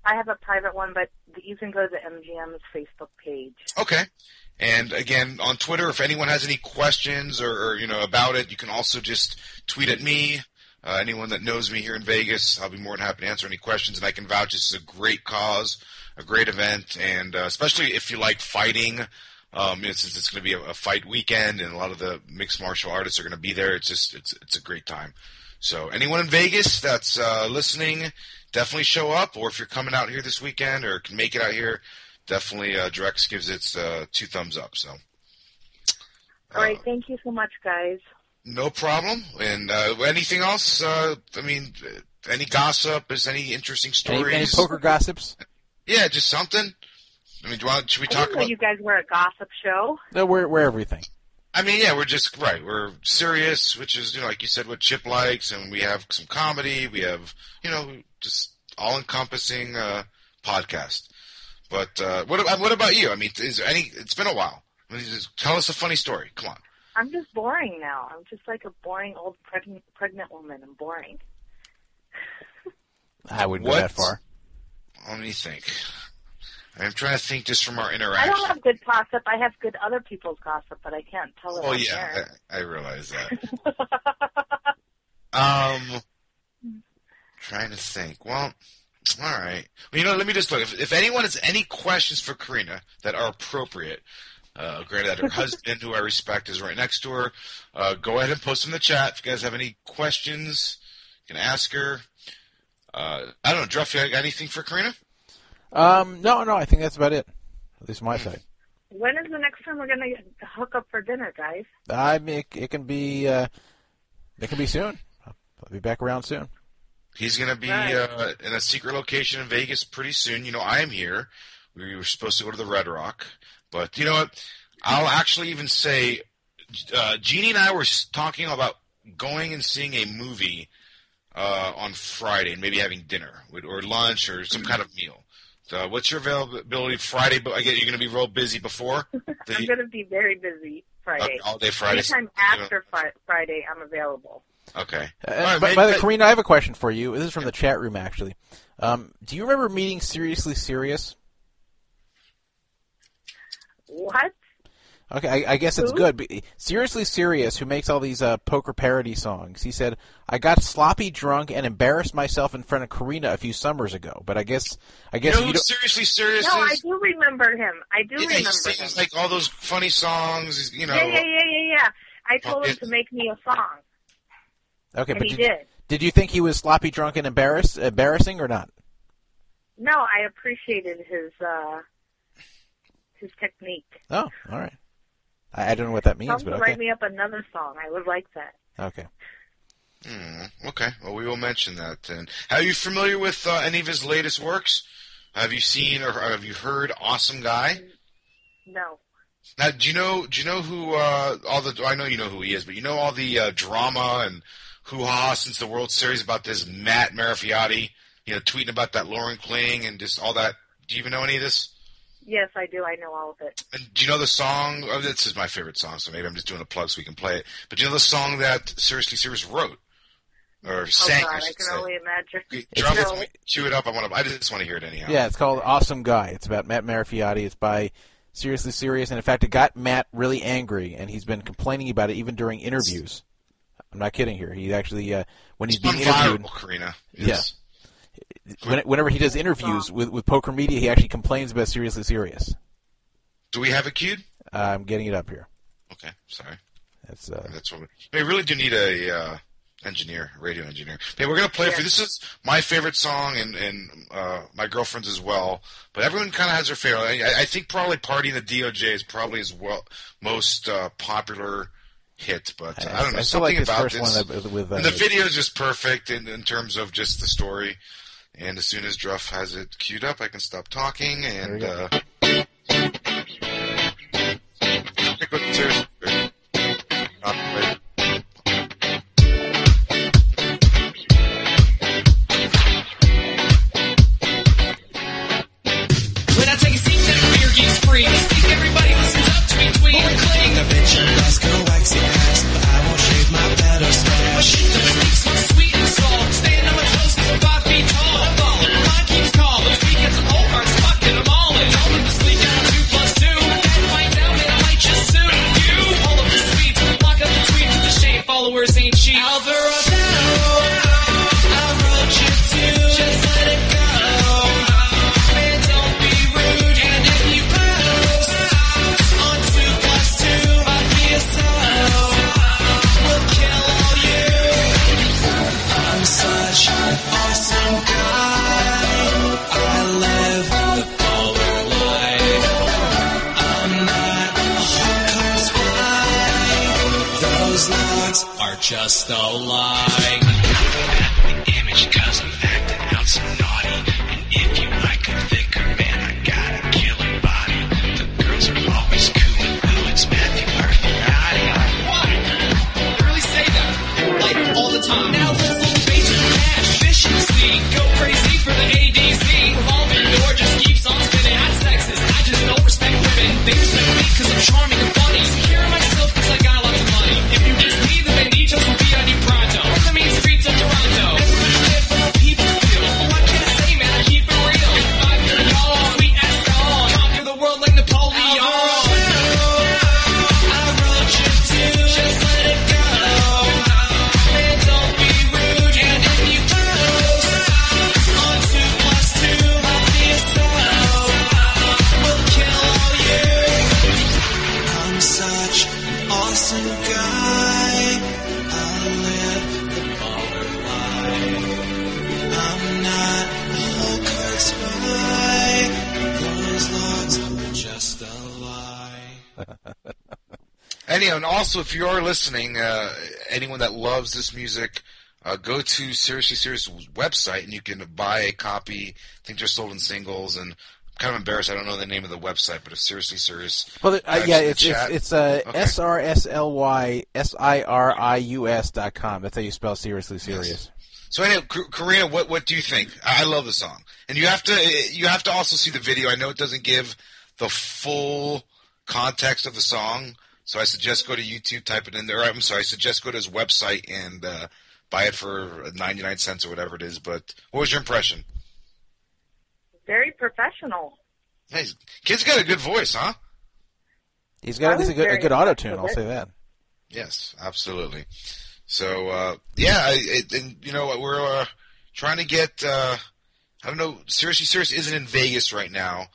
I have a private one, but you can go to the MGM's Facebook page. Okay. And again, on Twitter, if anyone has any questions or, or you know about it, you can also just tweet at me. Uh, anyone that knows me here in Vegas, I'll be more than happy to answer any questions. And I can vouch this is a great cause, a great event, and uh, especially if you like fighting. Um, you know, since it's going to be a, a fight weekend, and a lot of the mixed martial artists are going to be there, it's just it's it's a great time. So anyone in Vegas that's uh, listening, definitely show up. Or if you're coming out here this weekend or can make it out here, definitely uh, Drex gives its uh, two thumbs up. So All right, thank you so much, guys. no problem. And uh, anything else? Uh, I mean, uh, any gossip? Is any interesting stories? any poker gossips? Yeah, just something. I mean, do you want, should we I talk didn't know about? you guys were a gossip show. No, we're we're everything. I mean, yeah, we're just right. We're serious, which is you know, like you said, what Chip likes, and we have some comedy. We have you know, just all encompassing uh, podcast. But uh, what about what about you? I mean, is there any? It's been a while. I mean, just tell us a funny story. Come on. I'm just boring now. I'm just like a boring old pregnant pregnant woman. I'm boring. *laughs* I wouldn't What? go that far. Let me think. I'm trying to think just from our interaction. I don't have good gossip. I have good other people's gossip, but I can't tell it Oh on yeah, air. I, I realize that. *laughs* um, trying to think. Well, all right. Well, you know, let me just look. If, if anyone has any questions for Karina that are appropriate, uh, granted that her *laughs* husband, who I respect, is right next to her, uh, go ahead and post them in the chat. If you guys have any questions, you can ask her. Uh, I don't know, Druff, you got anything for Karina? Um, no, no, I think that's about it. At least my side. When is the next time we're gonna hook up for dinner, guys? I mean, it, it can be. Uh, it can be soon. I'll be back around soon. He's going to be Right. uh, in a secret location in Vegas pretty soon. You know, I am here. We were supposed to go to the Red Rock, but you know what? I'll actually even say, uh, Jeannie and I were talking about going and seeing a movie uh, on Friday and maybe having dinner or lunch or some kind of meal. So, what's your availability Friday? But I get you're going to be real busy before. *laughs* I'm gonna be very busy Friday. Okay, all day Friday. Anytime after fri- Friday, I'm available. Okay. Uh, All right, by, maybe- by the Karina, I have a question for you. This is from the chat room, actually. Um, do you remember meeting Seriously Serious? What? Okay, I, I guess it's good. But Seriously Serious, who makes all these uh, poker parody songs, he said, "I got sloppy drunk and embarrassed myself in front of Karina a few summers ago." But I guess, I You guess know you who don't. seriously serious No, I do remember him. I do Yeah, he remember sings him. like all those funny songs. You know. yeah, yeah, yeah, yeah, yeah. I told him it- to make me a song. Okay, and but he did, did. did you think he was sloppy drunk and embarrassed, embarrassing, or not? No, I appreciated his uh his technique. Oh, all right. I, I don't know what that means, him but okay. write me up another song. I would like that. Okay. Hmm, okay. Well, we will mention that then. Are you familiar with uh, any of his latest works? Have you seen or have you heard "Awesome Guy"? No. Now, do you know? Do you know who uh, all the? I know you know who he is, but you know all the uh, drama and hoo ha since the World Series about this Matt Marafioti, you know, tweeting about that Lauren Kling and just all that. Do you even know any of this? Yes, I do. I know all of it. And do you know the song? Oh, this is my favorite song, so maybe I'm just doing a plug so we can play it. But do you know the song that Seriously Serious wrote or oh, sang? oh God, I I can say. only imagine. Drop No. it, chew it up. I want to. I just want to hear it anyhow. Yeah, it's called Awesome Guy. It's about Matt Marafioti. It's by Seriously Serious, and in fact, it got Matt really angry, and he's been complaining about it even during interviews. I'm not kidding here. He actually, uh, when he's It's being interviewed, viral, Karina. yeah. When, whenever he does interviews with, with Poker Media, he actually complains about Seriously Serious. Do we have it queued? Uh, I'm getting it up here. Okay, sorry. That's uh, That's what we, we really do need a uh, engineer, radio engineer. Hey, we're gonna play for this is my favorite song and and uh, my girlfriend's as well. But everyone kind of has their favorite. I, I think probably "Party in the DOJ" is probably his well most uh, popular hit. But uh, I, don't know I something like about this. one with, uh, and the video is just perfect in, in terms of just the story. And as soon as Druff has it queued up, I can stop talking and. Uh, just cause I'm acting out so naughty. And if you like a thicker man, I got a killer body. The girls are always ooh, it's Matthew Murphy. Really say that? Like, all the time. Now. Go crazy for the door just keeps on spinning. Hot I just don't respect women. They respect I'm charming also if you are listening, uh, anyone that loves this music, uh, go to Seriously Serious website and you can buy a copy. I think they're sold in singles, and I'm kind of embarrassed. I don't know the name of the website, but if Seriously Serious, Well, uh, yeah, it's it's, it's uh, Okay. S R S L Y S I R I U S dot com. That's how you spell seriously serious. So anyway, Karina, what what do you think? I I love the song, and you have to you have to also see the video. I know it doesn't give the full context of the song, so I suggest go to YouTube, type it in there. I'm sorry, I suggest go to his website and uh, buy it for 99 cents or whatever it is. But what was your impression? Very professional. Hey, kid's got a good voice, huh? He's got I at least a good, a good auto tune. I'll say that. Yes, absolutely. So uh, yeah, I, it, and you know what, we're uh, trying to get. Uh, I don't know. Seriously, serious isn't in Vegas right now.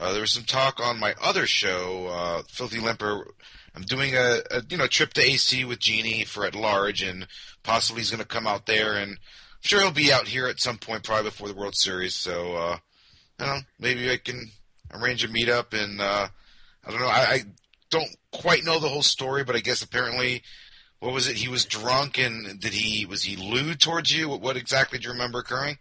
Uh, there was some talk on my other show, uh, Filthy Limper. I'm doing a, a you know trip to AC with Genie for at large, and possibly he's going to come out there, and I'm sure he'll be out here at some point, probably before the World Series. So uh, know. Maybe I can arrange a meetup, and uh, I don't know. I, I don't quite know the whole story, but I guess apparently, what was it? He was drunk, and did he was he lewd towards you? What, what exactly do you remember occurring?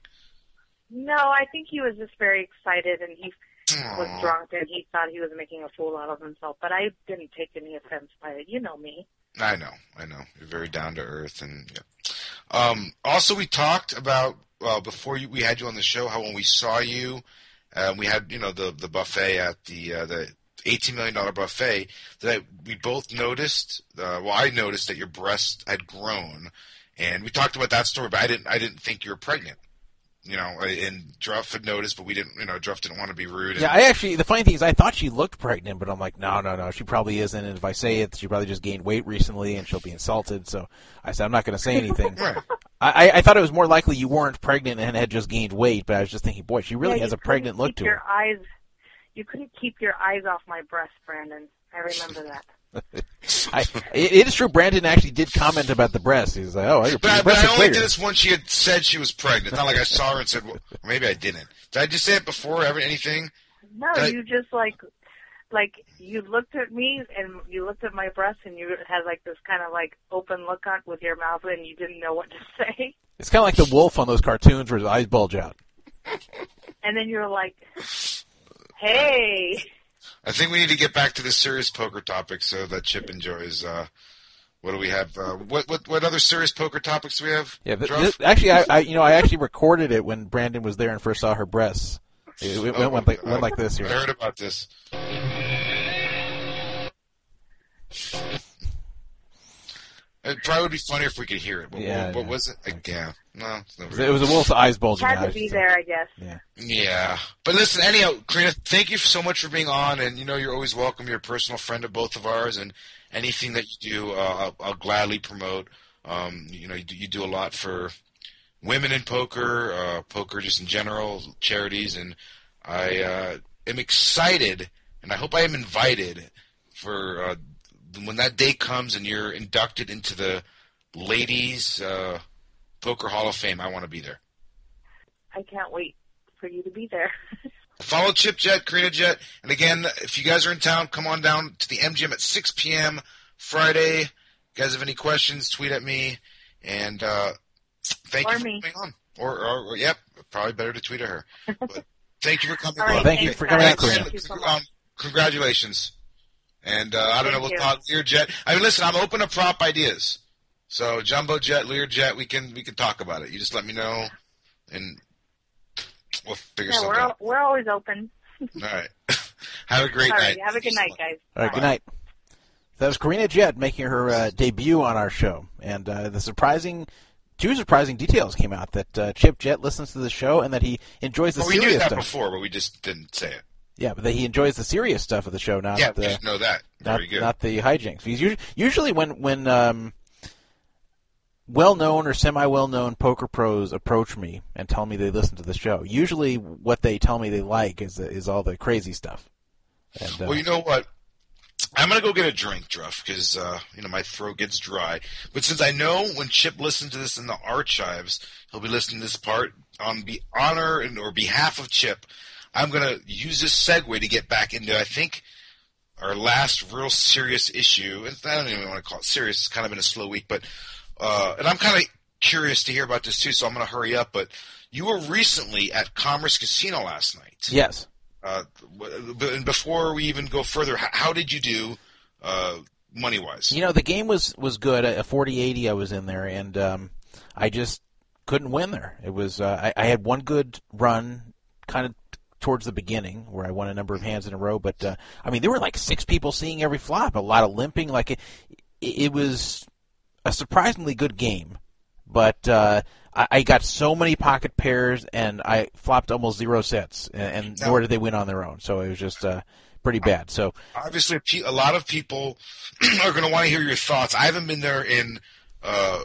No, I think he was just very excited and he was drunk and he thought he was making a fool out of himself. But I didn't take any offense by it. You know me. I know, I know. You're very down to earth, and yeah. Um, also, we talked about well before you, we had you on the show how when we saw you, uh, we had you know the the buffet at the uh, the eighteen million dollar buffet that we both noticed. Uh, well, I noticed that your breast had grown, and we talked about that story. But I didn't I didn't think you were pregnant. You know, uh, and Druff had noticed, but we didn't. You know, Druff didn't want to be rude. And, Yeah, I actually the funny thing is I thought she looked pregnant, but I'm like, no, no, no, she probably isn't. And if I say it, she probably just gained weight recently, and she'll be insulted. So I said I'm not going to say anything. *laughs* Right. I, I- I thought it was more likely you weren't pregnant and had just gained weight, but I was just thinking, boy, she really Yeah, has a pregnant look keep to your her. Eyes, you couldn't keep your eyes off my breast, Brandon. I remember that. I, it, it is true. Brandon actually did comment about the breast. He's like, oh, your, But, I- your but I only clear. did this when she had said she was pregnant. Not like I saw her and said, well, maybe I didn't. Did I just say it before ever anything? No, That- you just like, like you looked at me and you looked at my breast and you had like this kind of like open look on with your mouth and you didn't know what to *laughs* say. It's kind of like the wolf on those cartoons where his eyes bulge out. And then you're like, hey. I think we need to get back to the serious poker topic so that Chip enjoys. Uh, what do we have? Uh, what what what other serious poker topics do we have? Yeah, th- Druff? th- actually, I, I you know I actually recorded it when Brandon was there and first saw her breasts. It, it Oh, went, went like went like this here. I heard about this. It probably would be funnier if we could hear it. What, Yeah, what, what yeah. was it? Like, yeah, no, it's It was a wolf's eyes bulging Had out. to be there, I guess. Yeah. Yeah, but listen. Anyhow, Karina, thank you so much for being on, and you know you're always welcome. You're a personal friend of both of ours, and anything that you do, uh, I'll, I'll gladly promote. Um, you know, you do, you do a lot for women in poker, uh, poker just in general, charities, and I uh, am excited, and I hope I am invited for uh, when that day comes and you're inducted into the ladies uh, poker hall of fame. I want to be there. I can't wait for you to be there. *laughs* Follow Chip Jett, Karina Jett, and again, if you guys are in town, come on down to the MGM at 6 p.m. Friday. You guys have any questions? Tweet at me, and uh, thank Or you for me. coming on. Or, or, or, yep, probably better to tweet at her. *laughs* But thank you for coming All right, on. Thank you for coming guys. out, Karina. Thank you so Um, congratulations. And uh, I don't know, Thank we'll you. talk Learjet. I mean, listen, I'm open to prop ideas. So Jumbo Jet, Learjet, we can we can talk about it. You just let me know, and we'll figure Yeah, something we're out. we're always open. *laughs* All right. *laughs* Have a great All night. right, have a good night, guys. All right, good night. That was Karina Jett making her uh, debut on our show, and uh, the surprising, two surprising details came out that uh, Chip Jett listens to the show and that he enjoys the Well, we knew serious that stuff. before, but we just didn't say it. Yeah, but that he enjoys the serious stuff of the show, not yeah, the just know that. not, good. not the hijinks. Because usually, usually when when um, well-known or semi-well-known poker pros approach me and tell me they listen to the show, usually what they tell me they like is is all the crazy stuff. And, uh, Well, you know what? I'm gonna go get a drink, Druff, because uh, you know my throat gets dry. But since I know when Chip listens to this in the archives, he'll be listening to this part on the honor and or behalf of Chip. I'm gonna use this segue to get back into. I think our last real serious issue, and I don't even want to call it serious. It's kind of been a slow week, but uh, and I'm kind of curious to hear about this too, so I'm going to hurry up. But you were recently at Commerce Casino last night. Yes. Uh, and before we even go further, how, how did you do uh, money wise? You know, the game was was good. A 40-80 I was in there, and um, I just couldn't win there. It was uh, I, I had one good run, kind of towards the beginning where I won a number of hands in a row. But uh, I mean, there were like six people seeing every flop, a lot of limping. Like it, it was a surprisingly good game, but uh, I, I got so many pocket pairs and I flopped almost zero sets, and, and nor did they win on their own. So it was just uh, pretty bad. So obviously, a lot of people *clears throat* are going to want to hear your thoughts. I haven't been there in uh,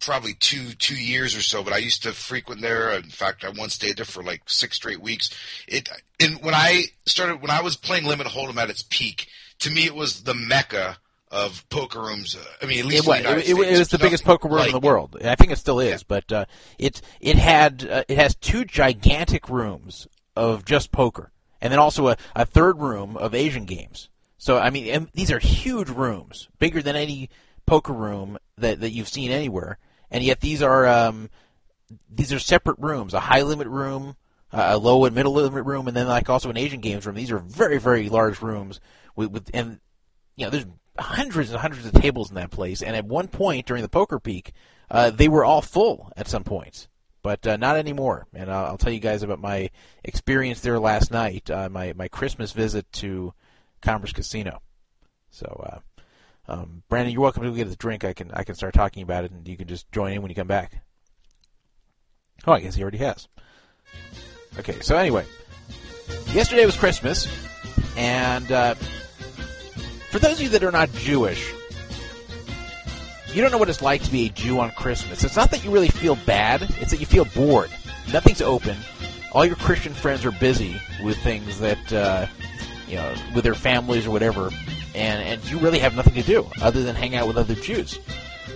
probably two two years or so, but I used to frequent there. In fact, I once stayed there for like six straight weeks. It and when I started when I was playing Limit Hold'em at its peak, to me it was the mecca of poker rooms. Uh, I mean, at least it was, it, States. it was the biggest poker room like in the world. I think it still is, but uh, it it had uh, it has two gigantic rooms of just poker, and then also a, a third room of Asian games. So I mean, and these are huge rooms, bigger than any poker room that that you've seen anywhere, and yet these are um, these are separate rooms: a high limit room, uh, a low and middle limit room, and then like also an Asian games room. These are very very large rooms with, with and you know there's hundreds and hundreds of tables in that place. And at one point during the poker peak, uh, they were all full at some points, but uh, not anymore. And I'll, I'll tell you guys about my experience there last night, uh, my my Christmas visit to Commerce Casino. So. Uh, um, Brandon, you're welcome to get a drink. I can I can start talking about it, and you can just join in when you come back. Oh, I guess he already has. Okay, so anyway, yesterday was Christmas, and uh, for those of you that are not Jewish, you don't know what it's like to be a Jew on Christmas. It's not that you really feel bad; it's that you feel bored. Nothing's open. All your Christian friends are busy with things that uh, you know, with their families or whatever, and and you really have nothing to do other than hang out with other Jews.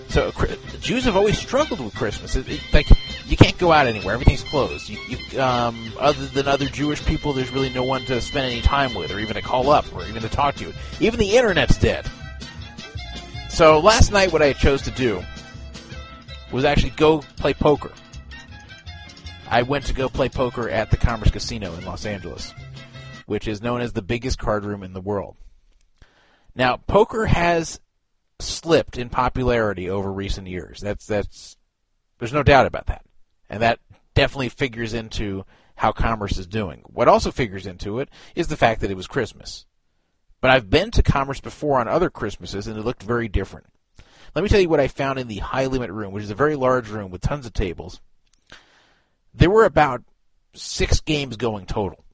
So Jews have always struggled with Christmas. It, it, like you can't go out anywhere; everything's closed. You, you, um, other than other Jewish people, there's really no one to spend any time with, or even to call up, or even to talk to. Even the internet's dead. So last night, what I chose to do was actually go play poker. I went to go play poker at the Commerce Casino in Los Angeles, which is known as the biggest card room in the world. Now, poker has slipped in popularity over recent years. That's that's there's no doubt about that. And that definitely figures into how commerce is doing. What also figures into it is the fact that it was Christmas. But I've been to commerce before on other Christmases and it looked very different. Let me tell you what I found in the high limit room, which is a very large room with tons of tables. There were about six games going total.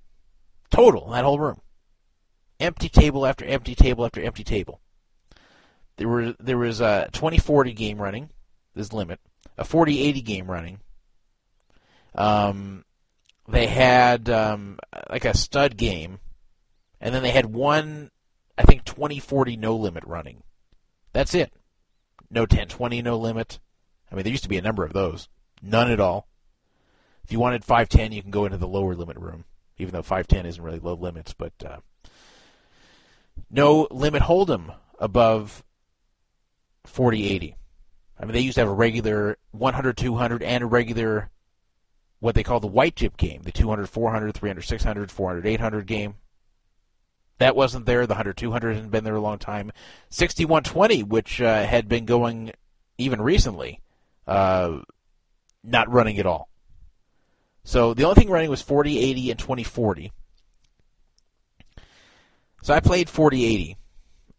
Total in that whole room. Empty table after empty table after empty table. There were there was a 2040 game running, this limit, a 4080 game running. Um, they had um, like a stud game, and then they had one, I think 2040 no limit running. That's it. No 1020 no limit. I mean, there used to be a number of those. None at all. If you wanted 510, you can go into the lower limit room, even though 510 isn't really low limits, but uh, no limit hold'em above 4080. I mean, they used to have a regular 100, 200, and a regular what they call the white chip game, the 200, 400, 300, 600, 400, 800 game. That wasn't there. The 100, 200 hadn't been there a long time. 6120, which uh, had been going even recently, uh, not running at all. So the only thing running was 40, 80, and 2040. So I played 4080,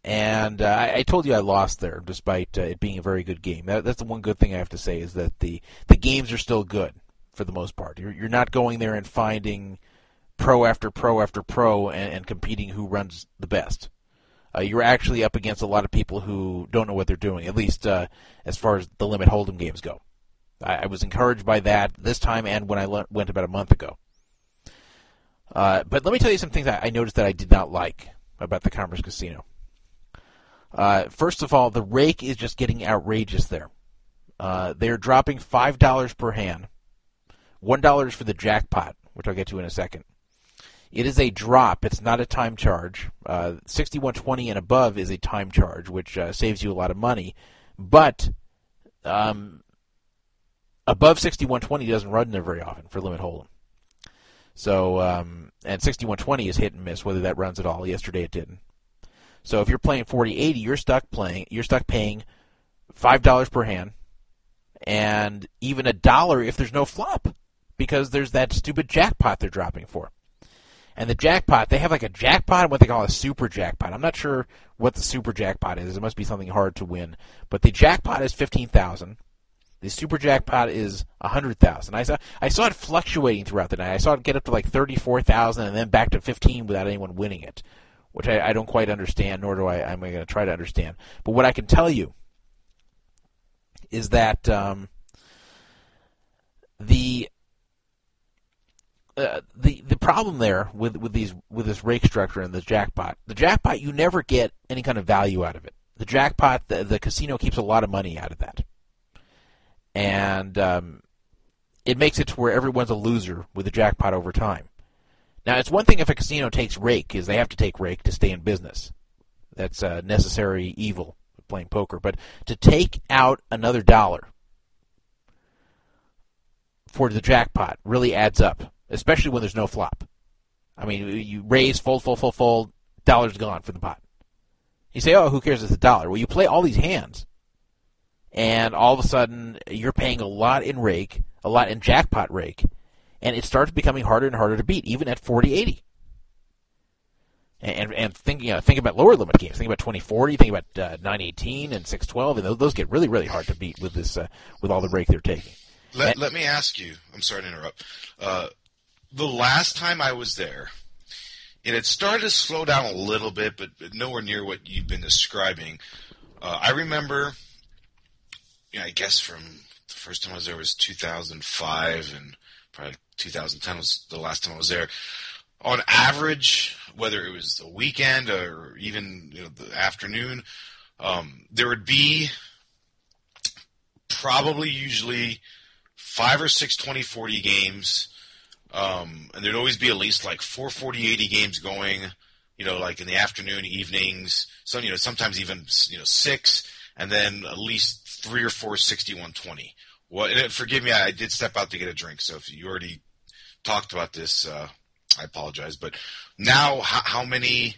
and uh, I, I, told you I lost there, despite uh, it being a very good game. That, that's the one good thing I have to say is that the the games are still good for the most part. You're, you're not going there and finding pro after pro after pro and, and competing who runs the best. Uh, you're actually up against a lot of people who don't know what they're doing, at least uh, as far as the limit hold'em games go. I, I, was encouraged by that this time and when I le- went about a month ago. Uh, but let me tell you some things I, I noticed that I did not like about the Commerce Casino. Uh, first of all, the rake is just getting outrageous there. Uh, they're dropping five dollars per hand. One dollar is for the jackpot, which I'll get to in a second. It is a drop. It's not a time charge. Uh, 6120 and above is a time charge, which uh, saves you a lot of money. But um, above 6120 doesn't run there very often for limit hold'em. So um, and 6120 is hit and miss whether that runs at all. Yesterday it didn't. So if you're playing 4080, you're stuck playing. You're stuck paying five dollars per hand, and even a dollar if there's no flop, because there's that stupid jackpot they're dropping for. And the jackpot, they have like a jackpot and what they call a super jackpot. I'm not sure what the super jackpot is. It must be something hard to win. But the jackpot is fifteen thousand. The super jackpot is a hundred thousand. I saw I saw it fluctuating throughout the night. I saw it get up to like thirty four thousand and then back to fifteen without anyone winning it, which I, I don't quite understand, nor do I. I'm going to try to understand. But what I can tell you is that um, the uh, the the problem there with with these with this rake structure and the jackpot, the jackpot you never get any kind of value out of it. The jackpot, the, the casino keeps a lot of money out of that, and um, it makes it to where everyone's a loser with the jackpot over time. Now, it's one thing if a casino takes rake, is they have to take rake to stay in business. That's a necessary evil playing poker. But to take out another dollar for the jackpot really adds up, especially when there's no flop. I mean, you raise, fold, fold, fold, fold, dollar's gone for the pot. You say, oh, who cares? It's a dollar. Well, you play all these hands, and all of a sudden you're paying a lot in rake, a lot in jackpot rake, and it starts becoming harder and harder to beat, even at 40-80. And and think you know think about lower limit games. Think about 2040. Think about uh, 918 and 612, and those, those get really really hard to beat with this uh, with all the rake they're taking. Let, let me ask you. I'm sorry to interrupt. Uh, the last time I was there, it had started to slow down a little bit, but, but nowhere near what you've been describing. Uh, I remember, you know, I guess from the first time I was there was 2005, and probably 2010 was the last time I was there. On average, whether it was the weekend or even you know, the afternoon, um, there would be probably usually five or six 20 40 games. Um, and there'd always be at least like four 40 80 games going, you know, like in the afternoon, evenings. Some, you know, sometimes even, you know, six, and then at least three or four 61 20. What, and forgive me, I did step out to get a drink, so if you already talked about this, uh, I apologize. But now, how, how many?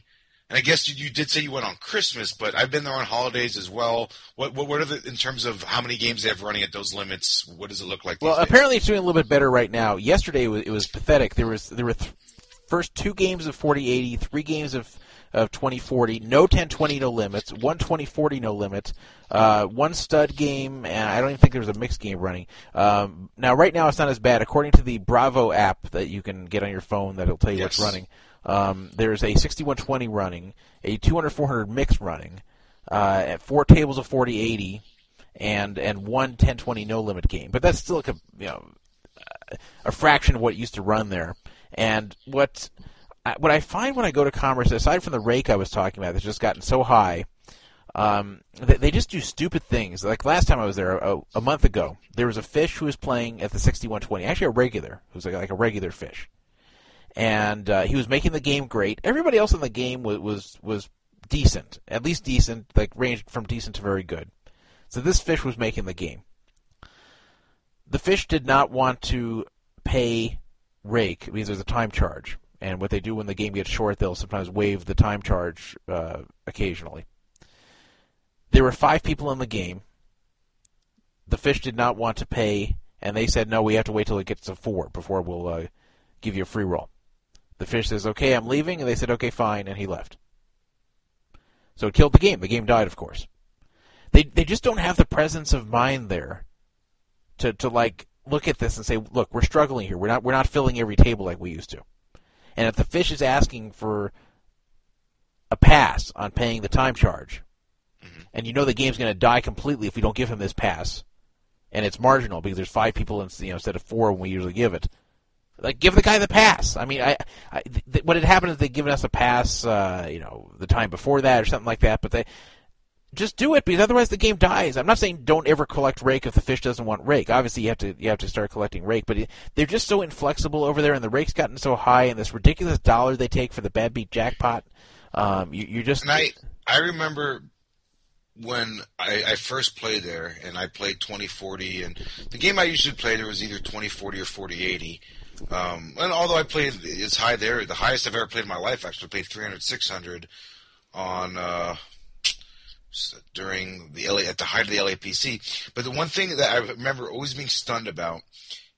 And I guess you, you, did say you went on Christmas, but I've been there on holidays as well. What what, what are the in terms of how many games they have running at those limits? What does it look like? Well, apparently it's doing a little bit better right now. Yesterday it was, it was pathetic. There was there were th- first two games of 40-80, three games of of 2040, no 10-20 no limits, one 20-40 no limits, uh, one stud game, and I don't even think there was a mixed game running. Um, now, right now it's not as bad. According to the Bravo app that you can get on your phone that'll tell you Yes. what's running, um, there's a 6120 running, a 200-400 mix running, uh, four tables of 40-80, and and one 10-20 no limit game. But that's still like a you know a fraction of what used to run there. And what I- what I find when I go to Commerce, aside from the rake I was talking about, that's just gotten so high, um, they, they just do stupid things. Like last time I was there, a, a month ago, there was a fish who was playing at the 6120, actually a regular, who's like, like a regular fish, and uh, he was making the game great. Everybody else in the game was was was decent, at least decent, like ranged from decent to very good. So this fish was making the game. The fish did not want to pay rake because there's a time charge, and what they do when the game gets short, they'll sometimes waive the time charge uh, occasionally. There were five people in the game. The fish did not want to pay, and they said, "No, we have to wait till it gets to four before we'll uh, give you a free roll." The fish says, "Okay, I'm leaving," and they said, "Okay, fine," and he left. So it killed the game. The game died, of course. They they just don't have the presence of mind there to to like look at this and say, "Look, we're struggling here. We're not we're not filling every table like we used to." And if the fish is asking for a pass on paying the time charge, mm-hmm. and you know the game's going to die completely if we don't give him this pass, and it's marginal because there's five people in, you know, instead of four when we usually give it. Like, give the guy the pass. I mean, I, I th- what had happened is they'd given us a pass, uh, you know, the time before that or something like that. But they, just do it because otherwise the game dies. I'm not saying don't ever collect rake if the fish doesn't want rake. Obviously, you have to you have to start collecting rake, but they're just so inflexible over there, and the rake's gotten so high, and this ridiculous dollar they take for the bad beat jackpot. Um, you, you're just And I I remember when I, I first played there, and I played 2040, and the game I usually played there was either 2040 or 4080. Um, and although I played it's high there, the highest I've ever played in my life, I actually played 300 600 on uh, during the LA at the height of the LAPC. But the one thing that I remember always being stunned about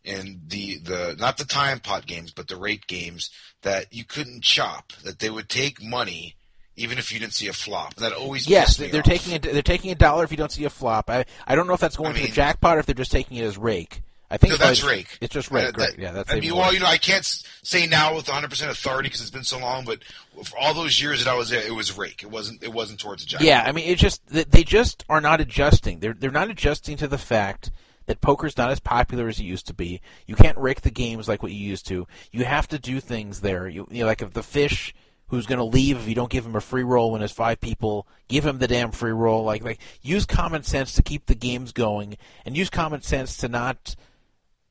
in the the not the time pot games, but the rate games that you couldn't chop. That they would take money even if you didn't see a flop. That always yes, me they're off. taking a, they're taking a dollar if you don't see a flop. I I don't know if that's going to the jackpot or if they're just taking it as rake. I think No, it's that's rake. It's just Uh, rake. that- Yeah, that's I mean, well, you know, I can't say now with 100 percent authority because it's been so long, but for all those years that I was there, it was rake. It wasn't. It wasn't towards the jackpot. Yeah, I mean, it just they just are not adjusting. They're they're not adjusting to the fact that poker's not as popular as it used to be. You can't rake the games like what you used to. You have to do things there. You, you know, like if the fish who's going to leave if you don't give him a free roll when there's five people, give him the damn free roll. Like like use common sense to keep the games going, and use common sense to not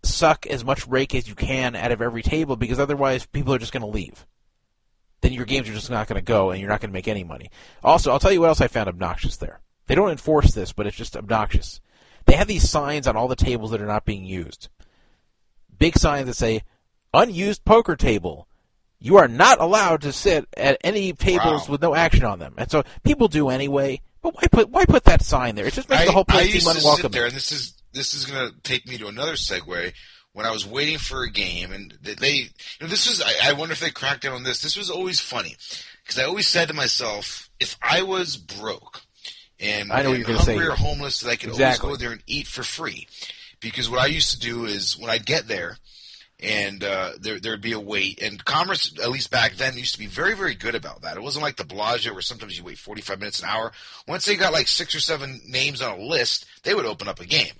suck as much rake as you can out of every table because otherwise people are just going to leave then your games are just not going to go and you're not going to make any money. Also, I'll tell you what else I found obnoxious there. They don't enforce this, but it's just obnoxious. They have these signs on all the tables that are not being used. Big signs that say, unused poker table. You are not allowed to sit at any tables with no action on them. And so people do anyway. But why put why put that sign there? It just makes I, the whole I place used seem to unwelcome. sit there, and this is this is going to take me to another segue. When I was waiting for a game, and they, you know, this was I, I wonder if they cracked down on this. This was always funny because I always said to myself, if I was broke and, I know and you're gonna say hungry or homeless, that I could Exactly. always go there and eat for free. Because what I used to do is when I'd get there, and uh, there there'd be a wait. And Commerce, at least back then, used to be very very good about that. It wasn't like the Bellagio where sometimes you wait 45 minutes an hour. Once they got like six or seven names on a list, they would open up a game.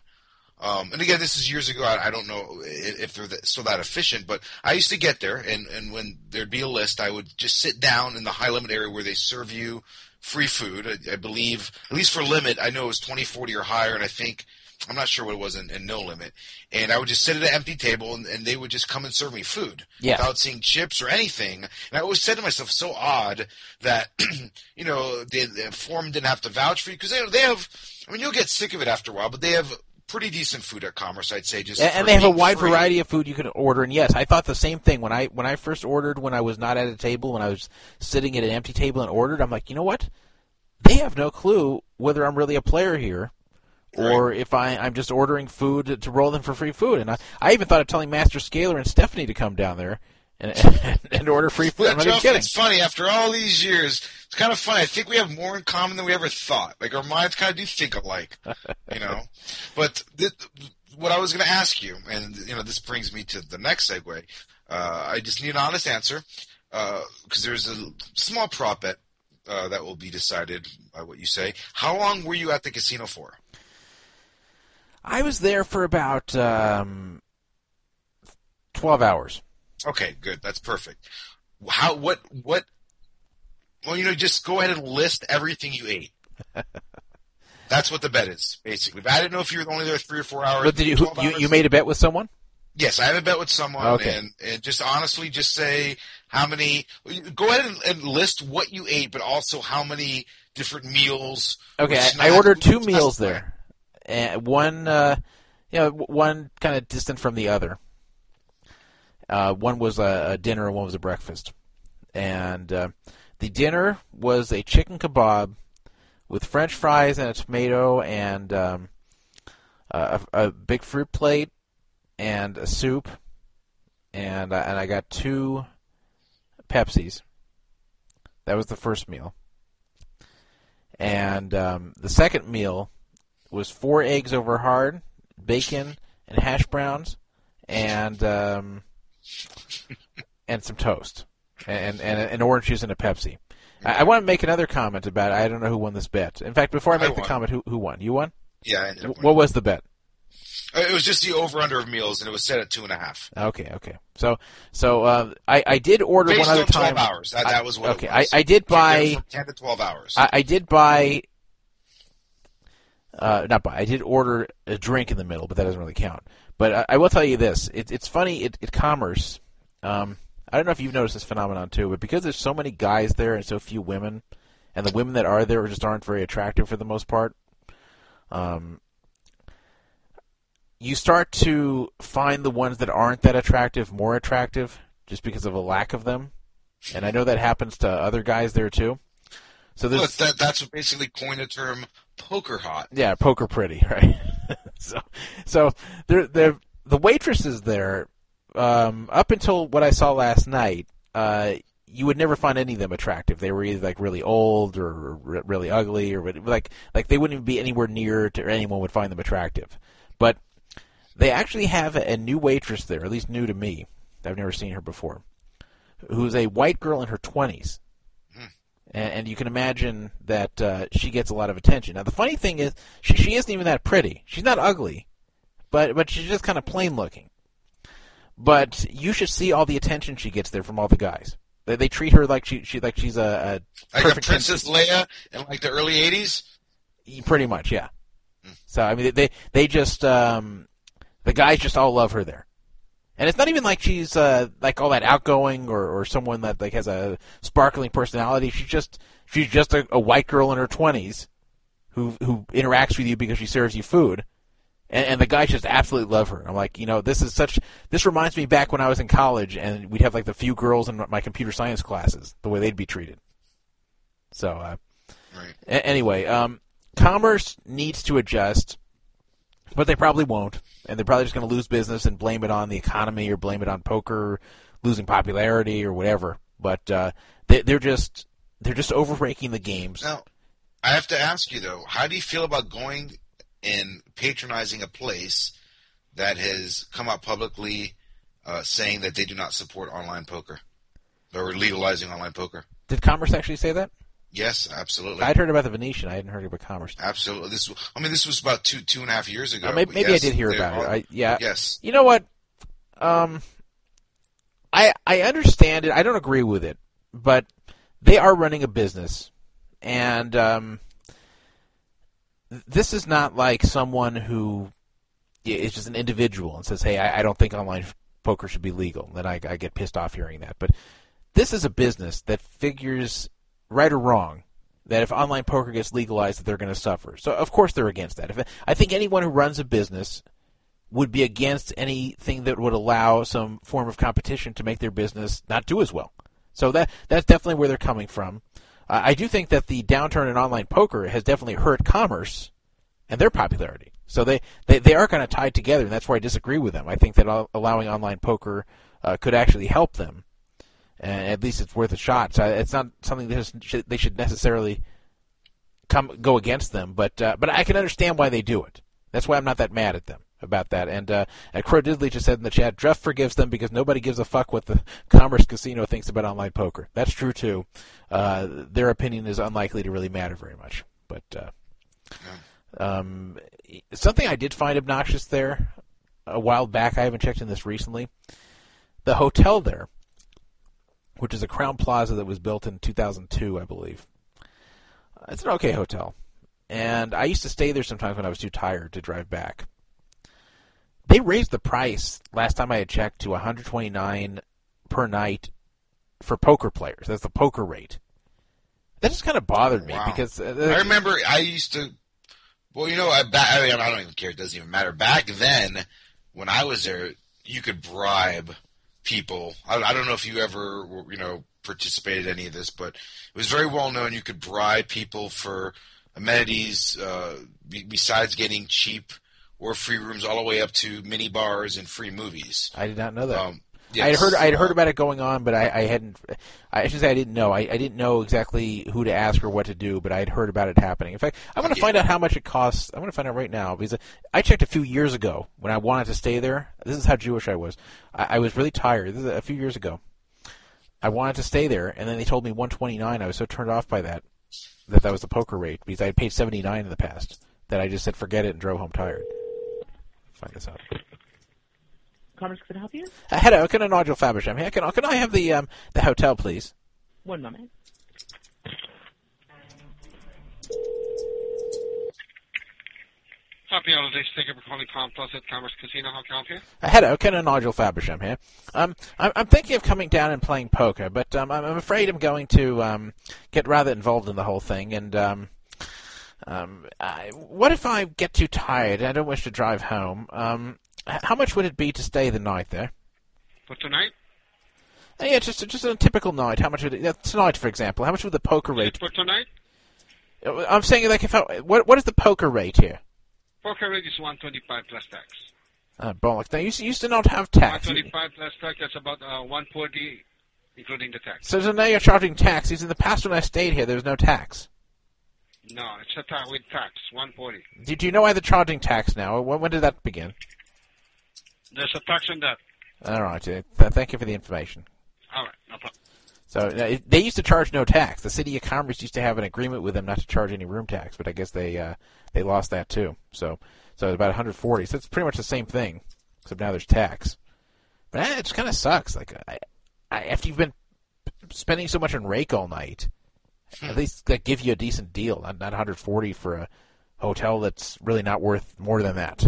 Um, and again, this is years ago. I, I don't know if they're that, still that efficient, but I used to get there, and, and when there'd be a list, I would just sit down in the high limit area where they serve you free food. I, I believe, at least for limit, I know it was 20, 40 or higher, and I think I'm not sure what it was in, in no limit. And I would just sit at an empty table, and, and they would just come and serve me food Yeah. without seeing chips or anything. And I always said to myself, so odd that *clears throat* you know the, the forum didn't have to vouch for you because they they have. I mean, you'll get sick of it after a while, but they have pretty decent food at Commerce. I'd say just and, and they have a wide free. variety of food you can order. And yes, I thought the same thing when I when I first ordered when I was not at a table when I was sitting at an empty table and ordered. I'm like, you know what? They have no clue whether I'm really a player here. Or if I, I'm just ordering food to, to roll them for free food, and I, I even thought of telling Master Scaler and Stephanie to come down there and, and, and order free food. Even Jeff, kidding. It's funny after all these years. It's kind of funny. I think we have more in common than we ever thought. Like our minds kind of do think alike, you know. *laughs* But th- what I was going to ask you, and you know, this brings me to the next segue. Uh, I just need an honest answer because there's a small prop bet uh, that will be decided by what you say. How long were you at the casino for? I was there for about um, twelve hours. Okay, good. That's perfect. How? What? What? Well, you know, just go ahead and list everything you ate. *laughs* That's what the bet is, basically. But I didn't know if you were only there three or four hours. But did you, who, 12 you hours. you made a bet with someone? Yes, I have a bet with someone, Okay. and, and just honestly, just say how many. Go ahead and, and list what you ate, but also how many different meals. Okay, I, I ordered two meals there, and one, uh, you know, one kind of distant from the other. Uh, one was a, a dinner, and one was a breakfast. And uh, the dinner was a chicken kebab with French fries and a tomato, and um, a, a big fruit plate, and a soup, and uh, and I got two Pepsis. That was the first meal. And um, the second meal was four eggs over hard, bacon and hash browns, and um, and some toast, and and an orange juice and a Pepsi. I, I want to make another comment about it. I don't know who won this bet. In fact, before I I make the comment, who who won? You won. Yeah, I What was the bet? Uh, It was just the over under of meals, and it was set at two and a half. Okay, okay. So, so uh, I I did order Based one other on 12 time. hours. That- that was what okay, was. I I did buy ten to twelve hours. I, I did buy Uh, not buy. I did order a drink in the middle, but that doesn't really count. But I, I will tell you this: it, it's funny at, at commerce. Um, I don't know if you've noticed this phenomenon too, but because there's so many guys there and so few women, and the women that are there just aren't very attractive for the most part. Um, you start to find the ones that aren't that attractive more attractive just because of a lack of them. And I know that happens to other guys there too. So there's Look, that, that's basically coined the term poker hot. yeah, poker pretty, *laughs* right? so, so there, the waitresses there, um, up until what I saw last night, uh, you would never find any of them attractive. They were either like really old or re- really ugly, or like like they wouldn't even be anywhere near to anyone would find them attractive. But they actually have a new waitress there, at least new to me. I've never seen her before. Who's a white girl in her twenties and, and you can imagine that uh, she gets a lot of attention. Now, the funny thing is, she, she isn't even that pretty. She's not ugly, but but she's just kind of plain looking. But you should see all the attention she gets there from all the guys. They, they treat her like she, she like she's a, a Like a Princess Leia in like the early '80s. Pretty much, yeah. So I mean, they they just um, the guys just all love her there, and it's not even like she's uh, like all that outgoing or, or someone that like has a sparkling personality. She's just she's just a, a white girl in her twenties who who interacts with you because she serves you food, and, and the guys just absolutely love her. I'm like, you know, this is such. This reminds me back when I was in college, and we'd have like the few girls in my computer science classes, the way they'd be treated. So, uh, a- anyway, um, commerce needs to adjust, but they probably won't, and they're probably just going to lose business and blame it on the economy or blame it on poker losing popularity or whatever. But uh, they, they're just they're just overraking the games. Now, I have to ask you though, how do you feel about going and patronizing a place that has come out publicly uh, saying that they do not support online poker or legalizing online poker? Did Commerce actually say that? Yes, absolutely. I'd heard about the Venetian. I hadn't heard about Commerce. Absolutely. This, I mean, this was about two two and a half years ago. Uh, maybe maybe yes, I did hear about are- it. I, yeah. Yes. You know what? Um, I I understand it. I don't agree with it, but they are running a business, and um, this is not like someone who is just an individual and says, "Hey, I, I don't think online poker should be legal." Then I, I get pissed off hearing that. But this is a business that figures, right or wrong, that if online poker gets legalized, that they're going to suffer. So of course they're against that. If I think anyone who runs a business would be against anything that would allow some form of competition to make their business not do as well. So that that's definitely where they're coming from. Uh, I do think that the downturn in online poker has definitely hurt commerce and their popularity. So they, they, they are kind of tied together, and that's where I disagree with them. I think that allowing online poker uh, could actually help them, and at least it's worth a shot. So it's not something that they should necessarily come go against them, but uh, but I can understand why they do it. That's why I'm not that mad at them about that. And uh, Crow Diddley just said in the chat, Jeff forgives them because nobody gives a fuck what the *laughs* Commerce Casino thinks about online poker. That's true too. Uh, their opinion is unlikely to really matter very much. But uh, um, something I did find obnoxious there a while back. I haven't checked in this recently. The hotel there, which is a Crowne Plaza that was built in 2002, I believe. It's an okay hotel, and I used to stay there sometimes when I was too tired to drive back. They raised the price last time I had checked to 129 per night for poker players. That's the poker rate. That just kind of bothered me Wow. because uh, I remember I used to. Well, you know, I, I, mean, I don't even care. It doesn't even matter. Back then, when I was there, you could bribe people. I, I don't know if you ever, you know, participated in any of this, but it was very well known. You could bribe people for amenities uh, be, besides getting cheap or free rooms, all the way up to mini bars and free movies. I did not know that. Um, I had heard I had heard about it going on, but I, I hadn't. I should say I didn't know. I, I didn't know exactly who to ask or what to do, but I had heard about it happening. In fact, I'm going to find out how much it costs. I'm going to find out right now because I checked a few years ago when I wanted to stay there. This is how Jewish I was. I, I was really tired. This is a few years ago. I wanted to stay there, and then they told me 129. I was so turned off by that that that was the poker rate because I had paid 79 in the past that I just said forget it and drove home tired. Find this out. Commerce, can I help you? Uh, hello, can I Nigel Fabersham here? Can, I- can I have the um, the hotel, please? One moment. Happy holidays. Thank you for calling Palm Plus at Commerce Casino. How can I help you? Uh, Hello, Ken and Nigel Fabersham here. Um, I'm, I'm thinking of coming down and playing poker, but um, I'm, I'm afraid I'm going to um, get rather involved in the whole thing. And um, um, I, what if I get too tired? I don't wish to drive home. Um, h- how much would it be to stay the night there? For tonight? Uh, yeah, just just a typical night. How much would it, uh, tonight, for example? How much would the poker rate? For tonight? Uh, I'm saying like if I, what what is the poker rate here? Poker rate is 125 plus tax. Uh, bollocks! Now you used- used to not have tax. 125 plus tax, that's about uh, 140, including the tax. So, so now you're charging tax. Because in the past when I stayed here, there was no tax. No, it's a tax with tax, 140. Do, do you know why they're charging tax now? When, when did that begin? There's a tax on that. All right. Uh, th- thank you for the information. All right, no problem. So it, they used to charge no tax. The city of Commerce used to have an agreement with them not to charge any room tax, but I guess they uh, they lost that too. So so about 140. So it's pretty much the same thing, except now there's tax. But eh, it just kind of sucks. Like I, I, after you've been spending so much on rake all night, at least like, give you a decent deal, not not 140 for a hotel that's really not worth more than that.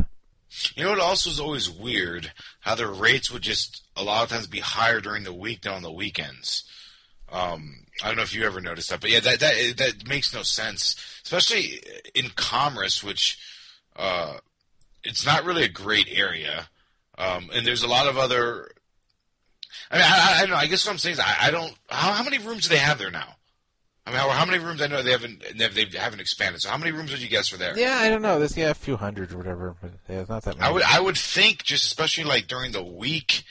You know what also is always weird? How their rates would just a lot of times be higher during the week than on the weekends. Um, I don't know if you ever noticed that, but yeah, that that that makes no sense, especially in Commerce, which uh, it's not really a great area, um, and there's a lot of other. I mean, I, I, I don't know. I guess what I'm saying is, I, I don't. How, how many rooms do they have there now? I mean, how, how many rooms? I know they haven't they haven't expanded. So how many rooms would you guess are there? Yeah, I don't know. There's yeah a few hundred or whatever, but yeah, it's not that many. I would I would think just especially like during the week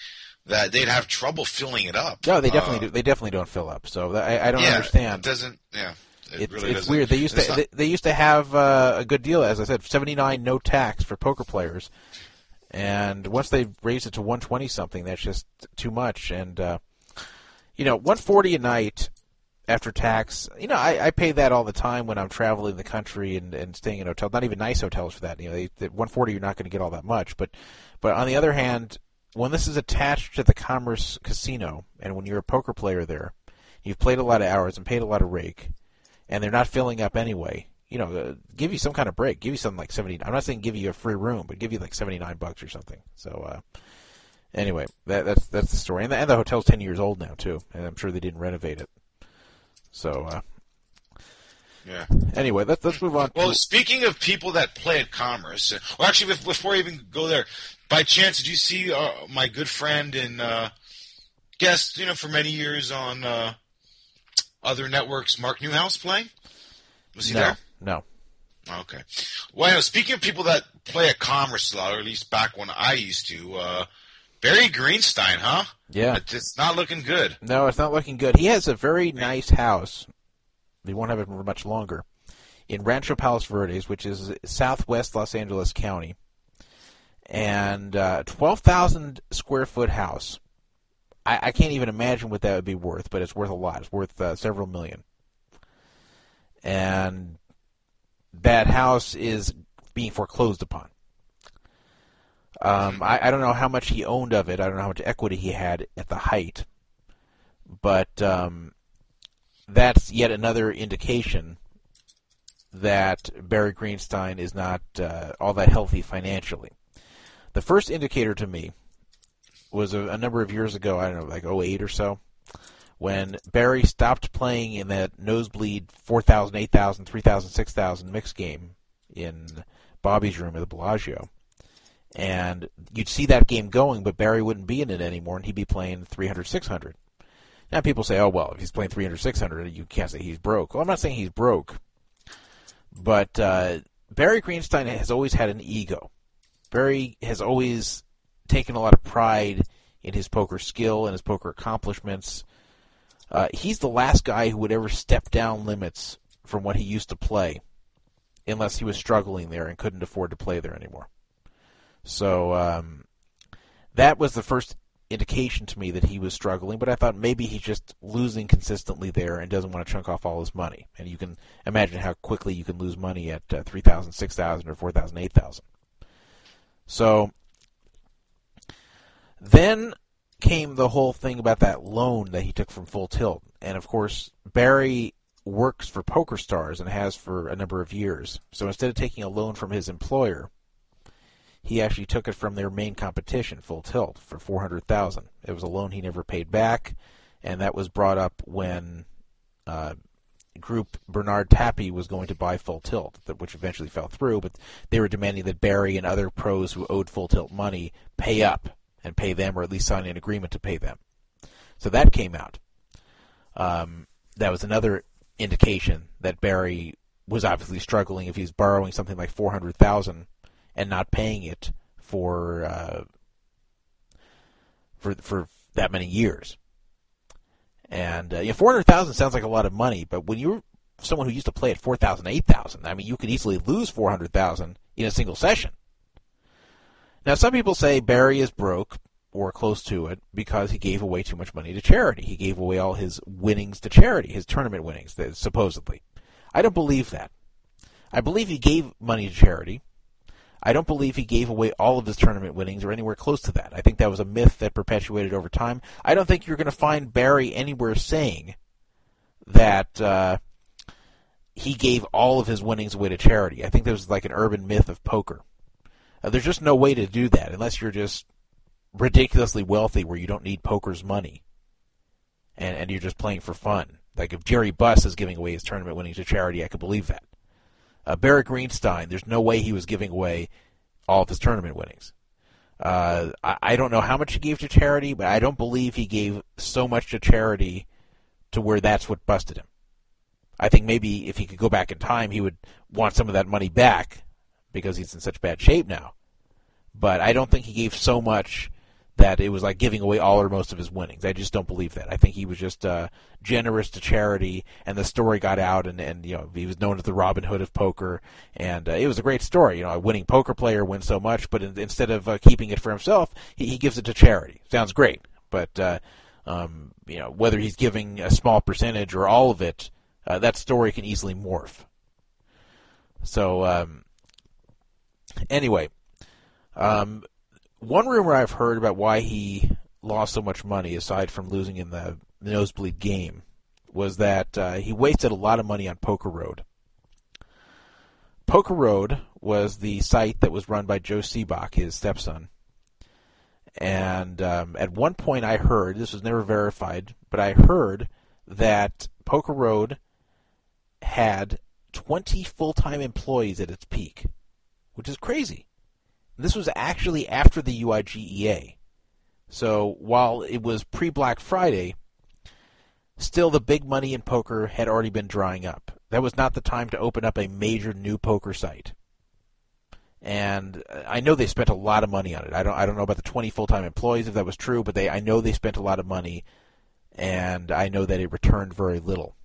that they'd have trouble filling it up. No, they definitely Uh, do. They definitely don't fill up. So I, I don't yeah, understand. It doesn't yeah. It it's really it's weird. They used to not- they, they used to have uh, a good deal, as I said, seventy nine no tax for poker players, and once they raised it to one twenty something, that's just too much. And uh, you know, one forty a night after tax. You know, I, I pay that all the time when I'm traveling the country and, and staying in hotels. Not even nice hotels for that. You know, they, at one forty you're not going to get all that much. But but on the other hand, when this is attached to the Commerce Casino, and when you're a poker player there, you've played a lot of hours and paid a lot of rake, and they're not filling up anyway. You know, uh, give you some kind of break. Give you something like seventy. I'm not saying give you a free room, but give you like seventy nine bucks or something. So uh, anyway, that, that's that's the story. And the, and the hotel's ten years old now too, and I'm sure they didn't renovate it. So uh, Yeah. anyway, let's let's move on. Well, to, speaking of people that play at Commerce, uh, well, actually, before I even go there, by chance, did you see uh, my good friend and uh, guest, you know, for many years on uh, other networks, Mark Newhouse playing? Was he no, there? no. Okay. Well, you know, speaking of people that play at Commerce a lot, or at least back when I used to, uh, Barry Greenstein, huh? Yeah. It's, not looking good. No, it's not looking good. He has a very nice house. He won't have it for much longer. In Rancho Palos Verdes, which is southwest Los Angeles County. And uh, 12,000 square foot house. I, I can't even imagine what that would be worth, but it's worth a lot. It's worth uh, several million. And that house is being foreclosed upon. Um, I, I don't know how much he owned of it. I don't know how much equity he had at the height, but um, that's yet another indication that Barry Greenstein is not uh, all that healthy financially. The first indicator to me was a, a number of years ago. I don't know, like 08 or so, when Barry stopped playing in that nosebleed 4,000, 8,000, 3,000, 6,000 mixed game in Bobby's room at the Bellagio and you'd see that game going, but Barry wouldn't be in it anymore, and he'd be playing 300, 600. Now people say, oh well, if he's playing 300, 600, you can't say he's broke. Well, I'm not saying he's broke, but uh, Barry Greenstein has always had an ego. Barry has always taken a lot of pride in his poker skill and his poker accomplishments. Uh, he's the last guy who would ever step down limits from what he used to play, unless he was struggling there and couldn't afford to play there anymore. So um, that was the first indication to me that he was struggling. But I thought maybe he's just losing consistently there and doesn't want to chunk off all his money. And you can imagine how quickly you can lose money at uh, three thousand, six thousand, or four thousand, eight thousand. So then came the whole thing about that loan that he took from Full Tilt, and of course Barry works for PokerStars and has for a number of years. So instead of taking a loan from his employer, he actually took it from their main competition, Full Tilt, for four hundred thousand. It was a loan he never paid back, and that was brought up when uh, Groupe Bernard Tapie was going to buy Full Tilt, which eventually fell through. But they were demanding that Barry and other pros who owed Full Tilt money pay up and pay them, or at least sign an agreement to pay them. So that came out. Um, that was another indication that Barry was obviously struggling if he's borrowing something like four hundred thousand and not paying it for uh, for for that many years. And uh, you know, four hundred thousand sounds like a lot of money, but when you're someone who used to play at four thousand, eight thousand, I mean, you could easily lose four hundred thousand in a single session. Now, some people say Barry is broke or close to it because he gave away too much money to charity. He gave away all his winnings to charity, his tournament winnings, supposedly. I don't believe that. I believe he gave money to charity. I don't believe he gave away all of his tournament winnings or anywhere close to that. I think that was a myth that perpetuated over time. I don't think you're going to find Barry anywhere saying that uh, he gave all of his winnings away to charity. I think was like an urban myth of poker. Uh, there's just no way to do that unless you're just ridiculously wealthy where you don't need poker's money and, and you're just playing for fun. Like if Jerry Buss is giving away his tournament winnings to charity, I could believe that. Uh, Barry Greenstein, there's no way he was giving away all of his tournament winnings. Uh, I, I don't know how much he gave to charity, but I don't believe he gave so much to charity to where that's what busted him. I think maybe if he could go back in time, he would want some of that money back because he's in such bad shape now. But I don't think he gave so much that it was like giving away all or most of his winnings. I just don't believe that. I think he was just uh, generous to charity, and the story got out, and, and you know he was known as the Robin Hood of poker, and uh, it was a great story. You know, a winning poker player wins so much, but in, instead of uh, keeping it for himself, he, he gives it to charity. Sounds great, but uh, um, you know whether he's giving a small percentage or all of it, uh, that story can easily morph. So um, anyway, um, one rumor I've heard about why he lost so much money, aside from losing in the nosebleed game, was that uh, he wasted a lot of money on Poker Road. Poker Road was the site that was run by Joe Sebok, his stepson. And um, at one point, I heard this was never verified, but I heard that Poker Road had 20 full-time employees at its peak, which is crazy. This was actually after the UIGEA. So while it was pre Black Friday, still the big money in poker had already been drying up. That was not the time to open up a major new poker site. And uh, I know they spent a lot of money on it. I don't I don't know about the 20 full-time employees if that was true, but they I know they spent a lot of money and I know that it returned very little.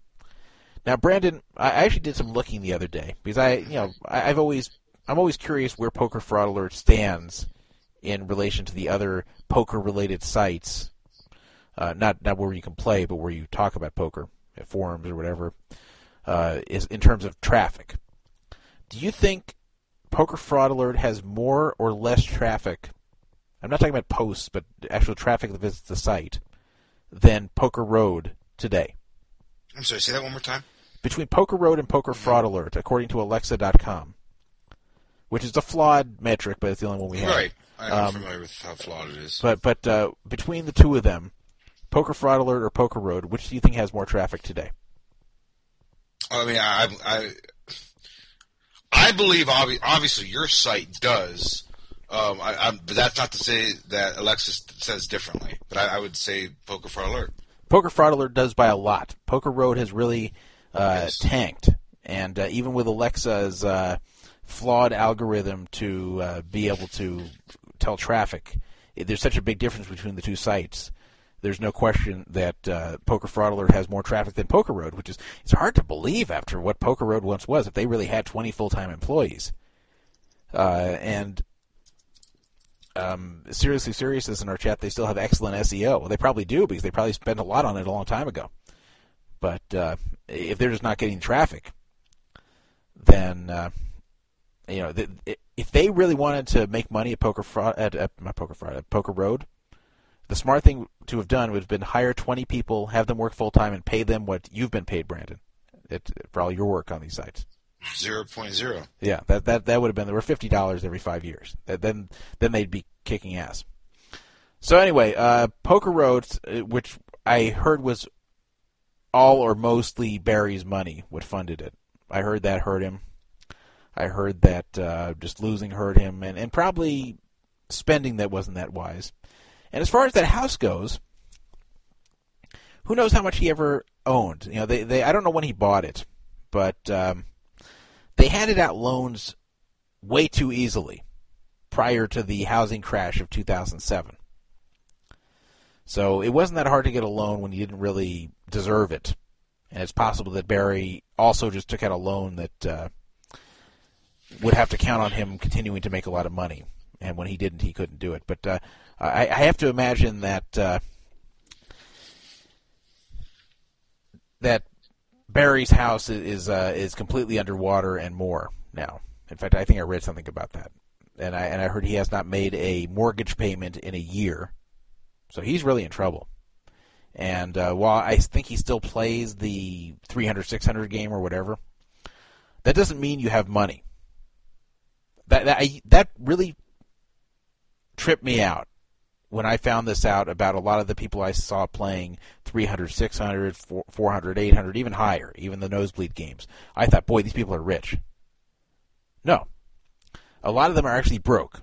Now, Brandon, I actually did some looking the other day because I, you know, I've always I'm always curious where Poker Fraud Alert stands in relation to the other poker-related sites. Uh, not not where you can play, but where you talk about poker at forums or whatever. Uh, is in terms of traffic. Do you think Poker Fraud Alert has more or less traffic? I'm not talking about posts, but actual traffic that visits the site than Poker Road today. I'm sorry, say that one more time. Between Poker Road and Poker Fraud Alert, according to Alexa.com, which is a flawed metric, but it's the only one we have. Right. I'm Um, familiar with how flawed it is. But but uh, between the two of them, Poker Fraud Alert or Poker Road, which do you think has more traffic today? I mean, I, I, I believe obvi- obviously your site does. Um, I, I'm, but that's not to say that Alexis says differently. But I, I would say Poker Fraud Alert. Poker Fraud Alert does by a lot. Poker Road has really uh, tanked, and uh, even with Alexa's uh, flawed algorithm to uh, be able to tell traffic, there's such a big difference between the two sites. There's no question that uh, Poker Fraud Alert has more traffic than Poker Road, which is it's hard to believe after what Poker Road once was. If they really had 20 full-time employees, uh, and um, seriously serious is in our chat. They still have excellent SEO. Well, they probably do because they probably spent a lot on it a long time ago. But uh, if they're just not getting traffic, then uh, you know if they really wanted to make money at poker fraud at, at not poker fraud at poker road, the smart thing to have done would have been hire twenty people, have them work full time, and pay them what you've been paid, Brandon, it, for all your work on these sites. Zero point zero. Yeah, that that that would have been there were fifty dollars every five years. Then then they'd be kicking ass. So anyway, uh, Poker Roads, uh, which I heard was all or mostly Barry's money, what funded it. I heard that hurt him. I heard that uh, just losing hurt him, and, and probably spending that wasn't that wise. And as far as that house goes, who knows how much he ever owned? You know, they, they I don't know when he bought it, but um, they handed out loans way too easily prior to the housing crash of 2007. So it wasn't that hard to get a loan when you didn't really deserve it. And it's possible that Barry also just took out a loan that uh, would have to count on him continuing to make a lot of money. And when he didn't, he couldn't do it. But uh, I, I have to imagine that uh, that Barry's house is uh, is completely underwater and more now. In fact, I think I read something about that, and I and I heard he has not made a mortgage payment in a year, so he's really in trouble. And uh, while I think he still plays the 300 600 game or whatever, that doesn't mean you have money. That that I, that really tripped me out when I found this out about a lot of the people I saw playing 300, 600, 400, 800, even higher, even the nosebleed games. I thought, boy, these people are rich. No. A lot of them are actually broke.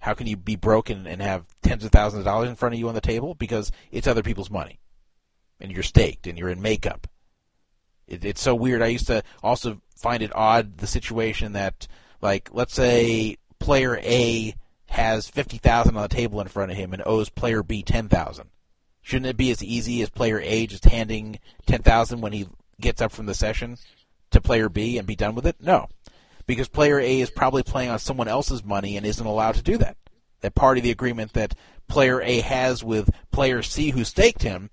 How can you be broke and, and have tens of thousands of dollars in front of you on the table? Because it's other people's money. And you're staked and you're in makeup. It, it's so weird. I used to also find it odd the situation that, like, let's say player A has fifty thousand on the table in front of him and owes player B ten thousand. Shouldn't it be as easy as player A just handing ten thousand when he gets up from the session to player B and be done with it? No, because player A is probably playing on someone else's money and isn't allowed to do that. That part of the agreement that player A has with player C who staked him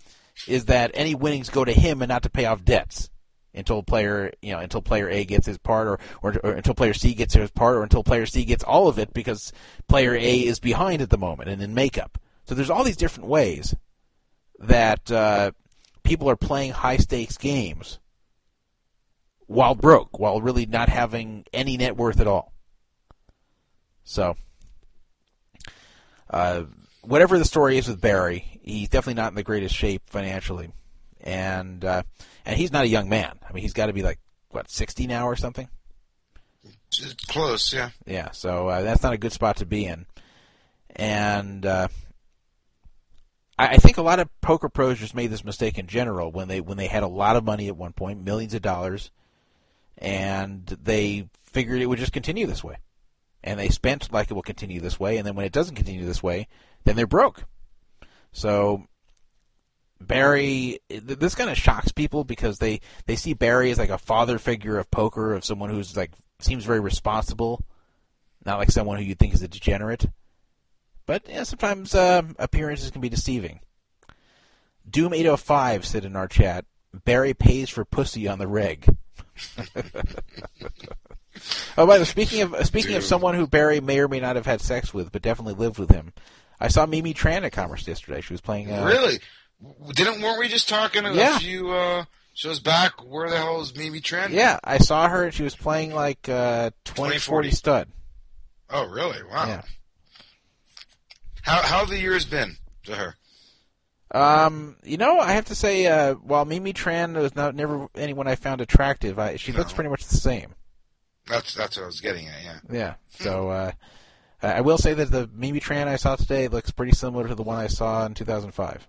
is that any winnings go to him and not to pay off debts until player you know until player A gets his part or, or, or until player C gets his part or until player C gets all of it because player A is behind at the moment and in makeup. So there's all these different ways that uh, people are playing high stakes games while broke, while really not having any net worth at all. So uh, whatever the story is with Barry, he's definitely not in the greatest shape financially, and uh, and he's not a young man. I mean, he's got to be like what sixty now or something. Close, yeah. Yeah, so uh, that's not a good spot to be in, and uh, I, I think a lot of poker pros just made this mistake in general when they when they had a lot of money at one point, millions of dollars, and they figured it would just continue this way, and they spent like it will continue this way, and then when it doesn't continue this way, then they're broke. So Barry, this kind of shocks people because they they see Barry as like a father figure of poker, of someone who's like seems very responsible, not like someone who you think is a degenerate. But yeah, sometimes uh, appearances can be deceiving. Doom eight hundred five said in our chat, Barry pays for pussy on the reg. *laughs* oh, by the way, speaking of speaking of someone who Barry may or may not have had sex with, but definitely lived with him, I saw Mimi Tran at Commerce yesterday. She was playing. Uh, really? Didn't weren't we just talking a Yeah. few uh, shows back? Where the hell is Mimi Tran? Yeah, I saw her. and She was playing like uh, 2040 2040. stud. Oh, really? Wow. Yeah. How how have the years been to her? Um, you know, I have to say, uh, while Mimi Tran was not never anyone I found attractive, I, she looks pretty much the same. That's that's what I was getting at. Yeah. Yeah. So uh, I I will say that the Mimi Tran I saw today looks pretty similar to the one I saw in 2005.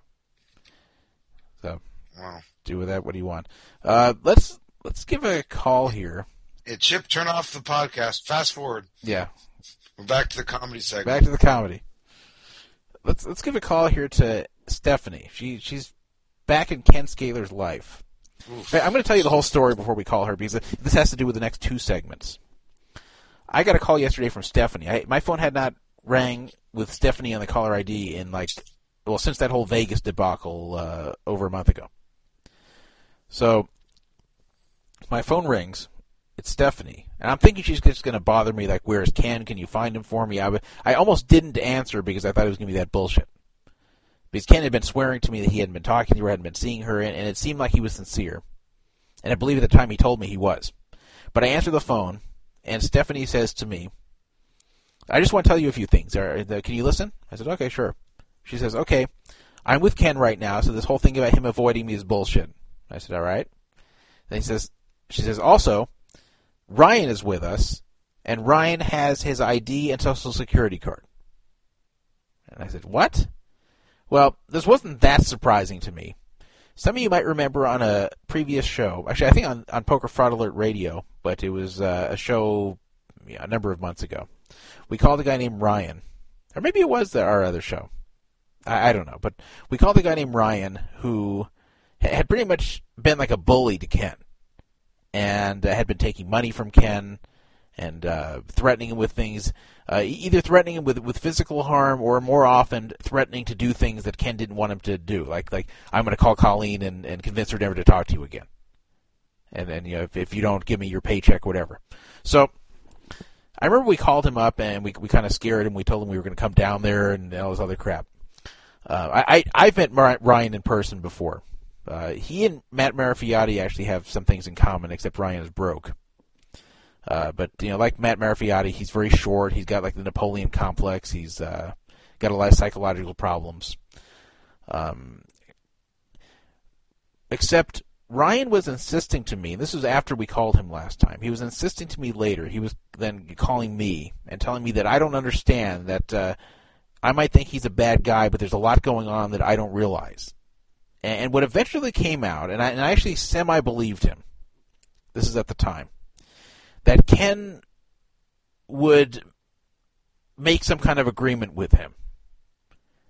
So Wow. do with that what do you want. Uh, let's let's give a call here. Hey, Chip, turn off the podcast. Fast forward. Yeah. We're back to the comedy segment. Back to the comedy. Let's let's give a call here to Stephanie. She she's back in Ken Scaler's life. Oof. I'm going to tell you the whole story before we call her because this has to do with the next two segments. I got a call yesterday from Stephanie. I, my phone had not rang with Stephanie on the caller ID in like well since that whole Vegas debacle uh, over a month ago. So my phone rings. It's Stephanie, and I'm thinking she's just going to bother me. Like, where's Ken? Can you find him for me? I, I almost didn't answer because I thought it was going to be that bullshit. Because Ken had been swearing to me that he hadn't been talking to her, hadn't been seeing her, and, and it seemed like he was sincere. And I believe at the time he told me he was. But I answer the phone, and Stephanie says to me, I just want to tell you a few things. Are- Can you listen? I said, okay, sure. She says, okay, I'm with Ken right now, so this whole thing about him avoiding me is bullshit. I said, all right. Then he says, she says, also, Ryan is with us, and Ryan has his ID and social security card. And I said, what? Well, this wasn't that surprising to me. Some of you might remember on a previous show, actually, I think on, on Poker Fraud Alert Radio, but it was uh, a show yeah, a number of months ago. We called a guy named Ryan, or maybe it was the, our other show. I, I don't know, but we called a guy named Ryan who had pretty much been like a bully to Ken, and uh, had been taking money from Ken and uh, threatening him with things, uh, either threatening him with with physical harm or more often threatening to do things that Ken didn't want him to do, like like I'm going to call Colleen and, and convince her never to talk to you again, and then you know if, if you don't give me your paycheck, whatever. So I remember we called him up and we we kind of scared him. We told him we were going to come down there and all this other crap. Uh, I, I I've met Ryan in person before. Uh, he and Matt Marafioti actually have some things in common, except Ryan is broke. Uh, but you know, like Matt Marafioti, he's very short. He's got like the Napoleon complex. He's uh, got a lot of psychological problems. Um, except Ryan was insisting to me. and This was after we called him last time. He was insisting to me later. He was then calling me and telling me that I don't understand that uh, I might think he's a bad guy, but there's a lot going on that I don't realize. And, what eventually came out, and I, and I actually semi believed him. This is at the time that Ken would make some kind of agreement with him.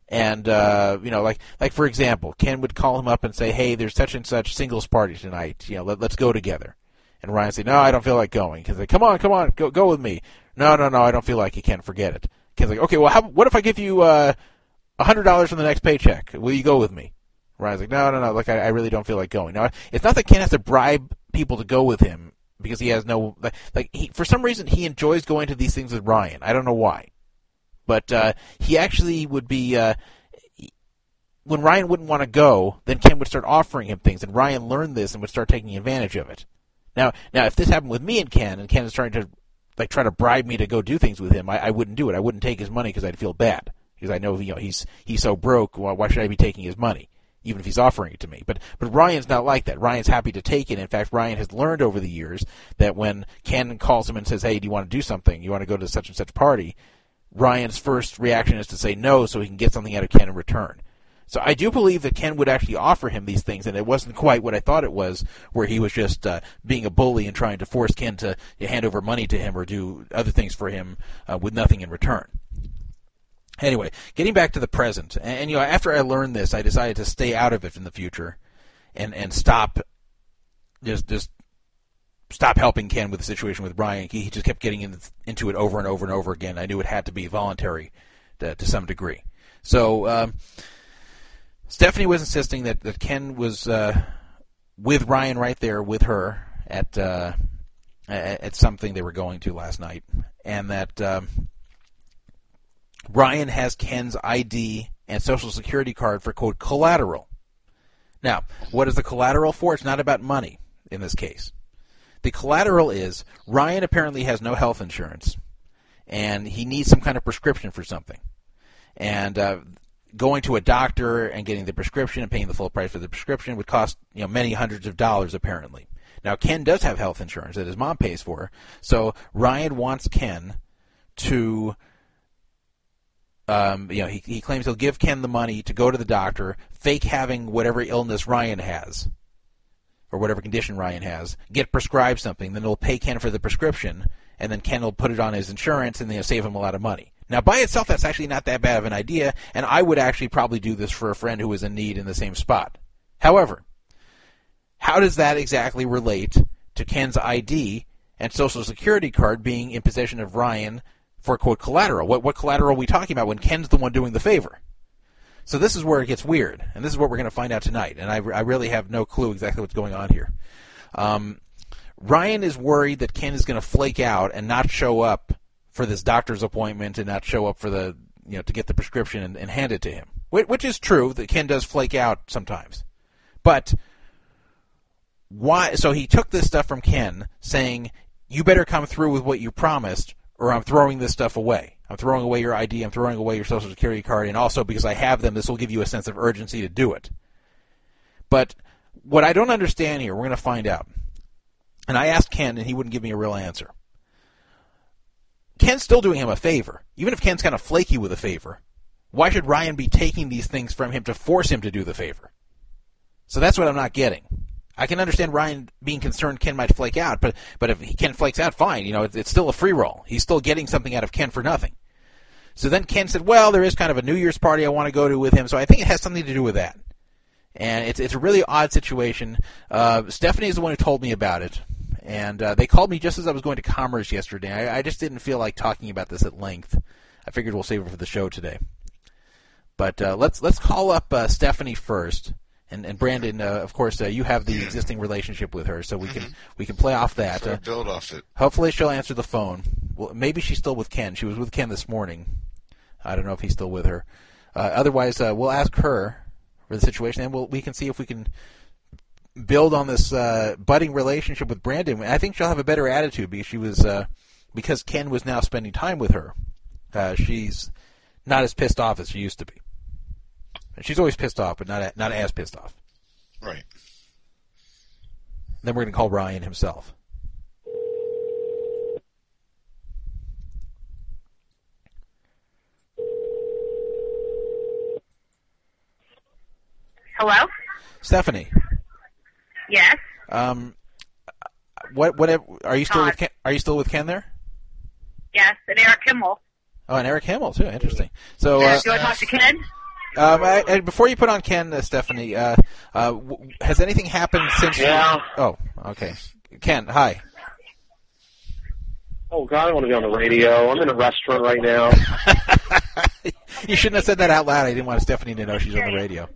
And uh, you know, like like for example, Ken would call him up and say, "Hey, there's such and such singles party tonight. You know, let, let's go together." And Ryan say, "No, I don't feel like going." Ken's like, "Come on, come on, go go with me." No, no, no, I don't feel like you. Can't forget it. Ken's like, "Okay, well, how, what if I give you uh, a hundred dollars for the next paycheck? Will you go with me?" Ryan's like, "No, no, no. Like, I, I really don't feel like going." Now, it's not that Ken has to bribe people to go with him because he has no like, like he, for some reason he enjoys going to these things with Ryan. I don't know why, but uh, he actually would be uh, when Ryan wouldn't want to go, then Ken would start offering him things, and Ryan learned this and would start taking advantage of it. Now, now if this happened with me and Ken, and Ken is trying to like try to bribe me to go do things with him, I, I wouldn't do it. I wouldn't take his money because I'd feel bad because I know you know he's he's so broke. Well, why should I be taking his money? even if he's offering it to me. But but Ryan's not like that. Ryan's happy to take it. In fact, Ryan has learned over the years that when Ken calls him and says, "Hey, do you want to do something? You want to go to such and such party?" Ryan's first reaction is to say no, so he can get something out of Ken in return. So I do believe that Ken would actually offer him these things, and it wasn't quite what I thought it was, where he was just uh, being a bully and trying to force Ken to hand over money to him or do other things for him uh, with nothing in return. Anyway, getting back to the present, and, and, you know, after I learned this, I decided to stay out of it in the future, and and stop, just just stop helping Ken with the situation with Brian. He, he just kept getting in, into it over and over and over again. I knew it had to be voluntary to, to some degree. So um, Stephanie was insisting that that Ken was uh, with Ryan right there with her at, uh, at something they were going to last night, and that. Um, Ryan has Ken's ID and social security card for quote collateral. Now, what is the collateral for? It's not about money in this case. The collateral is Ryan apparently has no health insurance, and he needs some kind of prescription for something. And uh, going to a doctor and getting the prescription and paying the full price for the prescription would cost you know many hundreds of dollars apparently. Now Ken does have health insurance that his mom pays for, so Ryan wants Ken to um, you know, he, he claims he'll give Ken the money to go to the doctor, fake having whatever illness Ryan has, or whatever condition Ryan has, get prescribed something, then he'll pay Ken for the prescription, and then Ken will put it on his insurance, and they'll save him a lot of money. Now, by itself, that's actually not that bad of an idea, and I would actually probably do this for a friend who was in need in the same spot. However, how does that exactly relate to Ken's ID and Social Security card being in possession of Ryan for quote collateral. What what collateral are we talking about when Ken's the one doing the favor? So this is where it gets weird, and this is what we're going to find out tonight. And I, I really have no clue exactly what's going on here. Um, Ryan is worried that Ken is going to flake out and not show up for this doctor's appointment and not show up for the you know to get the prescription and, and hand it to him, which is true that Ken does flake out sometimes, but why? So he took this stuff from Ken, saying you better come through with what you promised, or I'm throwing this stuff away. I'm throwing away your ID. I'm throwing away your social security card, and also because I have them, this will give you a sense of urgency to do it. But what I don't understand here, we're going to find out. And I asked Ken, and he wouldn't give me a real answer. Ken's still doing him a favor. Even if Ken's kind of flaky with a favor, why should Ryan be taking these things from him to force him to do the favor? So that's what I'm not getting. I can understand Ryan being concerned Ken might flake out, but but if Ken flakes out, fine. You know, it's, it's still a free roll. He's still getting something out of Ken for nothing. So then Ken said, "Well, there is kind of a New Year's party I want to go to with him, so I think it has something to do with that." And it's it's a really odd situation. Uh, Stephanie is the one who told me about it, and uh, they called me just as I was going to Commerce yesterday. I, I just didn't feel like talking about this at length. I figured we'll save it for the show today. But uh, let's let's call up uh, Stephanie first, and and Brandon. Uh, of course, uh, you have the existing relationship with her, so we can we can play off that. Build off it. hopefully, she'll answer the phone. Well, maybe she's still with Ken. She was with Ken this morning. I don't know if he's still with her. Uh, otherwise, uh, we'll ask her for the situation, and we'll we can see if we can build on this uh, budding relationship with Brandon. I think she'll have a better attitude because she was uh, because Ken was now spending time with her. Uh, she's not as pissed off as she used to be. She's always pissed off, but not not as pissed off. Right. Then we're going to call Ryan himself. Hello? Stephanie, Yes. um, what what are you still with Ken, are you still with Ken there? Yes. And Eric Kimmel. Oh, and Eric Hamill too. Interesting. So, Uh, do you want to talk to Ken? um, I, I, before you put on Ken, uh, Stephanie, uh, uh, w- has anything happened since? you- Yeah. oh, okay. Ken, hi. Oh God, I want to be on the radio. I'm in a restaurant right now. *laughs* You shouldn't have said that out loud. I didn't want Stephanie to know she's on the radio.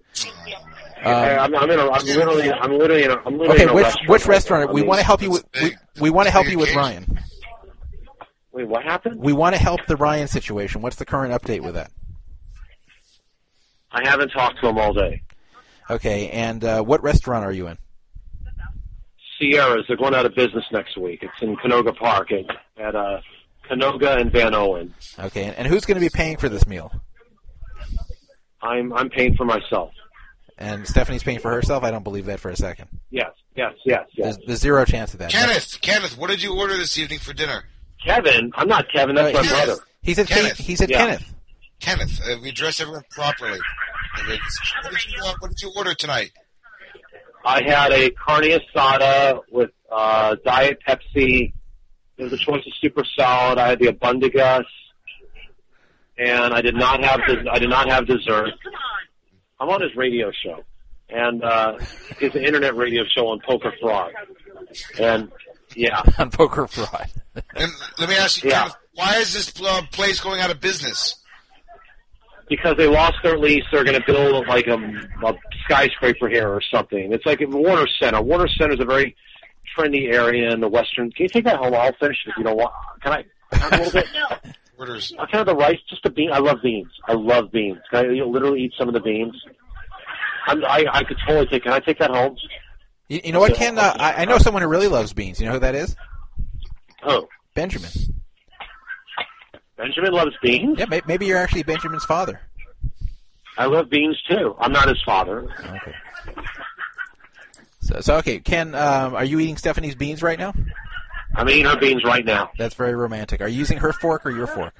Yeah, I'm, I'm in a. I'm literally. I'm literally in a. I'm literally okay, in a which restaurant. which restaurant? now. We I mean- want to help you with. We, we want to help you with Ryan. Wait, what happened? We want to help the Ryan situation. What's the current update with that? I haven't talked to him all day. Okay, and uh, what restaurant are you in? Sierras. They're going out of business next week. It's in Canoga Park at at uh, Canoga and Vanowen. Okay, and, and who's going to be paying for this meal? I'm I'm paying for myself. And Stephanie's paying for herself. I don't believe that for a second. Yes, yes, yes, yes. There's, there's zero chance of that. Kenneth, Kenneth, what did you order this evening for dinner? Kevin, I'm not Kevin. That's No, my Kenneth. brother. He said Kenneth. He said Yeah. Kenneth. Kenneth, uh, we address everyone properly. What did, you, uh, what did you order tonight? I had a carne asada with uh, Diet Pepsi. There was a choice of super salad. I had the Albondigas, and I did not have des- I did not have dessert. I'm on his radio show, and uh, it's an internet radio show on poker fraud. And yeah, *laughs* on poker fraud. And let me ask you, Yeah. Kenneth, why is this uh, place going out of business? because they lost their lease, they're going to build like a, a skyscraper here or something. It's like in Warner Center. Warner Center is a very trendy area in the western. Can you take that home? I'll finish it if you don't want. Can I? Have a little bit? Orders. I'll have the rice, just the bean. I love beans. I love beans. Can I you literally eat some of the beans? I'm, I I could totally take. Can I take that home? You, you know what, Ken? Uh, I, I know someone who really loves beans. You know who that is? Oh, Benjamin. Benjamin loves beans. Yeah, may, maybe you're actually Benjamin's father. I love beans too. I'm not his father. Okay. So, so okay, Ken, um, are you eating Stephanie's beans right now? I'm eating her beans right now. That's very romantic. Are you using her fork or your fork?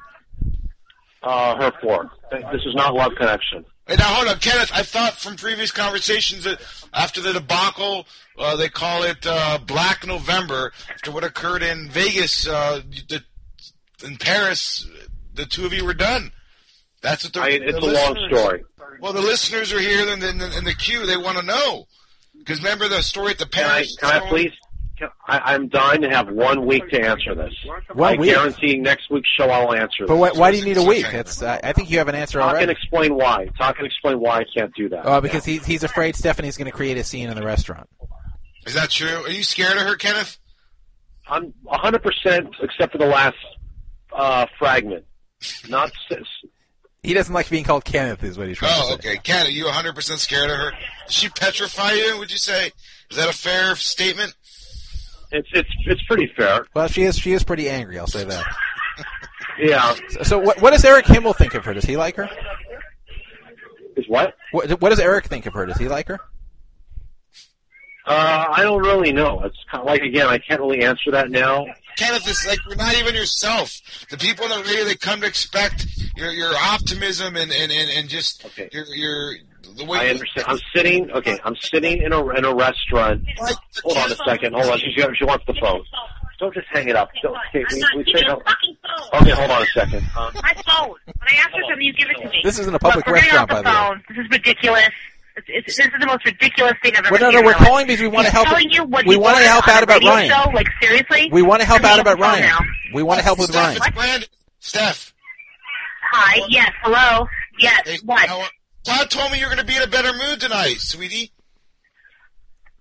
Uh, her fork. This is not love connection. Hey, now hold on, Kenneth. I thought from previous conversations that after the debacle, uh, they call it uh, Black November after what occurred in Vegas, uh, the, in Paris. The two of you were done. That's what the, I, it's the a long story. Well, the listeners are here in the, in the, in the queue. They want to know because remember the story at the Can I, Paris. can I please? Can, I, I'm dying to have one week to answer this. One I week? guarantee next week's show I'll answer. But this. why, why do you need a week? That's uh, I think you have an answer Talk and already. explain why. Talk and explain why I can't do that. Oh, because he's he's afraid Stephanie's going to create a scene in the restaurant. Is that true? Are you scared of her, Kenneth? I'm 100 percent except for the last uh, fragment. Not s- He doesn't like being called Kenneth, is what he's trying Oh, to say. okay. Ken, are you 100% scared of her? Did she petrify you, would you say? Is that a fair statement? It's it's it's pretty fair. Well, she is she is pretty angry. I'll say that. *laughs* Yeah. So, so what, what does Eric Himmel think of her? Does he like her? Is what? What, what does Eric think of her? Does he like her? Uh, I don't really know. It's kind of like again, I can't really answer that now. Kenneth, it's like you're not even yourself. The people on the radio, they come to expect your your optimism and and and, and just your your the way I understand. I'm sitting. Okay, I'm sitting in a in a restaurant. Hold on a second. Hold on. She she wants the phone. Don't just hang it up. Don't, okay, we, we say no. Okay, hold on a second. Um, My phone. When I ask for something, you give it to me. This isn't a public Look, we're getting restaurant, off by the way. phone. This is ridiculous. It's, it's, this is the most ridiculous thing I've ever Well, no, seen. no, in we're life. calling because we want to He's help. Telling you what we you want to wanted help on out a about radio Ryan. Show? Like seriously? We want to help Turn me out off the about phone Ryan. now. We want to help with Ryan. It's Brandon. Steph. Hi. Yes. Hello. Yes. what? Todd told me you're going to be in a better mood tonight, sweetie.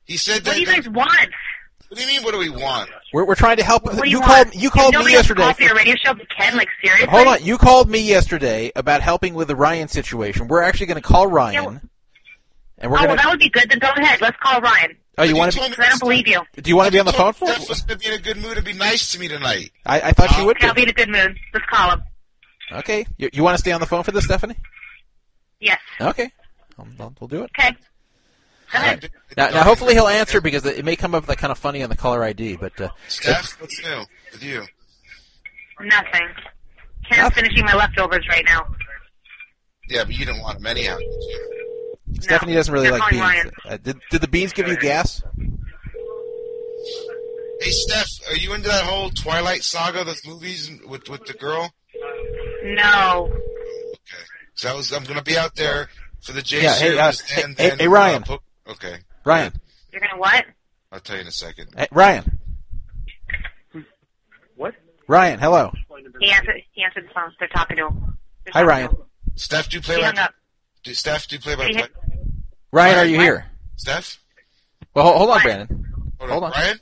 He said that. What do you guys want? What do you mean? What do we want? We're, we're trying to help. What do you you called want? you called me yesterday. called for your radio show, but Ken, like seriously? Hold on, you called me yesterday about helping with the Ryan situation. We're actually going to call Ryan, and we're oh, going well, that would be good. Then go ahead. Let's call Ryan. Oh, you want to? Because I don't believe you. Do you want to be on the phone for? Steph was going to be in a good mood and be nice to me tonight. I, I thought you would Okay, I'll be. be in a good mood. Let's call him. Okay, you, you want to stay on the phone for this, Stephanie? Yes. Okay, Um, I'll- we'll do it. Okay. Go. Now, now, hopefully he'll answer because it may come up like kind of funny on the caller ID. But uh, Steph, what's new with you? Nothing. Ken's finishing my leftovers right now. Yeah, but you didn't want him anyhow. did you? Stephanie doesn't really They're like beans. Ryan. Uh, did, did the beans give you gas? Hey, Steph, are you into that whole Twilight saga, those movies with with the girl? No. So I was, I'm going to be out there for the J Yeah, hey, uh, hey, and then, hey, Ryan. uh, po- okay, Ryan, You're gonna what? I'll tell you in a second. hey, Ryan, What? Ryan. Hello. He answered. He answered the phone. They're talking to him. They're Hi, Ryan. to him. Steph, do you play He by hung up. do Steph do play by play? Ryan, are you here? Steph, Well, hold, hold on, Brandon. hold, Hold on. on. Ryan.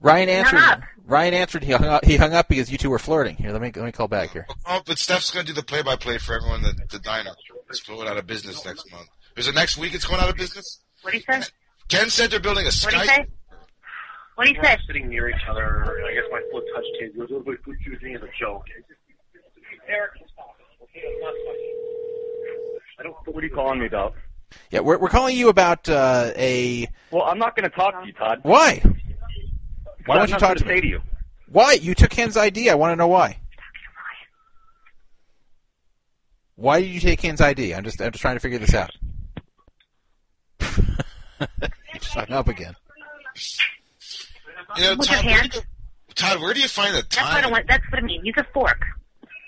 Ryan Hung answered. Up. Ryan answered. He hung up. He hung up because you two were flirting. Here, let me let me call back here. Oh, but Steph's going to do the play-by-play for everyone at the diner. It's going out of business next month. Is it next week? It's going out of business. What do you say? Ken said they're building a What do you Skype. say? What do you say? Sitting near each other, I guess my foot touched his. It was a little bit confusing as a joke. Eric, stop. Okay, it's not funny. I don't. What are you calling me about? Yeah, we're we're calling you about uh, a. Well, I'm not going to talk to you, Todd. Why? Why I don't you talk nothing to me? say to you? Why? You took Ken's ID. I want to know why. Why did you take Ken's ID? I'm just I'm just trying to figure this out. *laughs* you just hung up again. You know, With your Todd, where do you, Todd, where do you find the That's what I time? want. That's what I mean. Use a fork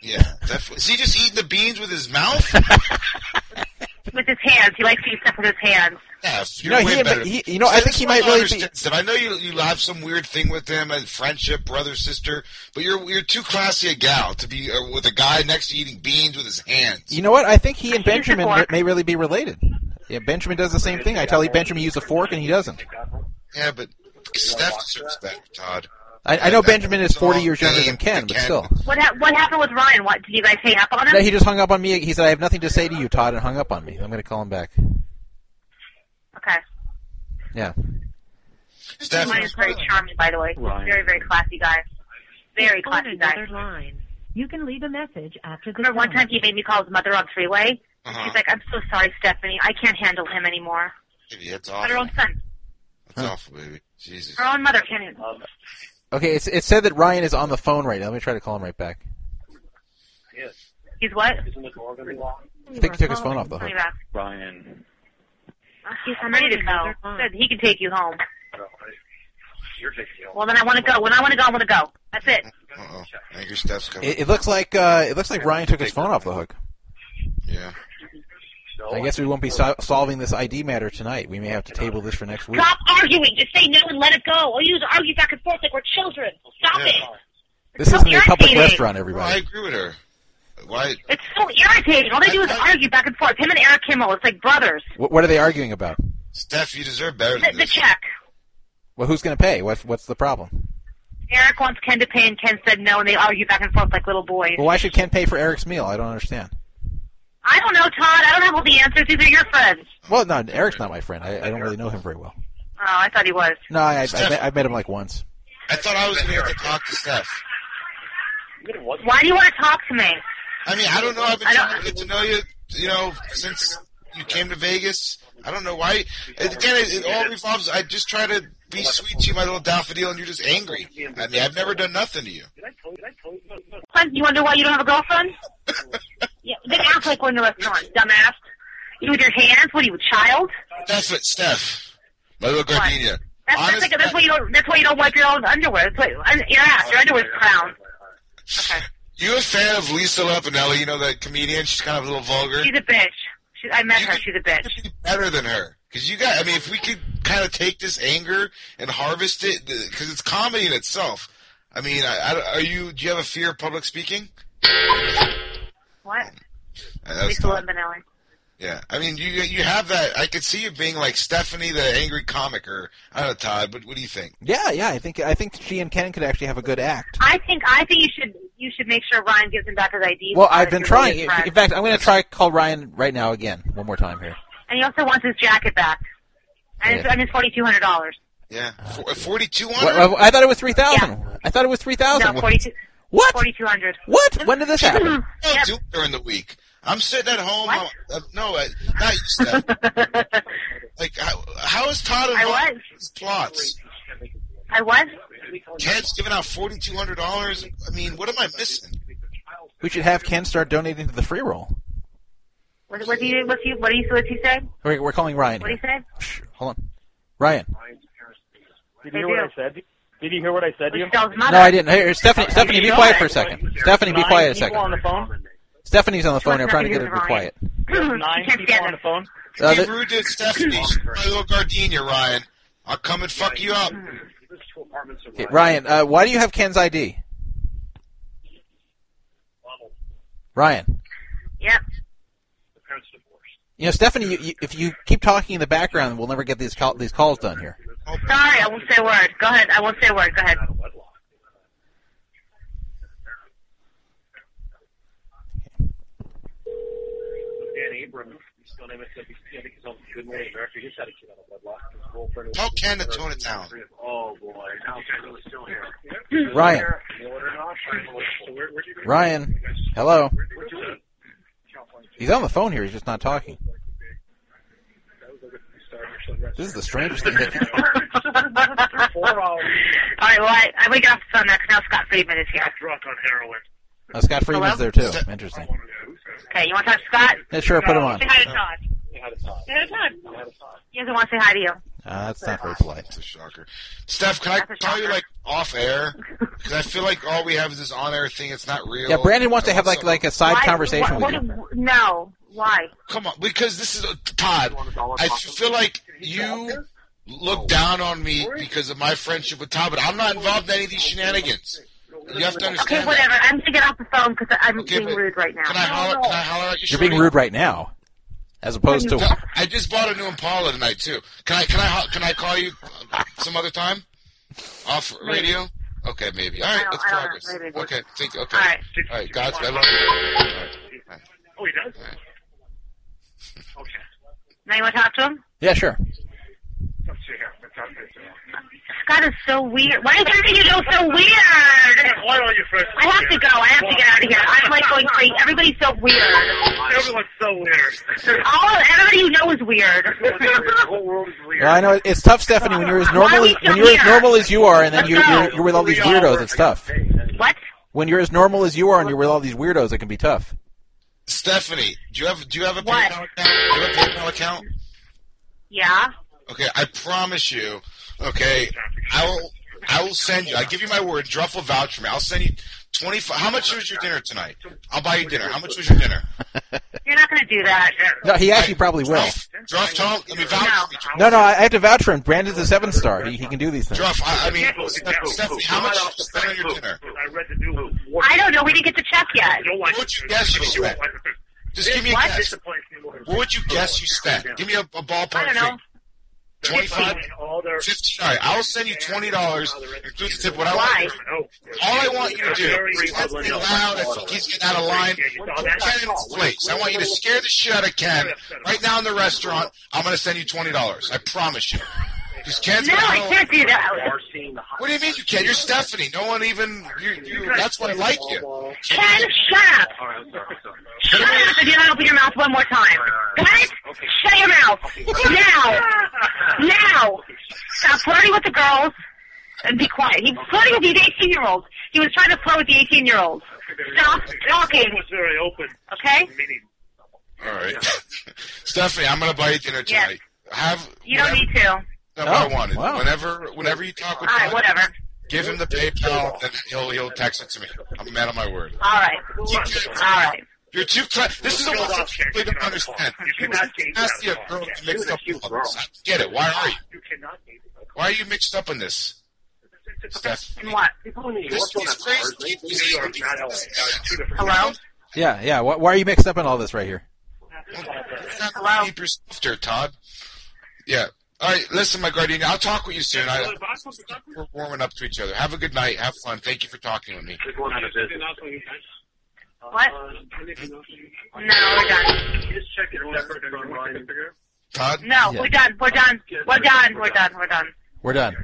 Yeah, definitely. Is he just eating the beans with his mouth? *laughs* with his hands. He likes to eat stuff with his hands. Yeah, You you're know, way he- better. he- you know, I think he might really understand, be- Steph. I know you you have some weird thing with him, and friendship, brother, sister, but you're you're too classy a gal to be uh, with a guy next to eating beans with his hands. You know what? I think he and Benjamin may really be related. Yeah, Benjamin does the same thing. I tell you, Benjamin to use a fork, and he doesn't. Yeah, but Steph deserves better, Todd. I, I know Benjamin is 40 years younger than Ken, but still. What ha- What happened with Ryan? What did you guys hang up on him? No, he just hung up on me. He said, "I have nothing to say to you, Todd," and hung up on me. I'm going to call him back. Okay. Yeah. Steph, Ryan is very charming, by the way. He's a very, very classy guy. Very On classy guy. line. You can leave a message after the Remember one time he made me call his mother on three way? Uh-huh. She's like, I'm so sorry, Stephanie. I can't handle him anymore. Baby, that's But her awful. own son. That's awful, baby. Jesus. Her own mother can't handle Um, Okay, it's, it said that Ryan is on the phone right now. Let me try to call him right back. Yes. He's what? Isn't the door going to be locked? I think he took his phone off the hook. me back. Brian. I'm ready to go. Good. He can take you home. No, You're taking it. Well, then I want to go. When I want to go, I want to go. That's it. Uh-oh. Angry Steph's coming. It, it looks like uh, it looks like Ryan took his phone off the hook. yeah. I guess we won't be so- solving this ID matter tonight. We may have to table this for next week. Stop arguing. Just say no and let it go. All you do argue back and forth like we're children. Stop Yeah. it. This so isn't a public irritating. restaurant, Well, I agree with her. Why? It's so irritating. All they do is argue back and forth. Him and Eric Kimmel. It's like brothers. What, what are they arguing about? Steph, you deserve better The, than the this. check. Well, who's going to pay? What's what's the problem? Eric wants Ken to pay, and Ken said no, and they argue back and forth like little boys. Well, why should Ken pay for Eric's meal? I don't understand. I don't know, Todd. I don't have all the answers. These are your friends. Well, no, Eric's not my friend. I, I don't really know him very well. Oh, I thought he was. No, I, I, I, met, I met him like once. I thought I was going to get to talk to Steph. Why do you want to talk to me? I mean, I don't know. I've been trying to get to know you, you know, since you came to Vegas. I don't know why. Again, it, it all revolves. I just try to be sweet to you, my little daffodil, and you're just angry. I mean, I've never done nothing to you. You wonder why you don't have a girlfriend? *laughs* yeah, then act like we're in a restaurant, dumbass. You with your hands? What are you, a child? That's what, Steph, my little gardenia. That's, that's, like, that's why you don't. That's why you don't wipe your own underwear. That's why your ass, your underwear's crown. You a fan of Lisa Lampanelli? You know that comedian? She's kind of a little vulgar. She's a bitch. She, I met her. She's a bitch. better than her. Because you got, I mean, if we could kind of take this anger and harvest it, because it's comedy in itself. I mean, I, I, are you? Do you have a fear of public speaking? What? Uh, Lisa Lampanelli. Yeah, I mean, you you have that. I could see you being like Stephanie, the angry comic, or I don't know, Todd. But what do you think? Yeah, yeah. I think I think she and Ken could actually have a good act. I think. I think you should. You should make sure Ryan gives him back his ID. Well, I've been trying. really In fact, I'm going to try call Ryan right now again, one more time here. And he also wants his jacket back. And his, Yeah. and his forty two hundred dollars. Yeah, uh, forty two hundred. Uh, I thought it was three thousand. Yeah. I thought it was three thousand. No, forty two. What? Forty two hundred. What? When did this happen? Don't do it during the week. I'm sitting at home. I'm, uh, no, uh, not you, Steph. *laughs* like, how, how is Todd I involved was. in these plots? I was. Ken's giving out forty two hundred dollars. I mean, what am I missing? We should have Ken start donating to the free roll. What, what do you? What's he? What do you? What's he say? We're, we're calling Ryan. What do you say? Hold on, Ryan. Did you hear what I said? Did you hear what I said to you? No, I didn't. Here, Stephanie. Stephanie, be quiet for a second. Stephanie, be quiet a people on second. the phone. Stephanie's on the phone. I'm trying to get her to be quiet. Nine *laughs* people on the phone. Uh, Be the- rude to Stephanie. She's my little gardenia, Ryan. I'll come and fuck you up. Okay, Ryan, uh, why do you have Ken's ID? Ryan. Yep. The parents divorced. You know, Stephanie, you, you, if you keep talking in the background, we'll never get these call, these calls done here. Sorry, I won't say a word. Go ahead. I won't say a word. Go ahead. Dan Abram, he's still on MSNBC. I think he's on Good Morning America. He just had a kid on a wedlock. His girlfriend Tell Ken to tone it down. Oh boy, now you guys are still here. *laughs* Ryan. Believe it or not, so where, where'd you go? Ryan, hello. Where'd you live? He's on the phone here. He's just not talking. This is the strangest thing. That *laughs* All right. Well, I, I wake up the phone now 'cause now Scott Friedman is here. Drunk on heroin. uh, Scott Freeman's there too. Interesting. Okay, you want to talk to Scott? Yeah, sure, put him on. Say hi to Todd. They had a talk. Say hi to Todd. He doesn't want to say hi to you. Uh, that's not very polite. It's a shocker. Steph, can I call you like off air? *laughs* Because I feel like all we have is this on air thing. It's not real. Yeah, Brandon wants to have like like a side Why- conversation what, with you. what, No. Why? Come on, because this is Todd. I feel like you look down on me because of my friendship with Todd, but I'm not involved in any of these shenanigans. You have to Okay, understand. whatever. I'm going to get off the phone because I'm Okay, being rude right now. Can I holler? Can I holler at you? You're being rude right now, as opposed to. No, I just bought a new Impala tonight too. Can I? Can I? Can I call you uh, some other time? Off radio? Okay, maybe. All right, I don't- let's I don't know. progress. Maybe. Okay, think. Okay. All right. All right. Godspeed. I love you. All right. All right. Oh, he does? Okay. Now you want to talk to him? Yeah, sure. Let's see here. Let's talk this out. Scott is so weird. Why is everything you do so weird? Why are you first? I have to go. I have to get out of here. I'm like going crazy. Everybody's so weird. Everyone's so weird. All everybody you know is weird. the whole world is weird. Well, I know it's tough, Stephanie. When you're as normal as still when you're as normal as you are, and then you're, you're you're with all these weirdos, it's tough. What? When you're as normal as you are, and you're with all these weirdos, it can be tough. Stephanie, do you have do you have a What? PayPal account? Do you have a PayPal account? Yeah. Okay, I promise you. Okay, I will. I will send you. I give you my word. Druff will vouch for me. I'll send you twenty five. How much was your dinner tonight? I'll buy you dinner. How much was your dinner? *laughs* You're not going to do that. No, he actually probably will. Druff, tell. Let me vouch for me. No, no, I I have to vouch for him. Brandon's a seven star. He, he can do these things. Druff, I, I mean, Stephanie, how much did you spend on your dinner? I read the new. I don't know. We didn't get the check yet. What would you guess you spent? Just give me a What? guess. What would you guess you spent? Give me a, a ballpark I don't know. figure. Twenty-five, fifteen. All right, I'll send you twenty dollars, includes the tip. What I want, all I want you to do is text me loud. I think he's getting out of line. Put Ken in place. I want you to scare the shit out of Ken right now in the restaurant. I'm going to send you twenty dollars. I promise you. Because Ken's No, I can't do that. What do you mean you can? You're Stephanie. No one even. You, you, that's why I like you. Ken, shut up. Shut up if you don't open your mouth one more time. Got it? Shut your mouth. Now. Now. Stop flirting with the girls and be quiet. He's flirting with these 18 year olds. He was trying to flirt with the 18 year olds. Stop talking. was very open. Okay? All right, *laughs* Stephanie. I'm gonna buy you dinner Yes. tonight. Have You don't whenever- need to. No, but I Oh, wanted. wow. Whenever, whenever you talk with All right, whatever. give him the PayPal, and he'll he'll text it to me. I'm a man of my word. All right. All right. You're too cla This is a lot of people don't understand. You cannot ask a girl to mix up with others. I get it. Why are you? You cannot date Why are you mixed up in this? Steph, And what? this, these crazy people. these other people- Hello? Yeah, yeah. Why, why are you mixed up in all this right here? Hello. Keep yourself there, Todd. Yeah. All right. Listen, my guardian. I'll talk with you soon. I, we're warming up to each other. Have a good night. Have fun. Thank you for talking with me. What? No, we're done. Just check your separate from mine. Todd. No, Yeah. we're done. We're done. We're done. We're done. We're done. We're done.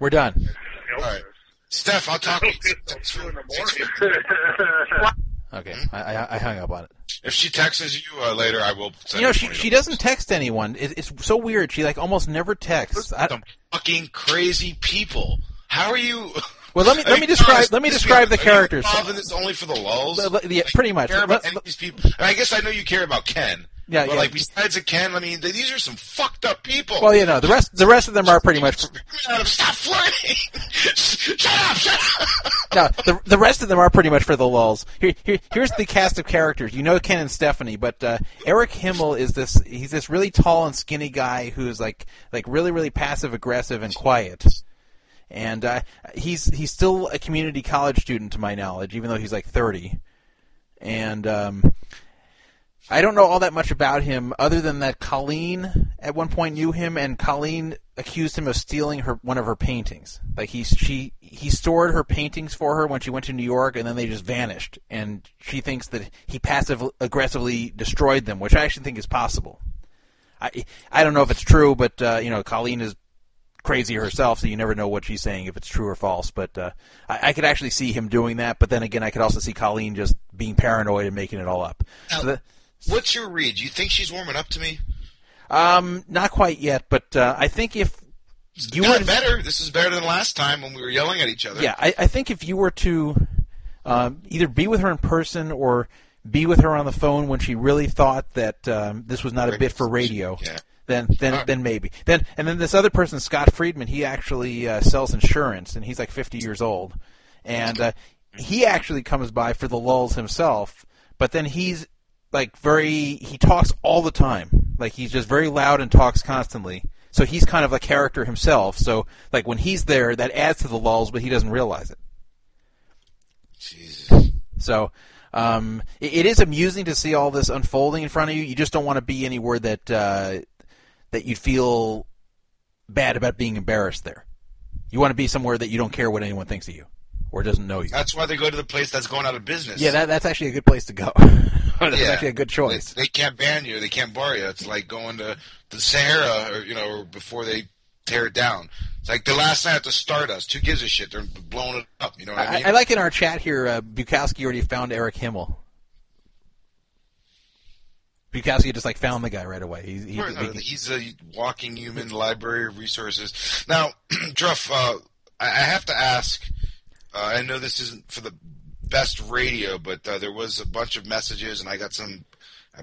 We're done. All right. Steph, I'll talk *laughs* Okay, I, I, I hung up on it. If she texts you uh, later, I will send You know, she she doesn't text anyone. It, it's so weird. She like almost never texts. I, Some fucking crazy people. How are you? well, let me *laughs* let me describe honest, let me describe the characters. involved in this only for the lulls? Yeah, pretty much. Care about Let- any of these people? I guess I know you care about Ken. Yeah, but yeah. like besides a Ken, I mean, these are some fucked up people. Well, you know, the rest the rest of them are pretty much. *laughs* Stop flirting! *laughs* shut up! Shut up! No, the the rest of them are pretty much for the lulls. Here, here here's the cast of characters. You know Ken and Stephanie, but uh, Eric Himmel is this. He's this really tall and skinny guy who's like like really really passive aggressive and quiet. And uh, he's he's still a community college student to my knowledge, even though he's like thirty. And um, I don't know all that much about him, other than that Colleen at one point knew him, and Colleen accused him of stealing her one of her paintings. Like he she he stored her paintings for her when she went to New York, and then they just vanished. And she thinks that he passive aggressively destroyed them, which I actually think is possible. I I don't know if it's true, but uh, you know Colleen is crazy herself, so you never know what she's saying if it's true or false. But uh, I, I could actually see him doing that. But then again, I could also see Colleen just being paranoid and making it all up. Now, So that- What's your read? Do you think she's warming up to me? um, not quite yet, but uh, I think if you were better. This is better than last time when we were yelling at each other. yeah, I, I think if you were to um, either be with her in person or be with her on the phone when she really thought that um, this was not a bit for radio, Yeah. then then then maybe then and then this other person, Scott Friedman, he actually uh, sells insurance and he's like 50 years old, and uh, he actually comes by for the lulls himself, but then he's like very he talks all the time, like he's just very loud and talks constantly. So he's kind of a character himself. So like when he's there, that adds to the lulls, but he doesn't realize it. Jesus. So um, it, it is amusing to see all this unfolding in front of you. You just don't want to be anywhere that uh, that you'd feel bad about being embarrassed there. You want to be somewhere that you don't care what anyone thinks of you or doesn't know you. That's why they go to the place that's going out of business. Yeah, that, that's actually a good place to go. *laughs* that's Yeah. actually a good choice. They, they can't ban you. They can't bar you. It's like going to the Sahara, or you know, before they tear it down. It's like the last night at the Stardust. Who gives a shit? They're blowing it up. You know what I, I, mean? I like in our chat here, uh, Bukowski already found Eric Himmel. Bukowski just like found the guy right away. He, he, no, he- he's a walking human library of resources. Now, *clears throat* Druff, uh, I have to ask. Uh, I know this isn't for the best radio, but uh, there was a bunch of messages, and I got some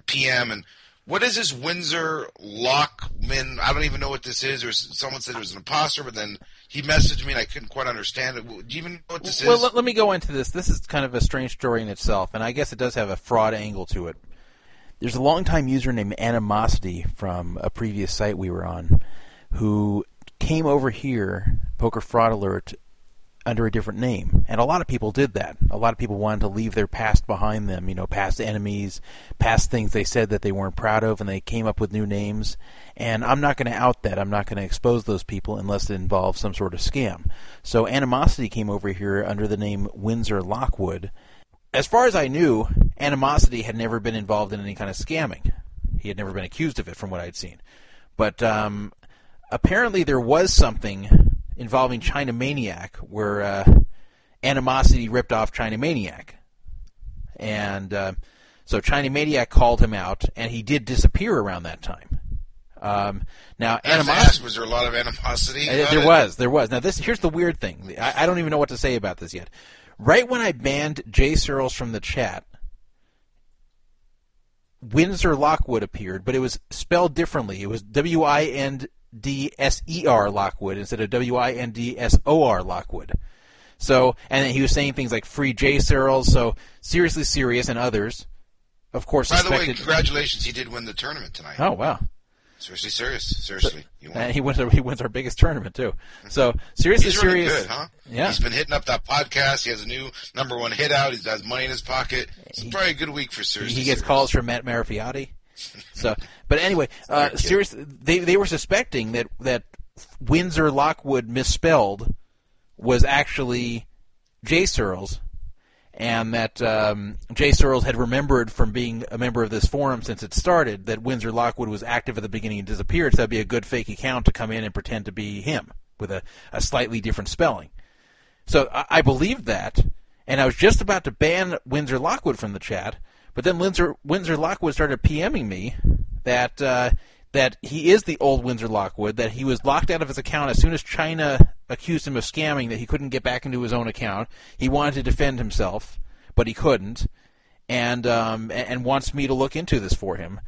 PM. And what is this Windsor Lockman? I don't even know what this is. Was someone said it was an imposter, but then he messaged me, and I couldn't quite understand it. Do you even know what this well, is? let, let me go into this. This is kind of a strange story in itself, and I guess it does have a fraud angle to it. There's a longtime user named Animosity from a previous site we were on who came over here, Poker Fraud Alert, under a different name. And a lot of people did that. A lot of people wanted to leave their past behind them, you know, past enemies, past things they said that they weren't proud of, and they came up with new names. And I'm not going to out that. I'm not going to expose those people unless it involves some sort of scam. So Animosity came over here under the name Windsor Lockwood. As far as I knew, Animosity had never been involved in any kind of scamming. He had never been accused of it from what I'd seen. but um, apparently there was something involving China Maniac where uh, Animosity ripped off China Maniac, and uh, so China Maniac called him out, and he did disappear around that time. Um, now, I have to animosity. was there a lot of animosity? Uh, there it? was, there was. Now this here's the weird thing. I, I don't even know what to say about this yet. Right when I banned Jay Searles from the chat, Windsor Lockwood appeared, but it was spelled differently. It was W I N D S E R Lockwood instead of W I N D S O R Lockwood. So, and he was saying things like "free Jay Searles." So, seriously serious, and others, of course, By the way, congratulations! He did win the tournament tonight. oh wow! Seriously, serious, seriously. He won. And he wins. Our, he wins our biggest tournament too. So seriously He's really serious. good, huh? Yeah. He's been hitting up that podcast. He has a new number one hit out. He has got money in his pocket. It's probably a good week for seriously. he gets serious. calls from Matt Marafioti. So, but anyway, uh, seriously, they they were suspecting that that Windsor Lockwood misspelled was actually Jay Searles, and that um, Jay Searles had remembered from being a member of this forum since it started that Windsor Lockwood was active at the beginning and disappeared. So that'd be a good fake account to come in and pretend to be him with a, a slightly different spelling. So I, I believed that, and I was just about to ban Windsor Lockwood from the chat, but then Windsor Windsor Lockwood started PMing me that uh, that he is the old Windsor Lockwood, that he was locked out of his account as soon as China accused him of scamming, that he couldn't get back into his own account. He wanted to defend himself, but he couldn't, and um, and, wants me to look into this for him,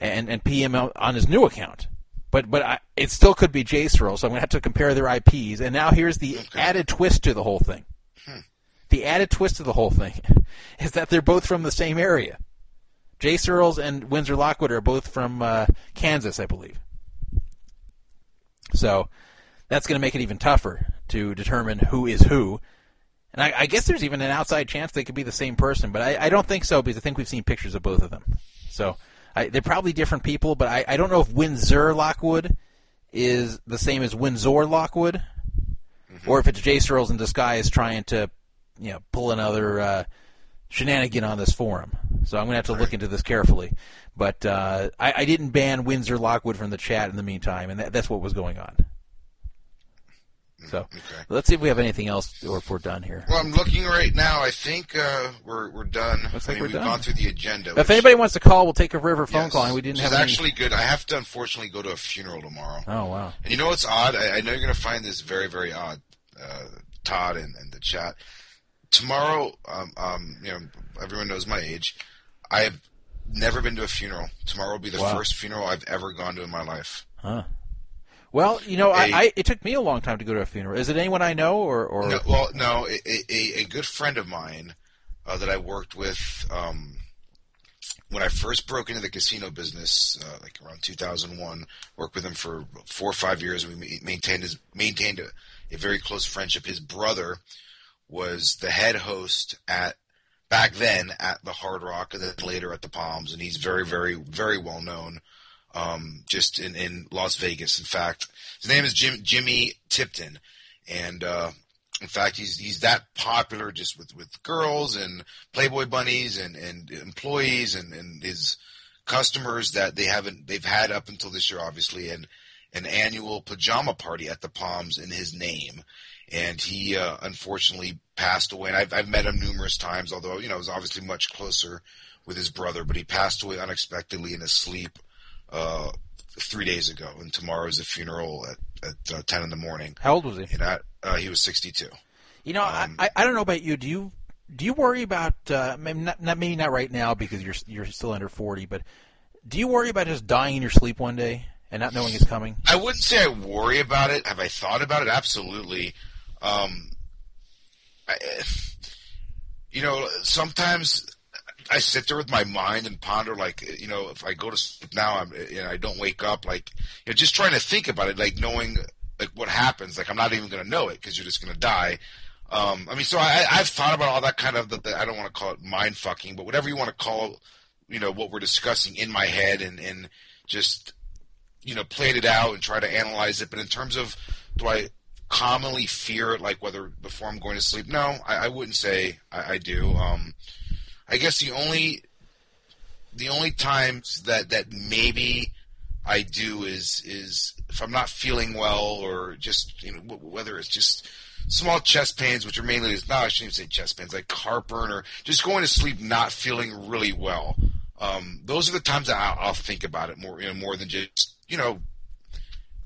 and and PM on his new account. But but I, it still could be Jay Searle, so I'm gonna have to compare their IPs. And now here's the added twist to the whole thing. The added twist to the whole thing *laughs* is that they're both from the same area. Jay Searles and Windsor Lockwood are both from uh, Kansas, I believe. So that's going to make it even tougher to determine who is who. And I, I guess there's even an outside chance they could be the same person, but I, I don't think so because I think we've seen pictures of both of them. So I, they're probably different people, but I, I don't know if Windsor Lockwood is the same as Windsor Lockwood, or if it's Jay Searles in disguise trying to, you know, pull another uh, shenanigan on this forum. So I'm going to have to look into this carefully. But uh, I, I didn't ban Windsor Lockwood from the chat in the meantime, and that, that's what was going on. So let's see if we have anything else, or if we're done here. Well, I'm looking right now. I think uh, we're we're done. Looks I like mean, we've done. gone through the agenda. If which- anybody wants to call, we'll take a river phone Yes, call. And we didn't have is any. actually good. I have to unfortunately go to a funeral tomorrow. Oh wow! And you know what's odd? I, I know you're going to find this very, very odd, uh, Todd and, and the chat. Tomorrow, um, um, you know, everyone knows my age. I have never been to a funeral. Tomorrow will be the Wow. first funeral I've ever gone to in my life. Huh. Well, you know, I, A- I it took me a long time to go to a funeral. Is it anyone I know, or or No, well, no, a, a, a good friend of mine uh, that I worked with um, when I first broke into the casino business, uh, like around 2001. Worked with him for four or five years. We maintained his maintained a, a very close friendship. His brother was the head host at back then at the Hard Rock, and then later at the Palms, and he's very, very, very well known. Um, just in, in Las Vegas. In fact, his name is Jim, Jimmy Tipton, and uh, in fact, he's he's that popular just with, with girls and Playboy bunnies and, and employees and, and his customers that they haven't they've had up until this year, obviously, and an annual pajama party at the Palms in his name. And he uh, unfortunately passed away. And I've, I've met him numerous times, although you know, I was obviously much closer with his brother. But he passed away unexpectedly in his sleep uh, three days ago. And tomorrow is a funeral at, at uh, ten in the morning. How old was he? And I, uh, he was sixty-two. You know, Um, I, I don't know about you. Do you do you worry about uh, maybe not, not maybe not right now because you're you're still under forty, but do you worry about just dying in your sleep one day and not knowing it's coming? I wouldn't say I worry about it. Have I thought about it? Absolutely. Um, I, you know, sometimes I sit there with my mind and ponder, like, you know, if I go to sleep now I'm, and I don't wake up, like, you know, just trying to think about it, like knowing like what happens. Like, I'm not even going to know it because you're just going to die. Um, I mean, so I, I've thought about all that kind of. The, the, I don't want to call it mind fucking, but whatever you want to call, you know, what we're discussing in my head, and and just you know, played it out and try to analyze it. But in terms of do I commonly fear it, like whether before I'm going to sleep? No, I, I wouldn't say I, I do. Um, I guess the only the only times that that maybe I do is is if I'm not feeling well or just you know whether it's just small chest pains, which are mainly no, I shouldn't even say chest pains, like heartburn or just going to sleep not feeling really well. Um, those are the times that I'll, I'll think about it more, you know, more than just you know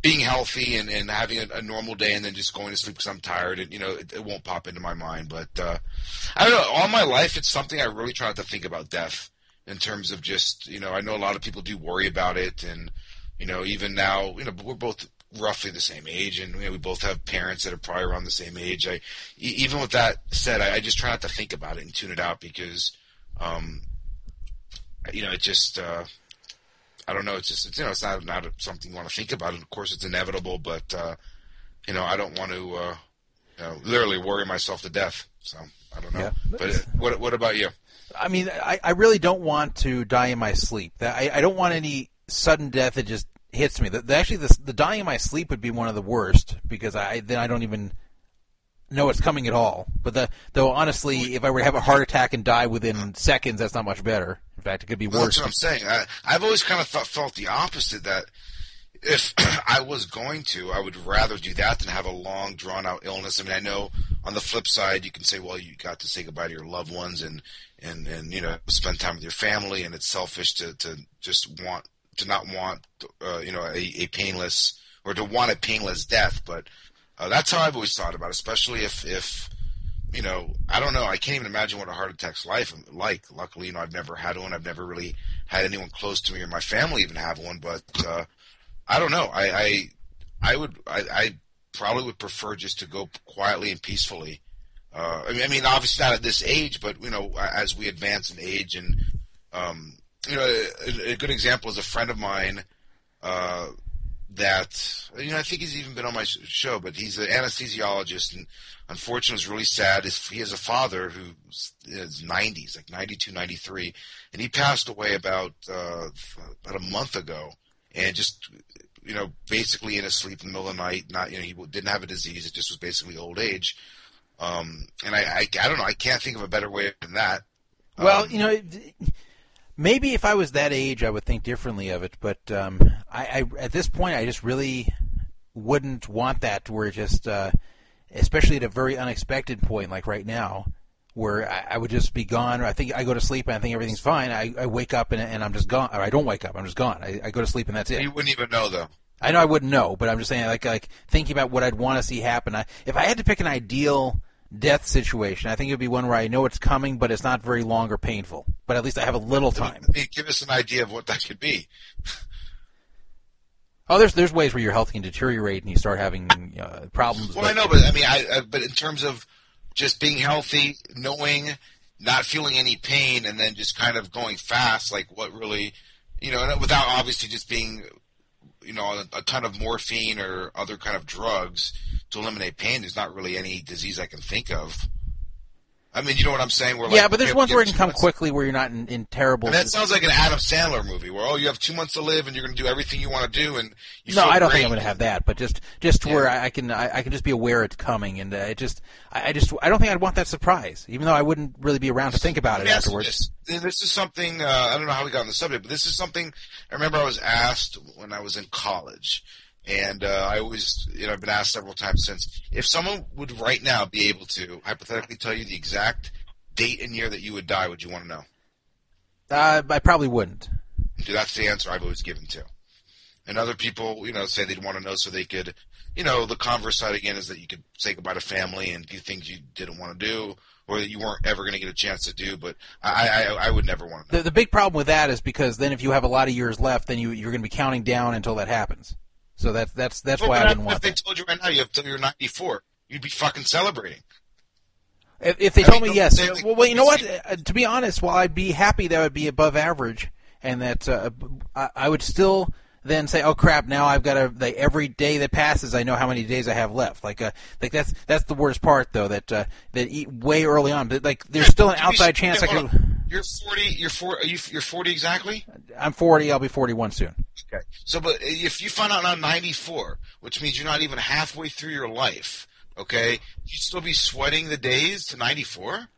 being healthy and, and having a, a normal day and then just going to sleep because I'm tired and you know it, it won't pop into my mind. But uh, I don't know. All my life, it's something I really try not to think about death in terms of just you know I know a lot of people do worry about it and you know even now you know we're both roughly the same age and you know, we both have parents that are probably around the same age. I even with that said, I, I just try not to think about it and tune it out because um, you know it just. Uh, I don't know. It's just it's, you know it's not not something you want to think about. And of course, it's inevitable, but uh, you know I don't want to uh, you know, literally worry myself to death. So I don't know. Yeah. But uh, what what about you? I mean, I, I really don't want to die in my sleep. That- I, I don't want any sudden death that just hits me. The, the, actually, the, the dying in my sleep would be one of the worst because I then I don't even know it's coming at all. But the, though honestly, if I were to have a heart attack and die within seconds, that's not much better. Fact, it could be Well, worse. that's what I'm saying. I, I've always kind of thought, felt the opposite that if *clears throat* I was going to, I would rather do that than have a long, drawn out illness. I mean, I know on the flip side, you can say, well, you got to say goodbye to your loved ones and, and, and, you know, spend time with your family and it's selfish to, to just want, to not want, uh, you know, a, a painless or to want a painless death. But, uh, that's how I've always thought about it, especially if, if, you know, I don't know. I can't even imagine what a heart attack's life like. Luckily, you know, I've never had one. I've never really had anyone close to me or my family even have one. But uh, I don't know. I I, I would I, I probably would prefer just to go quietly and peacefully. Uh, I mean, I mean, obviously not at this age, but you know, as we advance in age, and um, you know, a, a good example is a friend of mine. Uh, that you know I think he's even been on my show, but he's an anesthesiologist, and unfortunately, it's really sad. He has a father who is 90s, like 92, 93, and he passed away about uh, about a month ago, and just you know basically in his sleep in the middle of the night. Not you know he didn't have a disease; it just was basically old age. Um, and I, I I don't know. I can't think of a better way than that. Well, Um, you know, maybe if I was that age, I would think differently of it. But um, I, I, at this point, I just really wouldn't want that to where just, uh, especially at a very unexpected point, like right now, where I, I would just be gone. I think I go to sleep and I think everything's fine. I, I wake up and, and I'm just gone. Or I don't wake up. I'm just gone. I, I go to sleep and that's it. you wouldn't even know though. I know I wouldn't know, but I'm just saying, like, like thinking about what I'd want to see happen. I, if I had to pick an ideal death situation, I think it would be one where I know it's coming, but it's not very long or painful. But at least I have a little time. I mean, give us an idea of what that could be. *laughs* Oh, there's there's ways where your health can deteriorate and you start having uh, problems. Well, I know, but I mean, I, I but in terms of just being healthy, knowing, not feeling any pain, and then just kind of going fast, like what really, you know, and without obviously just being, you know, a, a ton of morphine or other kind of drugs to eliminate pain. There's not really any disease I can think of. I mean, you know what I'm saying? Where, like, yeah, but there's ones where it can come months- quickly, where you're not in, in terrible. And that sounds like an Adam Sandler movie where oh, you have two months to live and you're going to do everything you want to do, and you no, I don't great. think I'm going to have that, but just just to where I, I can I, I can just be aware it's coming, and uh, it just I, I just I don't think I'd want that surprise, even though I wouldn't really be around to think about it Let me ask you afterwards. This. this is something uh, I don't know how we got on the subject, but this is something I remember I was asked when I was in college, and uh, I always you know I've been asked several times since if someone would right now be able to hypothetically tell you the exact date and year that you would die, would you want to know? Uh, I probably wouldn't. Dude, that's the answer I've always given too. And other people, you know, say they'd want to know so they could, you know, the converse side again is that you could say goodbye to family and do things you didn't want to do or that you weren't ever going to get a chance to do. But I, I, I would never want to know. The, the big problem with that is because then if you have a lot of years left, then you you're going to be counting down until that happens. So that's that's that's Well, why I wouldn't want. if want they that. told you right now you have till you're 94, you'd be fucking celebrating. If, if they I told mean, me yes, like, well, well, you know what? Uh, to be honest, while I'd be happy that would be above average, and that uh, I, I would still then say, "Oh crap! Now I've got to." Like, every day that passes, I know how many days I have left. Like, uh, like that's that's the worst part, though. That uh, that way early on, but like there's still an outside chance I could. You're 40. You're 40. Are you, you're 40 exactly. I'm 40. I'll be 41 soon. Okay. So, but if you find out on 94, which means you're not even halfway through your life, okay, you'd still be sweating the days to 94.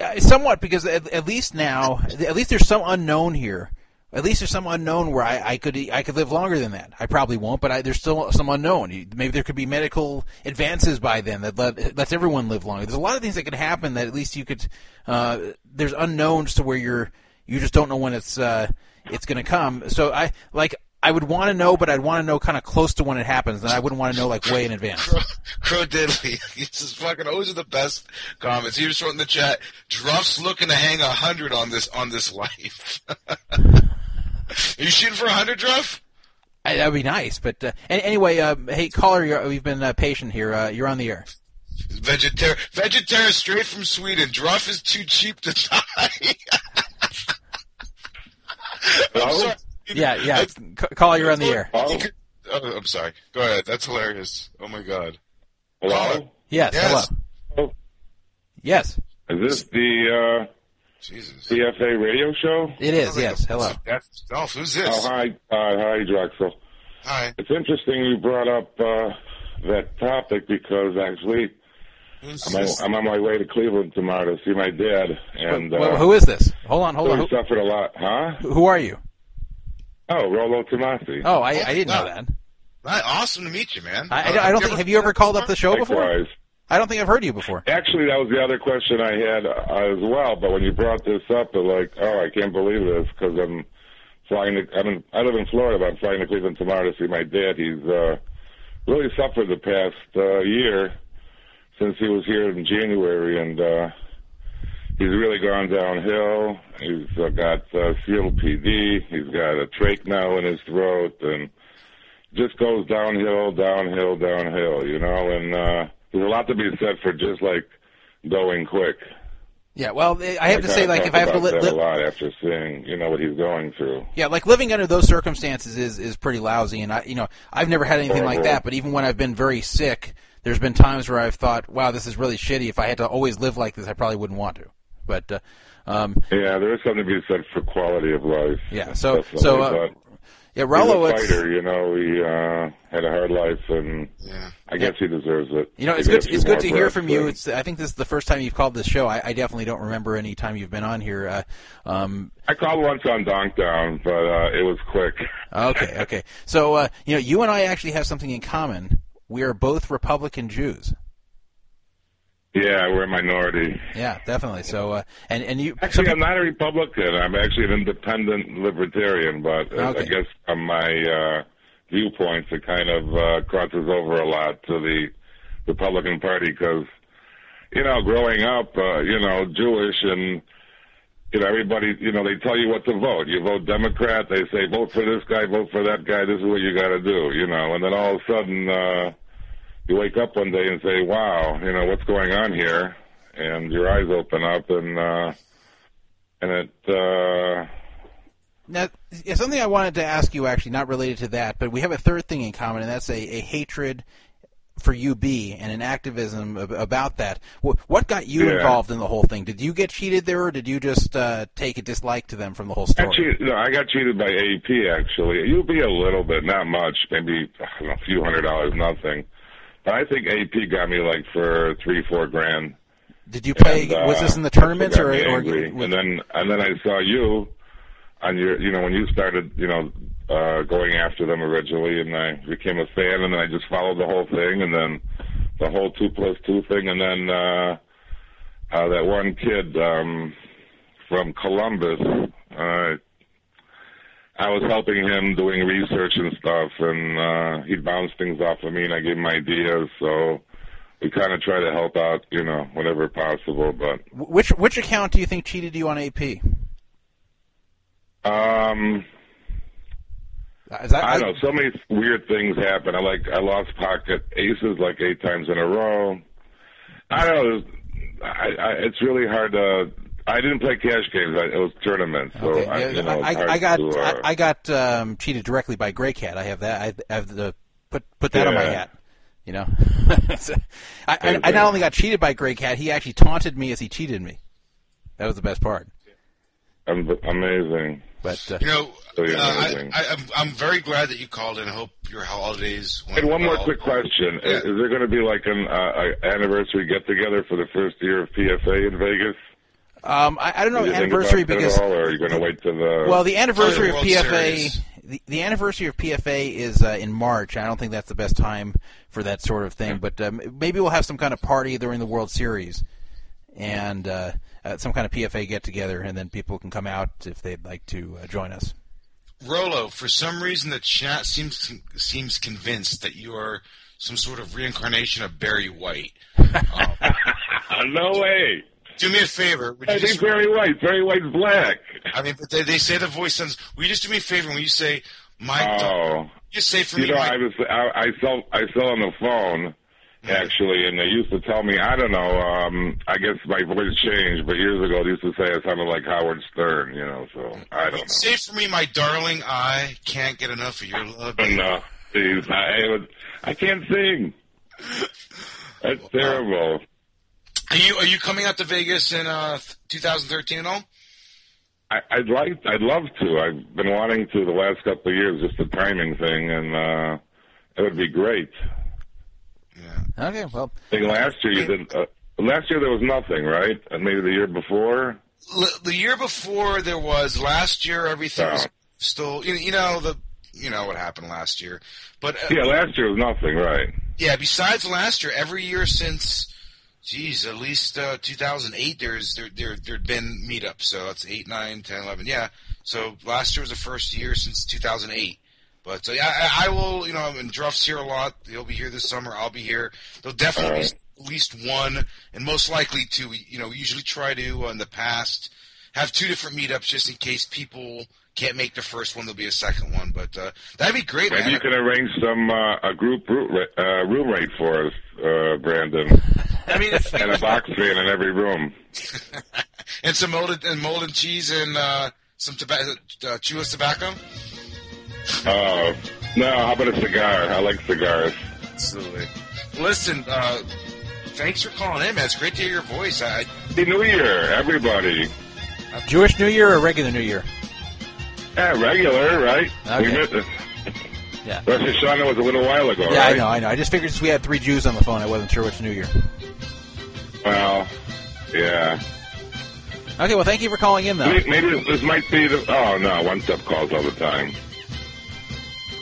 Uh, somewhat because at, at least now, at least there's some unknown here. At least there's some unknown where I, I could I could live longer than that. I probably won't, but I, there's still some unknown. Maybe there could be medical advances by then that let, lets everyone live longer. There's a lot of things that could happen that at least you could. Uh, there's unknowns to where you're you just don't know when it's uh, it's going to come. So I like I would want to know, but I'd want to know kind of close to when it happens, and I wouldn't want to know like way in advance. Crow Diddley. He says *laughs* fucking always are the best comments. He was wrote in the chat, Druff's looking to hang a hundred on this on this life. *laughs* Are *laughs* you shooting for a hundred, Druff? That'd be nice. But uh, anyway, uh, hey caller, you're, we've been uh, patient here. Uh, you're on the air. Vegetarian vegetarian straight from Sweden. Druff is too cheap to die. *laughs* I'm sorry. Yeah, yeah. C- caller, you're on the air. Oh, I'm sorry. Go ahead. That's hilarious. Oh my god. Hello? Yes. Yes. Hello. Yes. Is this the uh, CFA radio show? It is. Yes. Hello. That's Dolph. Who's this? Oh, hi, uh, hi, Drexel. Hi. It's interesting you brought up uh, that topic because actually, I'm on, I'm on my way to Cleveland tomorrow to see my dad, and Well, uh, who is this? Hold on. Hold so on. he Who, suffered a lot, huh? who are you? Oh, Rollo Tomasi. Oh, I, I didn't know that. Right, awesome to meet you, man. I, I, I don't think. Have you ever called up the show before? I don't think I've heard you before. Actually, that was the other question I had uh, as well. But when you brought this up, I'm like, oh, I can't believe this because I'm flying. To, I'm in, I live in Florida, but I'm flying to Cleveland tomorrow to see my dad. He's uh, really suffered the past uh, year since he was here in January, and uh, he's really gone downhill. He's uh, got uh, COPD. He's got a trach now in his throat, and just goes downhill, downhill, downhill. You know, and uh, there's a lot to be said for just like going quick. Yeah. Well, I have to say, like, if I have to live li- a lot after seeing you know what he's going through. Yeah, like living under those circumstances is is pretty lousy, and I, you know, I've never had anything like that. But even when I've been very sick, there's been times where I've thought, "Wow, this is really shitty." If I had to always live like this, I probably wouldn't want to. But uh, um, Yeah, there is something to be said for quality of life. Yeah, so- Definitely, so, uh, yeah, Rollo, he's a it's- fighter. You know, he uh, had a hard life, and I guess he deserves it. you know, it's good. few It's good to hear from you. It's I think this is the first time you've called this show. I, I definitely don't remember any time you've been on here. Uh, um, I called once on Donk Down, but uh, it was quick. okay, okay. So uh, you know, you and I actually have something in common. We are both Republican Jews. Yeah, we're a minority. Yeah, definitely. So uh, and and you Actually, I'm not a Republican. I'm actually an independent libertarian, but uh, I guess from my uh, viewpoints, it kind of uh, crosses over a lot to the Republican Party because, you know, growing up, uh, you know, Jewish and you know, everybody, you know, they tell you what to vote. You vote Democrat, they say vote for this guy, vote for that guy. This is what you got to do, you know. And then all of a sudden, uh, you wake up one day and say, "Wow, you know what's going on here," and your eyes open up, and uh, and it. Uh, Now, something I wanted to ask you, actually, not related to that, but we have a third thing in common, and that's a, a hatred for UB and an activism about that. What got you Yeah. involved in the whole thing? Did you get cheated there, or did you just uh, take a dislike to them from the whole story? Actually, no, I got cheated by AP. Actually, you'll a little bit, not much, maybe know, a few hundred dollars, nothing. I think AP got me like for three, four grand. Did you play? And, uh, was this in the tournaments, or, or and then and then I saw you on your, you know, when you started, you know, uh, going after them originally, and I became a fan, and then I just followed the whole thing, and then the whole two plus two thing, and then uh, uh, that one kid um, from Columbus. Uh, I was helping him doing research and stuff, and uh, he'd bounce things off of me, and I gave him ideas. So we kind of try to help out, you know, whenever possible. But which which account do you think cheated you on AP? um, Is that- I don't know. So many weird things happen. I like I lost pocket aces like eight times in a row. I don't know. I, I, it's really hard to. I didn't play cash games. I, it was tournaments. So Okay, I, you know, it's I, I got to, uh, I, I got um, cheated directly by Grey Cat. I have that. I have the put put that on my hat. You know, *laughs* So, I, I, I not only got cheated by Grey Cat, he actually taunted me as he cheated me. That was the best part. am amazing. But uh, You know, Really uh, I, amazing. I, I'm, I'm very glad that you called and I hope your holidays went And one more well. quick question: Is is there going to be like an uh, anniversary get together for the first year of PFA in Vegas? Um, I, I don't know Did anniversary because all, or are you going to wait till the? well, the anniversary of PFA, Series? the, the anniversary of PFA is uh, in March. I don't think that's the best time for that sort of thing, but um, maybe we'll have some kind of party during the World Series and uh, uh, some kind of PFA get together, and then people can come out if they'd like to uh, join us. Rollo, for some reason, the chat seems seems convinced that you are some sort of reincarnation of Barry White. *laughs* no way. Do me a favor. Would you I think Barry White. Barry White's black. I mean, but they, they say the voice sounds. Will you just do me a favor when you say my? Oh. Just say for you me. know, my- I was I, I sell I sell on the phone actually, and they used to tell me I don't know. um I guess my voice changed, but years ago they used to say I sounded like Howard Stern. You know, so I don't Say for me, my darling, I can't get enough of your love. No, please, I I can't sing. That's terrible. Are you are you coming out to Vegas in uh, 2013 at all? I, I'd like, I'd love to. I've been wanting to the last couple of years, just the timing thing, and uh it would be great. Yeah. Okay, well, I think last year you did. Uh, last year there was nothing, right? And maybe the year before. L- the year before there was. Last year everything was Oh. still. You, you know the. You know what happened last year, but uh, Yeah, last year was nothing, right? Yeah, besides last year, every year since, geez, at least uh, 2008, there's there there there'd been meetups. So that's 8, 9, 10, 11. Yeah. So last year was the first year since 2008. But uh, yeah, I, I will. You know, and Druff's here a lot. He'll be here this summer. I'll be here. There'll definitely be at least one, and most likely two. You know, we usually try to uh, in the past have two different meetups just in case people can't make the first one. There'll be a second one. But uh, that'd be great. Maybe man. you can arrange some uh, a group root ra- uh, room rate for us, uh, Brandon. *laughs* I mean, if, and a box fan in every room. *laughs* and some molded and molded cheese and uh, some tobacco, uh, chewless tobacco. Oh no! How about a cigar? I like cigars. Absolutely. Listen, uh, thanks for calling in, man. It's great to hear your voice. I, Happy New Year, everybody. Jewish New Year or regular New Year? Yeah, regular, right? Okay. We missed it. *laughs* Yeah. Rosh Hashanah was a little while ago, Yeah, right? I know, I know. I just figured since we had three Jews on the phone, I wasn't sure which New Year. Well, yeah. Okay, well, thank you for calling in, though. Maybe, maybe this might be the. Oh no, one step calls all the time.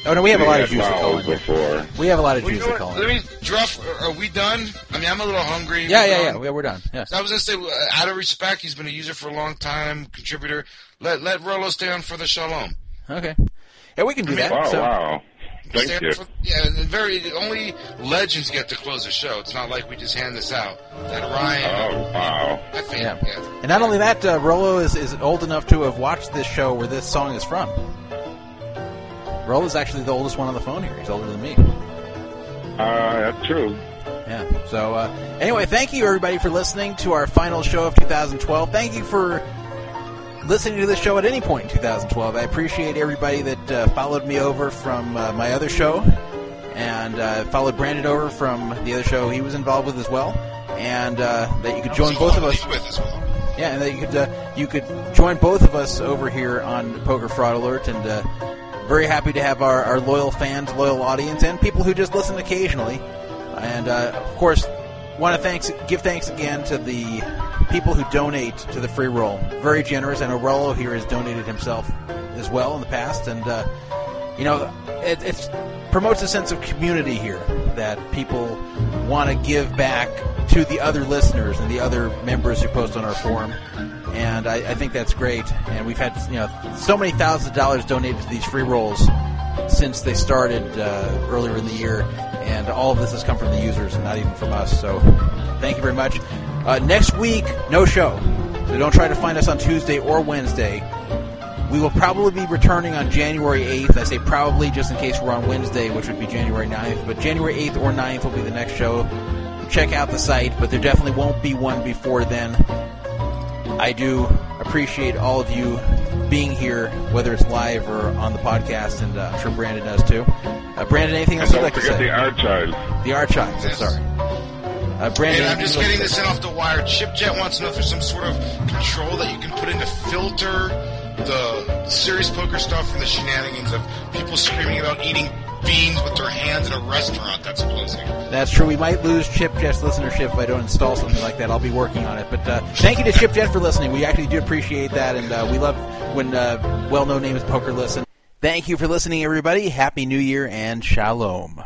Oh no, we have a lot of had Jews that call vowels in. before. We have a lot of Well, you Jews that call what? in. Let me, Druff, are- are we done? I mean, I'm a little hungry. Yeah, We're yeah, done. yeah. We're done. Yeah. So I was gonna say, uh, out of respect, he's been a user for a long time, contributor. Let let Rollo stay on for the shalom. Okay. Yeah, we can do that. Wow, so. wow. Thank you. for- yeah, very only legends get to close the show. It's not like we just hand this out. That Ryan. Oh wow. I think. Yeah. yeah. And not only that, uh, Rollo is, is old enough to have watched this show where this song is from. Rollo's actually the oldest one on the phone here. He's older than me. Uh, that's true. Yeah. So uh, anyway, thank you everybody for listening to our final show of 2012. Thank you for listening to this show at any point in 2012. I appreciate everybody that uh, followed me over from uh, my other show and uh, followed Brandon over from the other show he was involved with as well, and uh, that you could join both of us. With as well. Yeah, and that you could uh, you could join both of us over here on Poker Fraud Alert, and uh, very happy to have our, our loyal fans, loyal audience, and people who just listen occasionally. And uh, of course, want to thanks give thanks again to the people who donate to the free roll. Very generous, and Orello here has donated himself as well in the past, and uh, you know it it's, promotes a sense of community here that people want to give back to the other listeners and the other members who post on our forum. And I, I think that's great. And we've had you know so many thousands of dollars donated to these free rolls since they started uh, earlier in the year, and all of this has come from the users and not even from us. So thank you very much. Uh, next week, no show. So don't try to find us on Tuesday or Wednesday. We will probably be returning on January 8th. I say probably just in case we're on Wednesday, which would be January 9th. But January 8th or 9th will be the next show. Check out the site, but there definitely won't be one before then. I do appreciate all of you being here, whether it's live or on the podcast, and uh, I'm sure Brandon does too. Uh, Brandon, anything else And you'd like to forget say? the archives. The archives. I'm sorry. Uh, Brandon, And I'm just getting this in off the wire. Chip Jett wants to know if there's some sort of control that you can put in to filter the serious poker stuff from the shenanigans of people screaming about eating beans with their hands in a restaurant that's closing. That's true. We might lose Chip Jett's listenership if I don't install something like that. I'll be working on it. But uh, thank you to Chip Jet for listening. We actually do appreciate that, and uh, we love when uh, well-known names poker listen. Thank you for listening, everybody. Happy New Year and shalom.